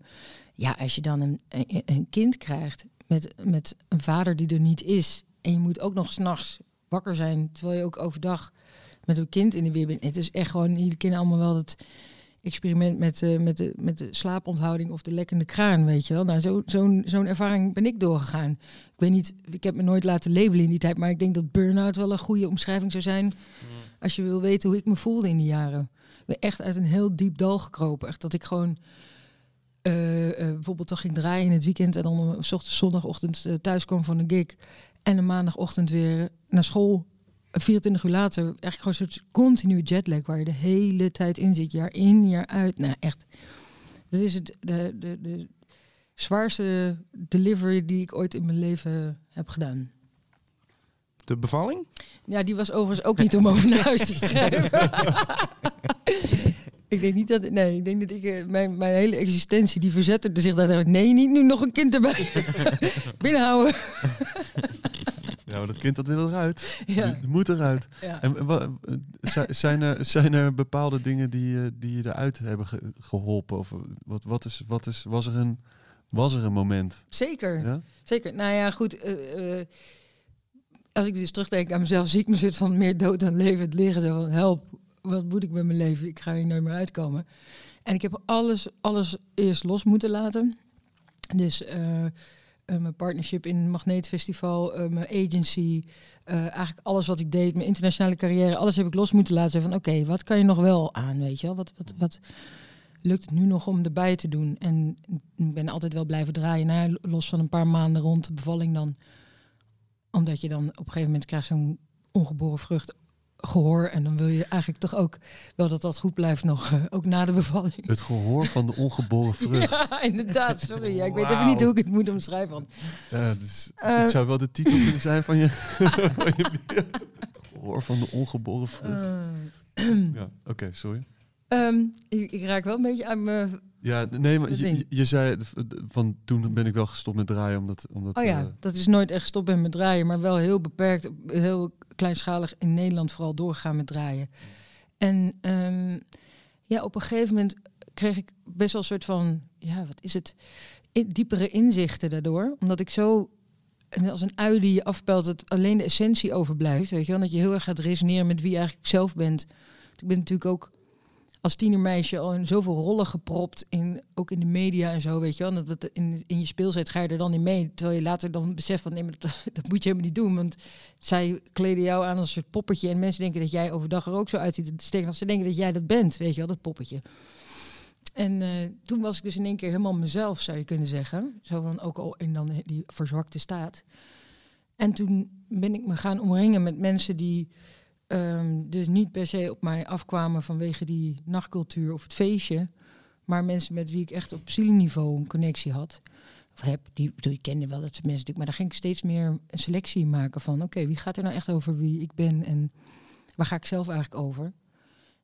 Ja, als je dan een, een, een kind krijgt met, met een vader die er niet is. En je moet ook nog s'nachts wakker zijn. Terwijl je ook overdag met een kind in de weer bent. Het is echt gewoon, jullie kennen allemaal wel dat experiment met, eh, met, de, met de slaaponthouding of de lekkende kraan, weet je wel. Nou, zo- zo'n zo'n ervaring ben ik doorgegaan. Ik weet niet, ik heb me nooit laten labelen in die tijd, maar ik denk dat burn-out wel een goede omschrijving zou zijn. Als je wil weten hoe ik me voelde in die jaren. Ik ben echt uit een heel diep dal gekropen. Echt dat ik gewoon eh, eh, bijvoorbeeld toch ging draaien in het weekend en dan s ochtends zondagochtend thuis kwam van een gig. En een maandagochtend weer naar school. En 24 uur later, eigenlijk gewoon een soort continue jetlag waar je de hele tijd in zit, jaar in, jaar uit. Nou, echt. Dat is het, de, de, de zwaarste delivery die ik ooit in mijn leven heb gedaan. de bevalling? Ja, die was overigens ook niet om over naar huis te schrijven. ik denk niet dat... Nee, ik denk dat ik... eh, Mijn, mijn hele existentie, die verzette zich daar. Nee, niet nu nog een kind erbij. Binnenhouden. Ja, maar dat kind dat wil eruit. Ja, Het moet eruit. ja. En eh, zi- zijn, er, zijn er bepaalde dingen die, eh, die je eruit hebben ge- geholpen? Of wat, wat is, wat is, was, er een, was er een moment? Zeker. Ja? Zeker. Nou ja, goed. eh, eh, als ik dus terugdenk aan mezelf, zie ik me soort van meer dood dan levend liggen. Zo van, help, wat moet ik met mijn leven? Ik ga hier nooit meer uitkomen. En ik heb alles, alles eerst los moeten laten. Dus eh, eh, mijn partnership in het Magneetfestival, eh, mijn agency, eh, eigenlijk alles wat ik deed, mijn internationale carrière, alles heb ik los moeten laten. Van oké, wat kan je nog wel aan, weet je wel? Wat, wat, wat lukt het nu nog om erbij te doen? En ik ben altijd wel blijven draaien, nou, ja, los van een paar maanden rond de bevalling dan. Omdat je dan op een gegeven moment krijgt zo'n ongeboren vrucht gehoor. En dan wil je eigenlijk toch ook wel dat dat goed blijft nog, eh, ook na de bevalling. Het gehoor van de ongeboren vrucht. Ja, inderdaad. Sorry. Ja, ik weet even niet hoe ik het moet omschrijven. want- Ja, dus, Eh. het zou wel de titel kunnen zijn van je... van je het gehoor van de ongeboren vrucht. Eh, Ja, oké, sorry. ehm, ik, ik raak wel een beetje aan mijn... Ja, nee, maar je, je- zei van toen ben ik wel gestopt met draaien omdat, omdat Oh ja, eh, dat is nooit echt gestopt met draaien. Maar wel heel beperkt, heel kleinschalig in Nederland vooral doorgaan met draaien. En ehm, ja, op een gegeven moment kreeg ik best wel een soort van... Ja, wat is het? In- diepere inzichten daardoor. Omdat ik zo... En als een ui die je afpelt, dat alleen de essentie overblijft. Weet je wel? Dat je heel erg gaat resoneren met wie je eigenlijk zelf bent. Ik ben natuurlijk ook als tienermeisje al in zoveel rollen gepropt. In, ook in de media en zo, weet je wel. Dat, in, in je speelzeit ga je er dan in mee. Terwijl je later dan beseft van, nee, dat, dat moet je helemaal niet doen. Want zij kleden jou aan als een soort poppetje. En mensen denken dat jij overdag er ook zo uitziet. Sterker nog, ze denken dat jij dat bent, weet je wel, dat poppetje. En eh, toen was ik dus in één keer helemaal mezelf, zou je kunnen zeggen. Zo van, ook al in dan die verzwakte staat. En toen ben ik me gaan omringen met mensen die ehm, dus niet per se op mij afkwamen vanwege die nachtcultuur of het feestje. Maar mensen met wie ik echt op zielniveau een connectie had. Of heb, die, bedoel, ik kende wel dat soort mensen natuurlijk. Maar daar ging ik steeds meer een selectie maken van... oké, wie gaat er nou echt over wie ik ben en waar ga ik zelf eigenlijk over?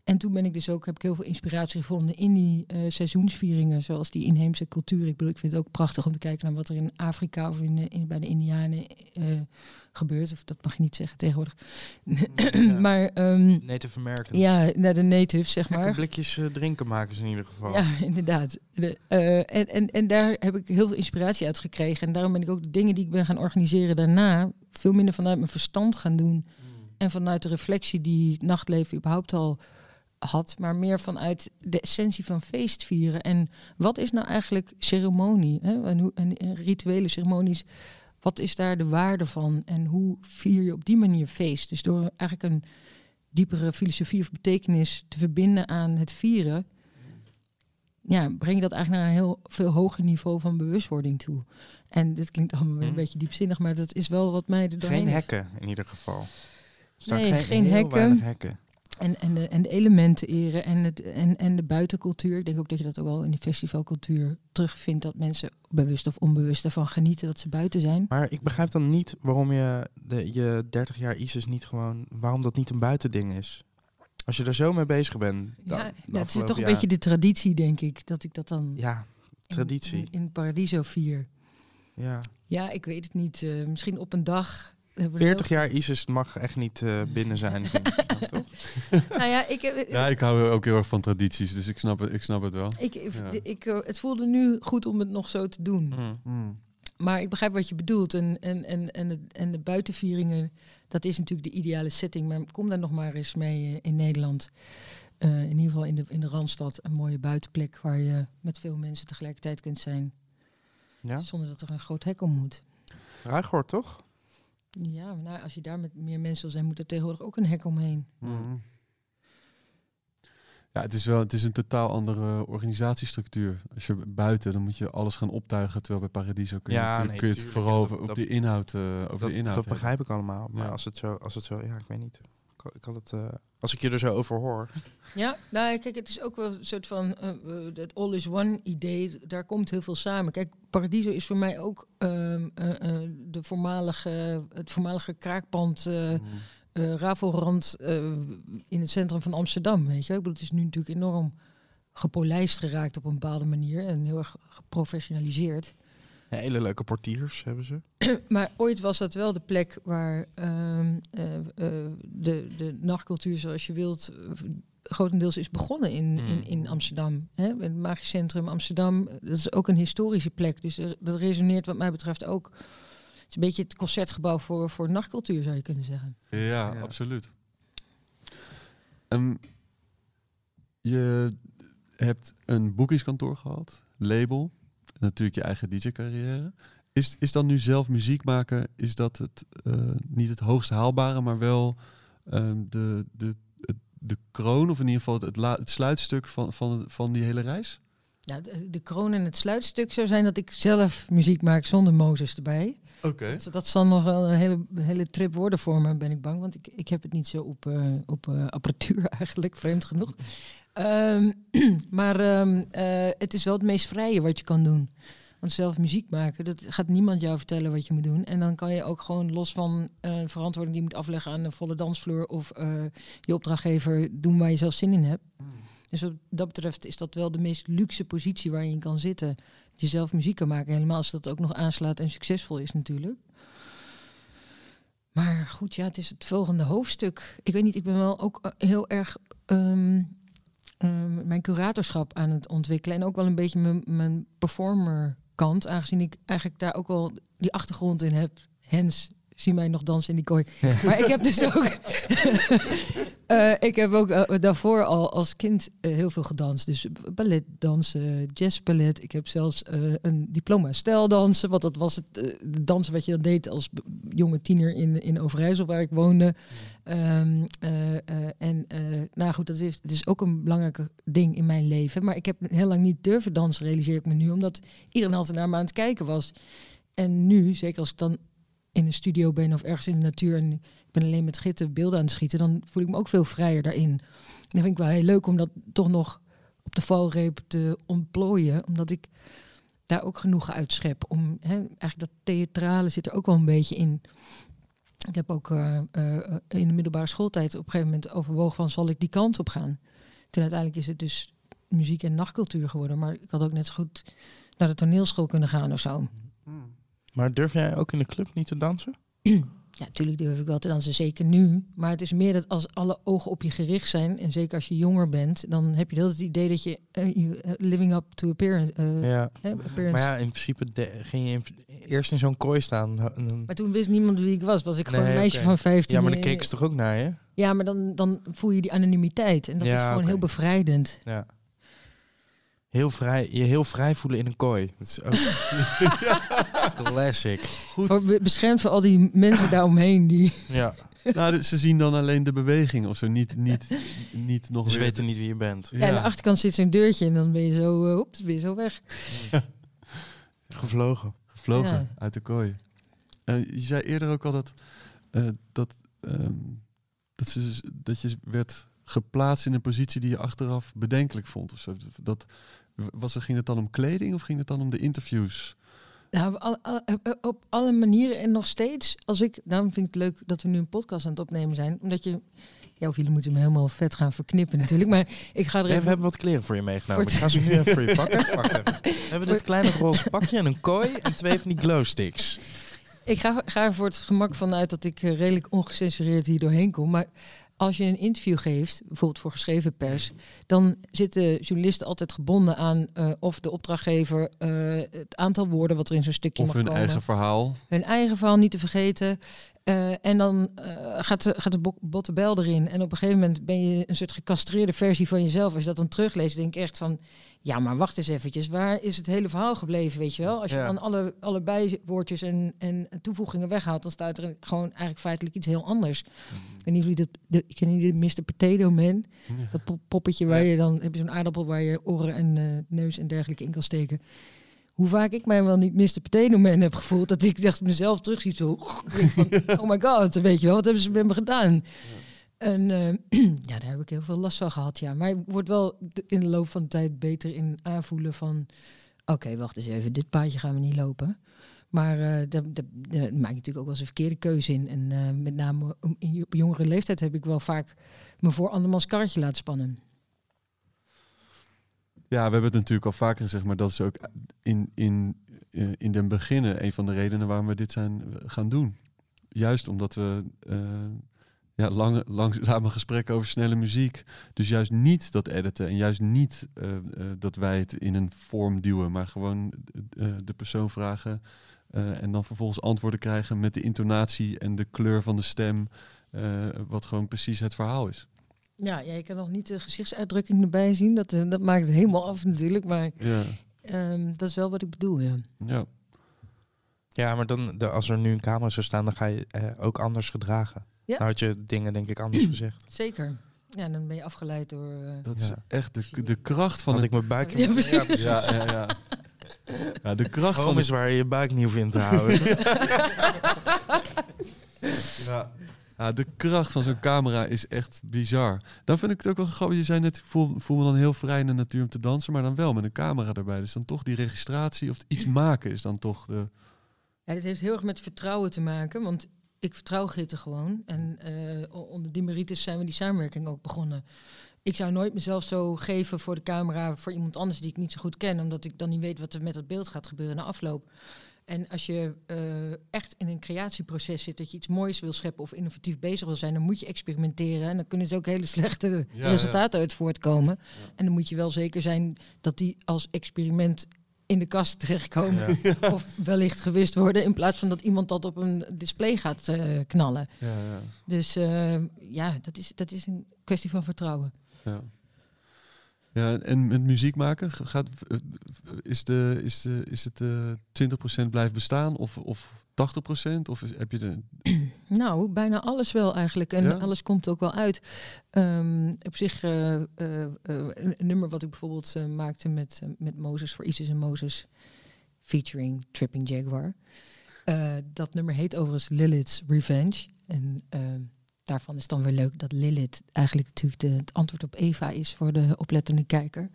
En toen ben ik dus ook, heb ik heel veel inspiratie gevonden in die eh, seizoensvieringen, zoals die inheemse cultuur. Ik bedoel, ik vind het ook prachtig om te kijken naar wat er in Afrika of in, eh, in, bij de Indianen eh, gebeurt. Of dat mag je niet zeggen tegenwoordig. maar ehm, Native Americans. ja, naar de natives, zeg Gekke maar. blikjes drinken maken ze in ieder geval. Ja, inderdaad. De, en, en, en daar heb ik heel veel inspiratie uit gekregen. En daarom ben ik ook de dingen die ik ben gaan organiseren daarna... veel minder vanuit mijn verstand gaan doen. En vanuit de reflectie die nachtleven überhaupt al had. Maar meer vanuit de essentie van feestvieren. En wat is nou eigenlijk ceremonie? Hè? En, hoe, en, en rituele ceremonies... Wat is daar de waarde van? En hoe vier je op die manier feest? Dus door eigenlijk een diepere filosofie of betekenis te verbinden aan het vieren ja, breng je dat eigenlijk naar een heel veel hoger niveau van bewustwording toe. En dit klinkt allemaal een Hm. beetje diepzinnig, maar dat is wel wat mij er doorheen Geen hekken in ieder geval. Staan Nee, geen hekken. En, en, de, en de elementen eren en, het, en, en de buitencultuur. Ik denk ook dat je dat ook wel in die festivalcultuur terugvindt. Dat mensen bewust of onbewust ervan genieten dat ze buiten zijn. Maar ik begrijp dan niet waarom je de, je 30 jaar ISIS niet gewoon... Waarom dat niet een buitending is. Als je er zo mee bezig bent. Ja, dan- ja, het is toch een jaar- beetje de traditie, denk ik. Dat ik dat dan Ja, traditie. in, in Paradiso vier. ja. Ja, ik weet het niet. eh, misschien op een dag. Hebben we 40 wel- jaar ISIS mag echt niet eh, binnen zijn. vind ik toch? Nou ja, ik, heb- Ja, ik hou ook heel erg van tradities, dus ik snap het, ik snap het wel. ik, ik, Ja. ik, eh, het voelde nu goed om het nog zo te doen. Mm. Maar ik begrijp wat je bedoelt. En, en, en, en, de, en de buitenvieringen, dat is natuurlijk de ideale setting. Maar kom daar nog maar eens mee eh, in Nederland. Eh, in ieder geval in de, in de Randstad. Een mooie buitenplek waar je met veel mensen tegelijkertijd kunt zijn. Ja, Zonder dat er een groot hek om moet. Ruigoord toch? Ja, maar nou, als je daar met meer mensen wil zijn, moet er tegenwoordig ook een hek omheen. Mhm. Ja, het is wel het is een totaal andere organisatiestructuur. Als je buiten, dan moet je alles gaan optuigen. Terwijl bij Paradiso kun je, Ja, nee, kun je het vooral ja, over, dat- op dat- de inhoud, eh, over Dat, de inhoud dat hebben. begrijp ik allemaal. Maar Ja. als, het zo, als het zo... Ja, ik weet niet. Ik het, eh, als ik je er zo over hoor... Ja, nou kijk, het is ook wel een soort van eh, eh, het all is one idee. Daar komt heel veel samen. Kijk, Paradiso is voor mij ook ehm, eh, eh, de voormalige, het voormalige kraakpand eh eh, Ravelrand eh, in het centrum van Amsterdam. Weet je, wel. ik bedoel, het is nu natuurlijk enorm gepolijst geraakt op een bepaalde manier en heel erg geprofessionaliseerd. Hele leuke portiers hebben ze. Maar ooit was dat wel de plek waar ehm, eh, eh, de, de nachtcultuur, zoals je wilt, eh, grotendeels is begonnen in, in, Mm. in Amsterdam. Hè? Het Magisch Centrum Amsterdam, dat is ook een historische plek. Dus er- dat resoneert wat mij betreft ook. Het is een beetje het concertgebouw voor, voor nachtcultuur, zou je kunnen zeggen. Ja, Ja. absoluut. Ehm, je hebt een boekingskantoor gehad, label, natuurlijk je eigen DJ-carrière. Is, is dan nu zelf muziek maken, is dat het, eh, niet het hoogst haalbare, maar wel ehm, de, de, de kroon, of in ieder geval het, la- het sluitstuk van, van, van die hele reis? Ja, de, de kroon en het sluitstuk zou zijn dat ik zelf muziek maak zonder Mozes erbij. Oké. Dus dat zal nog wel een hele, hele trip worden voor me, ben ik bang. Want ik, ik heb het niet zo op, eh, op eh, apparatuur eigenlijk, vreemd genoeg. Ehm, maar ehm, eh, het is wel het meest vrije wat je kan doen. Want zelf muziek maken, dat gaat niemand jou vertellen wat je moet doen. En dan kan je ook gewoon los van eh, verantwoording die je moet afleggen aan de volle dansvloer of eh, je opdrachtgever doen waar je zelf zin in hebt. Dus wat dat betreft is dat wel de meest luxe positie waar je in kan zitten. Dat je zelf muziek kan maken. Helemaal als dat ook nog aanslaat en succesvol is natuurlijk. Maar goed, ja, het is het volgende hoofdstuk. Ik weet niet, ik ben wel ook heel erg ehm, ehm, mijn curatorschap aan het ontwikkelen. En ook wel een beetje mijn, mijn performer kant. Aangezien ik eigenlijk daar ook wel die achtergrond in heb. Hens, zie mij nog dansen in die kooi. Maar ik heb dus ook... Eh, ik heb ook eh, daarvoor al als kind eh, heel veel gedanst. Dus ballet dansen, jazzballet. Ik heb zelfs een diploma stijldansen. Want dat was het de dansen wat je dan deed als jonge tiener in, in Overijssel, waar ik woonde. Ehm, eh, eh, en nou goed, dat is, is ook een belangrijk ding in mijn leven. Maar ik heb heel lang niet durven dansen, realiseer ik me nu. Omdat iedereen altijd naar me aan het kijken was. En nu, zeker als ik dan in een studio ben of ergens in de natuur en ik ben alleen met gitten beelden aan het schieten, dan voel ik me ook veel vrijer daarin. Dat vind ik wel heel leuk om dat toch nog op de valreep te ontplooien, omdat ik daar ook genoeg uitschep. Om, eigenlijk dat theatrale zit er ook wel een beetje in. Ik heb ook eh, eh, in de middelbare schooltijd op een gegeven moment overwogen van zal ik die kant op gaan. Toen uiteindelijk is het dus muziek en nachtcultuur geworden, maar ik had ook net zo goed naar de toneelschool kunnen gaan of zo. Maar durf jij ook in de club niet te dansen? Ja, natuurlijk durf ik wel te dansen, zeker nu. Maar het is meer dat als alle ogen op je gericht zijn, en zeker als je jonger bent, dan heb je heel het idee dat je eh, eh, living up to appearance. eh, Ja. hè, appearance. Maar ja, in principe de- ging je eerst in zo'n kooi staan. Maar toen wist niemand wie ik was. Was ik gewoon een meisje van 15. Ja, maar dan en- keken ze toch ook naar je? Ja, maar dan, dan voel je die anonimiteit. En dat Ja, is gewoon heel bevrijdend. Ja. Heel vrij, je heel vrij voelen in een kooi. Dat is ook classic. Voor, be- beschermd voor al die mensen daaromheen die... Ja. Nou, ze zien dan alleen de beweging of zo, niet, niet, niet nog ze weer- weten niet wie je bent. Ja. aan de achterkant zit zo'n deurtje en dan ben je zo, uh, oeps, ben je zo weg. Gevlogen. Gevlogen Ja. uit de kooi. Eh, je zei eerder ook al dat, eh, dat, ehm, dat, ze, dat je werd geplaatst in een positie die je achteraf bedenkelijk vond. Of zo. Dat, was, het- ging het dan om kleding of ging het dan om de interviews? Nou, op, al- al- op- alle manieren en nog steeds, als ik, daarom vind ik het leuk dat we nu een podcast aan het opnemen zijn, omdat je, ja, of jullie moeten me helemaal vet gaan verknippen natuurlijk, maar ik ga er Nee, we even hebben wat kleren voor je meegenomen. Voor Ik ga ze nu even voor je pakken. Wacht even. We hebben dit kleine roze pakje en een kooi en twee van die glowsticks. Ik ga, ga er voor het gemak vanuit dat ik eh, redelijk ongecensureerd hier doorheen kom. Maar als je een interview geeft, bijvoorbeeld voor geschreven pers, dan zitten journalisten altijd gebonden aan eh, of de opdrachtgever eh, het aantal woorden wat er in zo'n stukje Of mag hun komen. eigen verhaal? hun eigen verhaal niet te vergeten. Eh, en dan eh, gaat, de, gaat de bo- botte bel erin. En op een gegeven moment ben je een soort gecastreerde versie van jezelf. Als je dat dan terugleest, denk ik echt van... Ja, maar wacht eens eventjes. Waar is het hele verhaal gebleven, weet je wel? Als je Ja. dan alle, alle bijwoordjes en, en toevoegingen weghaalt... dan staat er gewoon eigenlijk feitelijk iets heel anders. Ik weet niet of jullie dat... De, ik ken jullie Mr. Potato Man? Dat pop- poppetje waar je dan... heb je zo'n aardappel waar je oren en eh, neus en dergelijke in kan steken. Hoe vaak ik mij wel niet Mr. Potato Man heb gevoeld... dat ik dacht mezelf terugziet zo... denk van, oh my god, weet je wel, wat hebben ze met me gedaan? En eh, ja, daar heb ik heel veel last van gehad, ja. Maar ik word wel in de loop van de tijd beter in aanvoelen van... oké, wacht eens even, dit paadje gaan we niet lopen. Maar eh daar, maak je natuurlijk ook wel eens een verkeerde keuze in. En eh, met name op jongere leeftijd heb ik wel vaak me voor andermans karretje laten spannen. Ja, we hebben het natuurlijk al vaker gezegd, maar dat is ook in, in, eh, in den beginnen een van de redenen waarom we dit zijn eh, gaan doen. Juist omdat we eh, ja, lange, langzame gesprekken over snelle muziek. Dus juist niet dat editen en juist niet dat wij het in een vorm duwen, maar gewoon de persoon vragen en dan vervolgens antwoorden krijgen met de intonatie en de kleur van de stem, wat gewoon precies het verhaal is. Ja, ja, je kan nog niet de gezichtsuitdrukking erbij zien. Dat, eh, dat maakt het helemaal af natuurlijk. Maar Ja, ehm, dat is wel wat ik bedoel, ja. ja. Ja, maar dan, de, als er nu een camera zou staan, dan ga je eh, ook anders gedragen. Ja. Dan had je dingen denk ik anders gezegd. Zeker. Ja, en dan ben je afgeleid door... eh, Dat is echt de, de kracht van het ik mijn buik... Ja, precies. Ja, ja, ja. ja de kracht van is waar je je buik niet hoeft in te houden. ja. Ja, de kracht van zo'n camera is echt bizar. Dan vind ik het ook wel grappig. Je zei net, ik voel, voel me dan heel vrij in de natuur om te dansen, maar dan wel met een camera erbij. Dus dan toch die registratie of iets maken is dan toch de... Ja, dit heeft heel erg met vertrouwen te maken, want ik vertrouw Gitte gewoon. En eh, onder die merites zijn we die samenwerking ook begonnen. Ik zou nooit mezelf zo geven voor de camera voor iemand anders die ik niet zo goed ken, omdat ik dan niet weet wat er met dat beeld gaat gebeuren na afloop. En als je eh, echt in een creatieproces zit, dat je iets moois wil scheppen of innovatief bezig wil zijn, dan moet je experimenteren. En dan kunnen ze ook hele slechte Ja, resultaten uit voortkomen. En dan moet je wel zeker zijn dat die als experiment in de kast terechtkomen. Of wellicht gewist worden in plaats van dat iemand dat op een display gaat eh, knallen. Ja, ja, Dus eh, ja, dat is, dat is een kwestie van vertrouwen. ja. Ja, en met muziek maken, gaat, eh, is, de, is, de, is het eh 20% blijft bestaan of, of 80%? Of is, heb je de... Nou, bijna alles wel eigenlijk. En Ja? alles komt ook wel uit. Ehm, op zich, eh, een nummer wat ik bijvoorbeeld maakte met, met Moses voor Isis en Moses, featuring Tripping Jaguar. Dat nummer heet overigens Lilith's Revenge. En ehm, daarvan is dan weer leuk dat Lilith eigenlijk natuurlijk de, het antwoord op Eva is voor de oplettende kijker.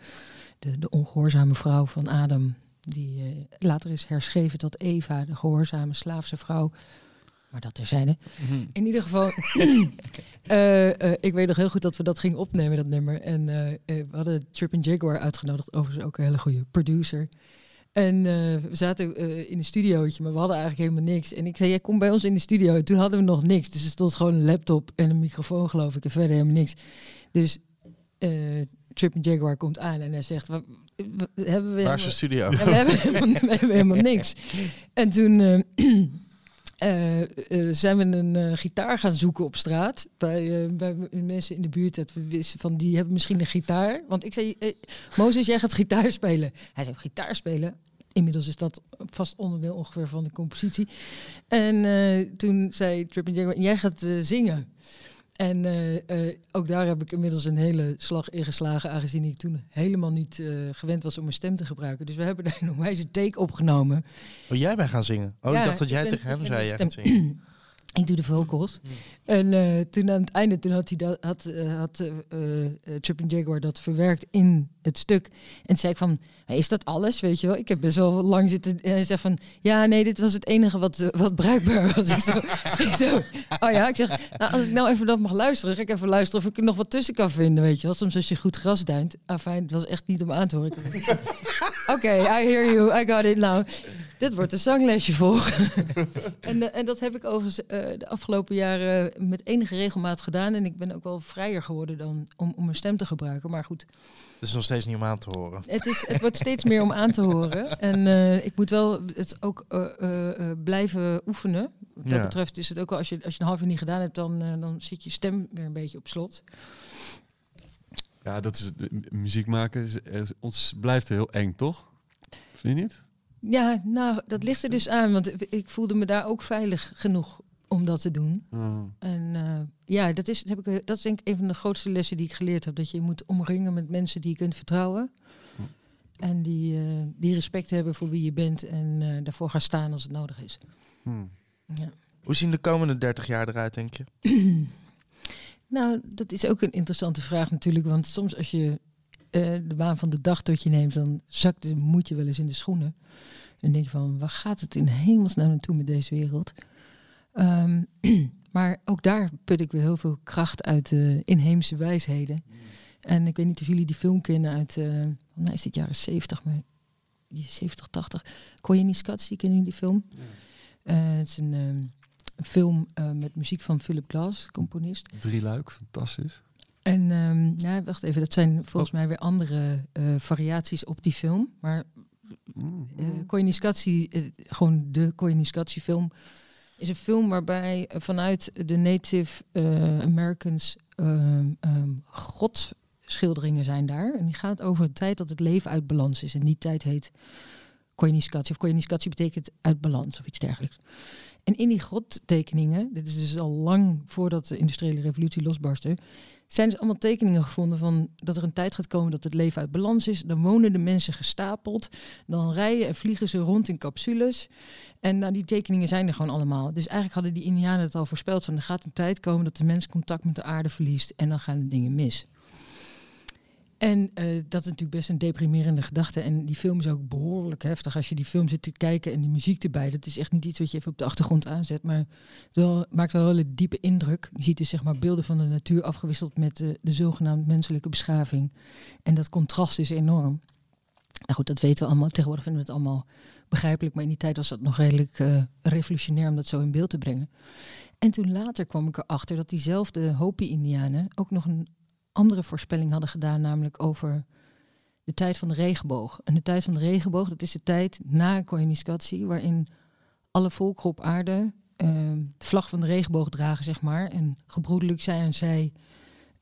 De, de ongehoorzame vrouw van Adam. Die eh, later is herschreven tot Eva, de gehoorzame slaafse vrouw. Maar dat terzijde. In ieder geval, eh, eh, ik weet nog heel goed dat we dat gingen opnemen, dat nummer. En we hadden Trippin' Jaguar uitgenodigd, overigens ook een hele goede producer. En eh, we zaten eh, in een studiootje, maar we hadden eigenlijk helemaal niks. En ik zei, jij komt bij ons in de studio. En toen hadden we nog niks. Dus er stond gewoon een laptop en een microfoon, geloof ik. En verder helemaal niks. Dus eh Trippin' Jaguar komt aan en hij zegt, "Wa- wa- hebben we... Waar is de studio? ja, we, hebben helemaal, we hebben helemaal niks. En toen eh, eh, zijn we een eh, gitaar gaan zoeken op straat. Bij, bij mensen in de buurt. Dat we wisten van die hebben misschien een gitaar. Want ik zei, eh, Mozes, jij gaat gitaar spelen. Hij zei, gitaar spelen? inmiddels is dat vast onderdeel ongeveer van de compositie. En toen zei Trippin' Jaguar, jij gaat zingen. En eh, eh, ook daar heb ik inmiddels een hele slag in geslagen, aangezien ik toen helemaal niet eh, gewend was om mijn stem te gebruiken. Dus we hebben daar een wijze take opgenomen. Oh, jij bent gaan zingen. Oh, Ja, ik dacht dat jij ben- tegen hem zei, jij gaat zingen. Ik doe de vocals. En eh, toen aan het einde, toen had, hij dat, had, eh, had eh, Trippin' Jaguar dat verwerkt in het stuk. En zei ik van, "Maar is dat alles, weet je wel? Ik heb best wel lang zitten... En hij zegt van, ja, nee, dit was het enige wat, wat bruikbaar was. ik, zo, ik zo, oh ja, ik zeg, nou, als ik nou even dat mag luisteren, ga ik even luisteren of ik er nog wat tussen kan vinden, weet je wel? Soms als je goed gras duint. Afijn, het was echt niet om aan te horen. Oké, I hear you, I got it now. Dit wordt een zanglesje volgen. en, eh, en dat heb ik overigens eh, de afgelopen jaren met enige regelmaat gedaan. En ik ben ook wel vrijer geworden dan om, om mijn stem te gebruiken. Maar goed, Het is nog steeds niet om aan te horen. het, is, het wordt steeds meer om aan te horen. En eh, ik moet wel het ook eh, eh, eh, blijven oefenen. Wat dat Ja. betreft is het ook wel, als je, als je een half jaar niet gedaan hebt, dan, dan zit je stem weer een beetje op slot. Ja, dat is muziek maken is, is- ons blijft heel eng, toch? Vind je niet? Ja, nou, dat ligt er dus aan. Want ik voelde me daar ook veilig genoeg om dat te doen. Oh. En eh, ja, dat is, heb ik, dat is denk ik een van de grootste lessen die ik geleerd heb. Dat je je moet omringen met mensen die je kunt vertrouwen. En die, eh, die respect hebben voor wie je bent en eh, daarvoor gaan staan als het nodig is. Hm. Ja. Hoe zien de komende 30 jaar eruit, denk je? Nou, dat is ook een interessante vraag natuurlijk. Want soms als je eh, de baan van de dag tot je neemt, dan zakt de moed je wel eens in de schoenen. En denk je van, waar gaat het in hemelsnaam naartoe met deze wereld? Ehm, maar ook daar put ik weer heel veel kracht uit de inheemse wijsheden. En ik weet niet of jullie die film kennen uit, eh volgens mij is het jaren 70, maar die is 70, 80. Koyaanisqatsi, kennen jullie die film? Eh, het is een, ehm, een film eh, met muziek van Philip Glass, componist. Drie luik, fantastisch. En ehm ja, wacht even, dat zijn volgens mij weer andere eh, variaties op die film. Maar Koyaanisqatsi, eh, gewoon de Koyaanisqatsi film, is een film waarbij vanuit de Native Americans ehm ehm, godsschilderingen zijn daar. En die gaat over een tijd dat het leven uit balans is. En die tijd heet Koyaanisqatsi. Of Koyaanisqatsi betekent uit balans of iets dergelijks. En in die grottekeningen, dit is dus al lang voordat de industriële revolutie losbarstte, zijn dus allemaal tekeningen gevonden van dat er een tijd gaat komen dat het leven uit balans is. Dan wonen de mensen gestapeld. Dan rijden en vliegen ze rond in capsules. En nou, die tekeningen zijn er gewoon allemaal. Dus eigenlijk hadden die Indianen het al voorspeld van er gaat een tijd komen dat de mens contact met de aarde verliest en dan gaan de dingen mis. En eh, dat is natuurlijk best een deprimerende gedachte. En die film is ook behoorlijk heftig. Als je die film zit te kijken en die muziek erbij. Dat is echt niet iets wat je even op de achtergrond aanzet. Maar het wel, maakt wel een hele diepe indruk. Je ziet dus zeg maar beelden van de natuur afgewisseld met de, de zogenaamde menselijke beschaving. En dat contrast is enorm. Nou goed, dat weten we allemaal. Tegenwoordig vinden we het allemaal begrijpelijk. Maar in die tijd was dat nog redelijk eh, revolutionair om dat zo in beeld te brengen. En toen later kwam ik erachter dat diezelfde Hopi-Indianen ook nog een andere voorspelling hadden gedaan, namelijk over de tijd van de regenboog. En de tijd van de regenboog, dat is de tijd na Koyaanisqatsi, waarin alle volkeren op aarde eh, de vlag van de regenboog dragen, zeg maar, en gebroedelijk zij en zij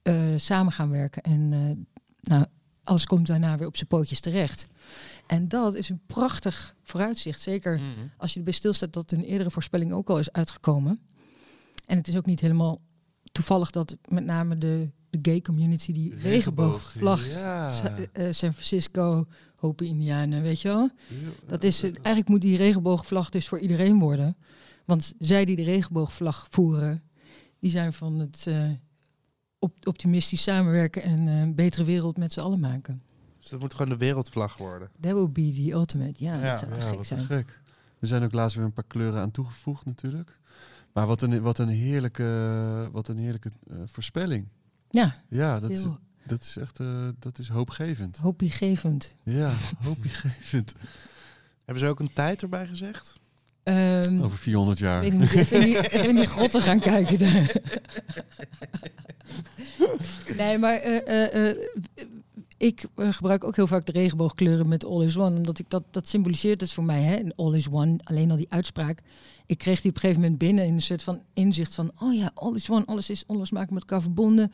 eh, samen gaan werken. En eh, nou, alles komt daarna weer op zijn pootjes terecht. En dat is een prachtig vooruitzicht, zeker als je erbij stilstaat dat een eerdere voorspelling ook al is uitgekomen. En het is ook niet helemaal toevallig dat met name de, de gay community die regenboogvlag, Ja. Sa- eh, San Francisco, Hopi Indianen, weet je wel? Dat is, eh, eigenlijk moet die regenboogvlag dus voor iedereen worden. Want zij die de regenboogvlag voeren, die zijn van het eh, op, optimistisch samenwerken en eh, een betere wereld met z'n allen maken. Dus dat moet gewoon de wereldvlag worden. That would be the ultimate. Ja, Ja. dat zou te Ja, gek zijn. gek. Er zijn ook laatst weer een paar kleuren aan toegevoegd natuurlijk. Maar wat een, wat een heerlijke, wat een heerlijke eh, voorspelling. Ja, Ja, dat is, dat is echt eh, dat is hoopgevend. hoopgevend. Ja, hoopgevend. Hebben ze ook een tijd erbij gezegd? Ehm, Over 400 Ik jaar. weet niet, even, in die, even in die grotten gaan kijken daar. nee, maar eh, eh, eh, ik eh, gebruik ook heel vaak de regenboogkleuren met All is One. Omdat ik dat, dat symboliseert het voor mij. Hè? En All is One, alleen al die uitspraak. Ik kreeg die op een gegeven moment binnen in een soort van inzicht van... oh ja, all is one, alles is onlosmakelijk met elkaar verbonden.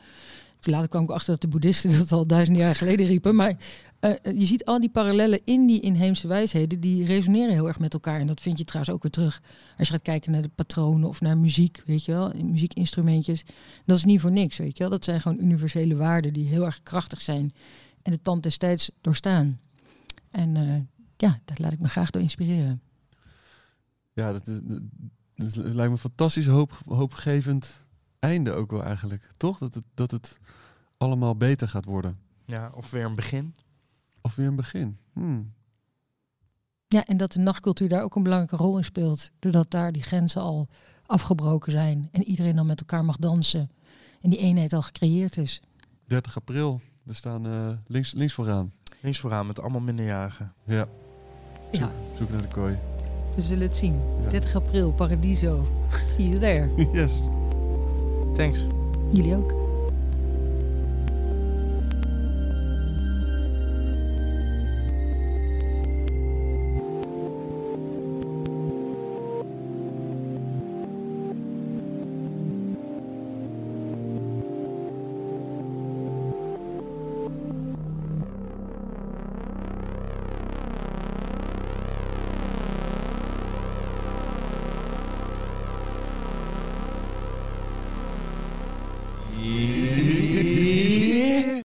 Toen later kwam ik achter dat de boeddhisten dat al duizenden jaar geleden riepen. Maar eh, je ziet al die parallellen in die inheemse wijsheden, die resoneren heel erg met elkaar. En dat vind je trouwens ook weer terug als je gaat kijken naar de patronen of naar muziek, weet je wel, muziekinstrumentjes. Dat is niet voor niks, weet je wel. Dat zijn gewoon universele waarden die heel erg krachtig zijn en de tand des tijds doorstaan. En eh, ja, daar laat ik me graag door inspireren. Ja, dat, is, dat lijkt me een fantastisch hoop, hoopgevend einde ook wel eigenlijk. Toch? Dat het, dat het allemaal beter gaat worden. Ja, of weer een begin. Of weer een begin. Hmm. Ja, en dat de nachtcultuur daar ook een belangrijke rol in speelt. Doordat daar die grenzen al afgebroken zijn en iedereen dan met elkaar mag dansen. En die eenheid al gecreëerd is. 30 april. We staan eh, links, links vooraan. Links vooraan met allemaal minderjarigen. Ja, Ja, zoek naar de kooi. we zullen het zien. Ja. 30 april, Paradiso. See you there. Yes. Thanks. Jullie ook.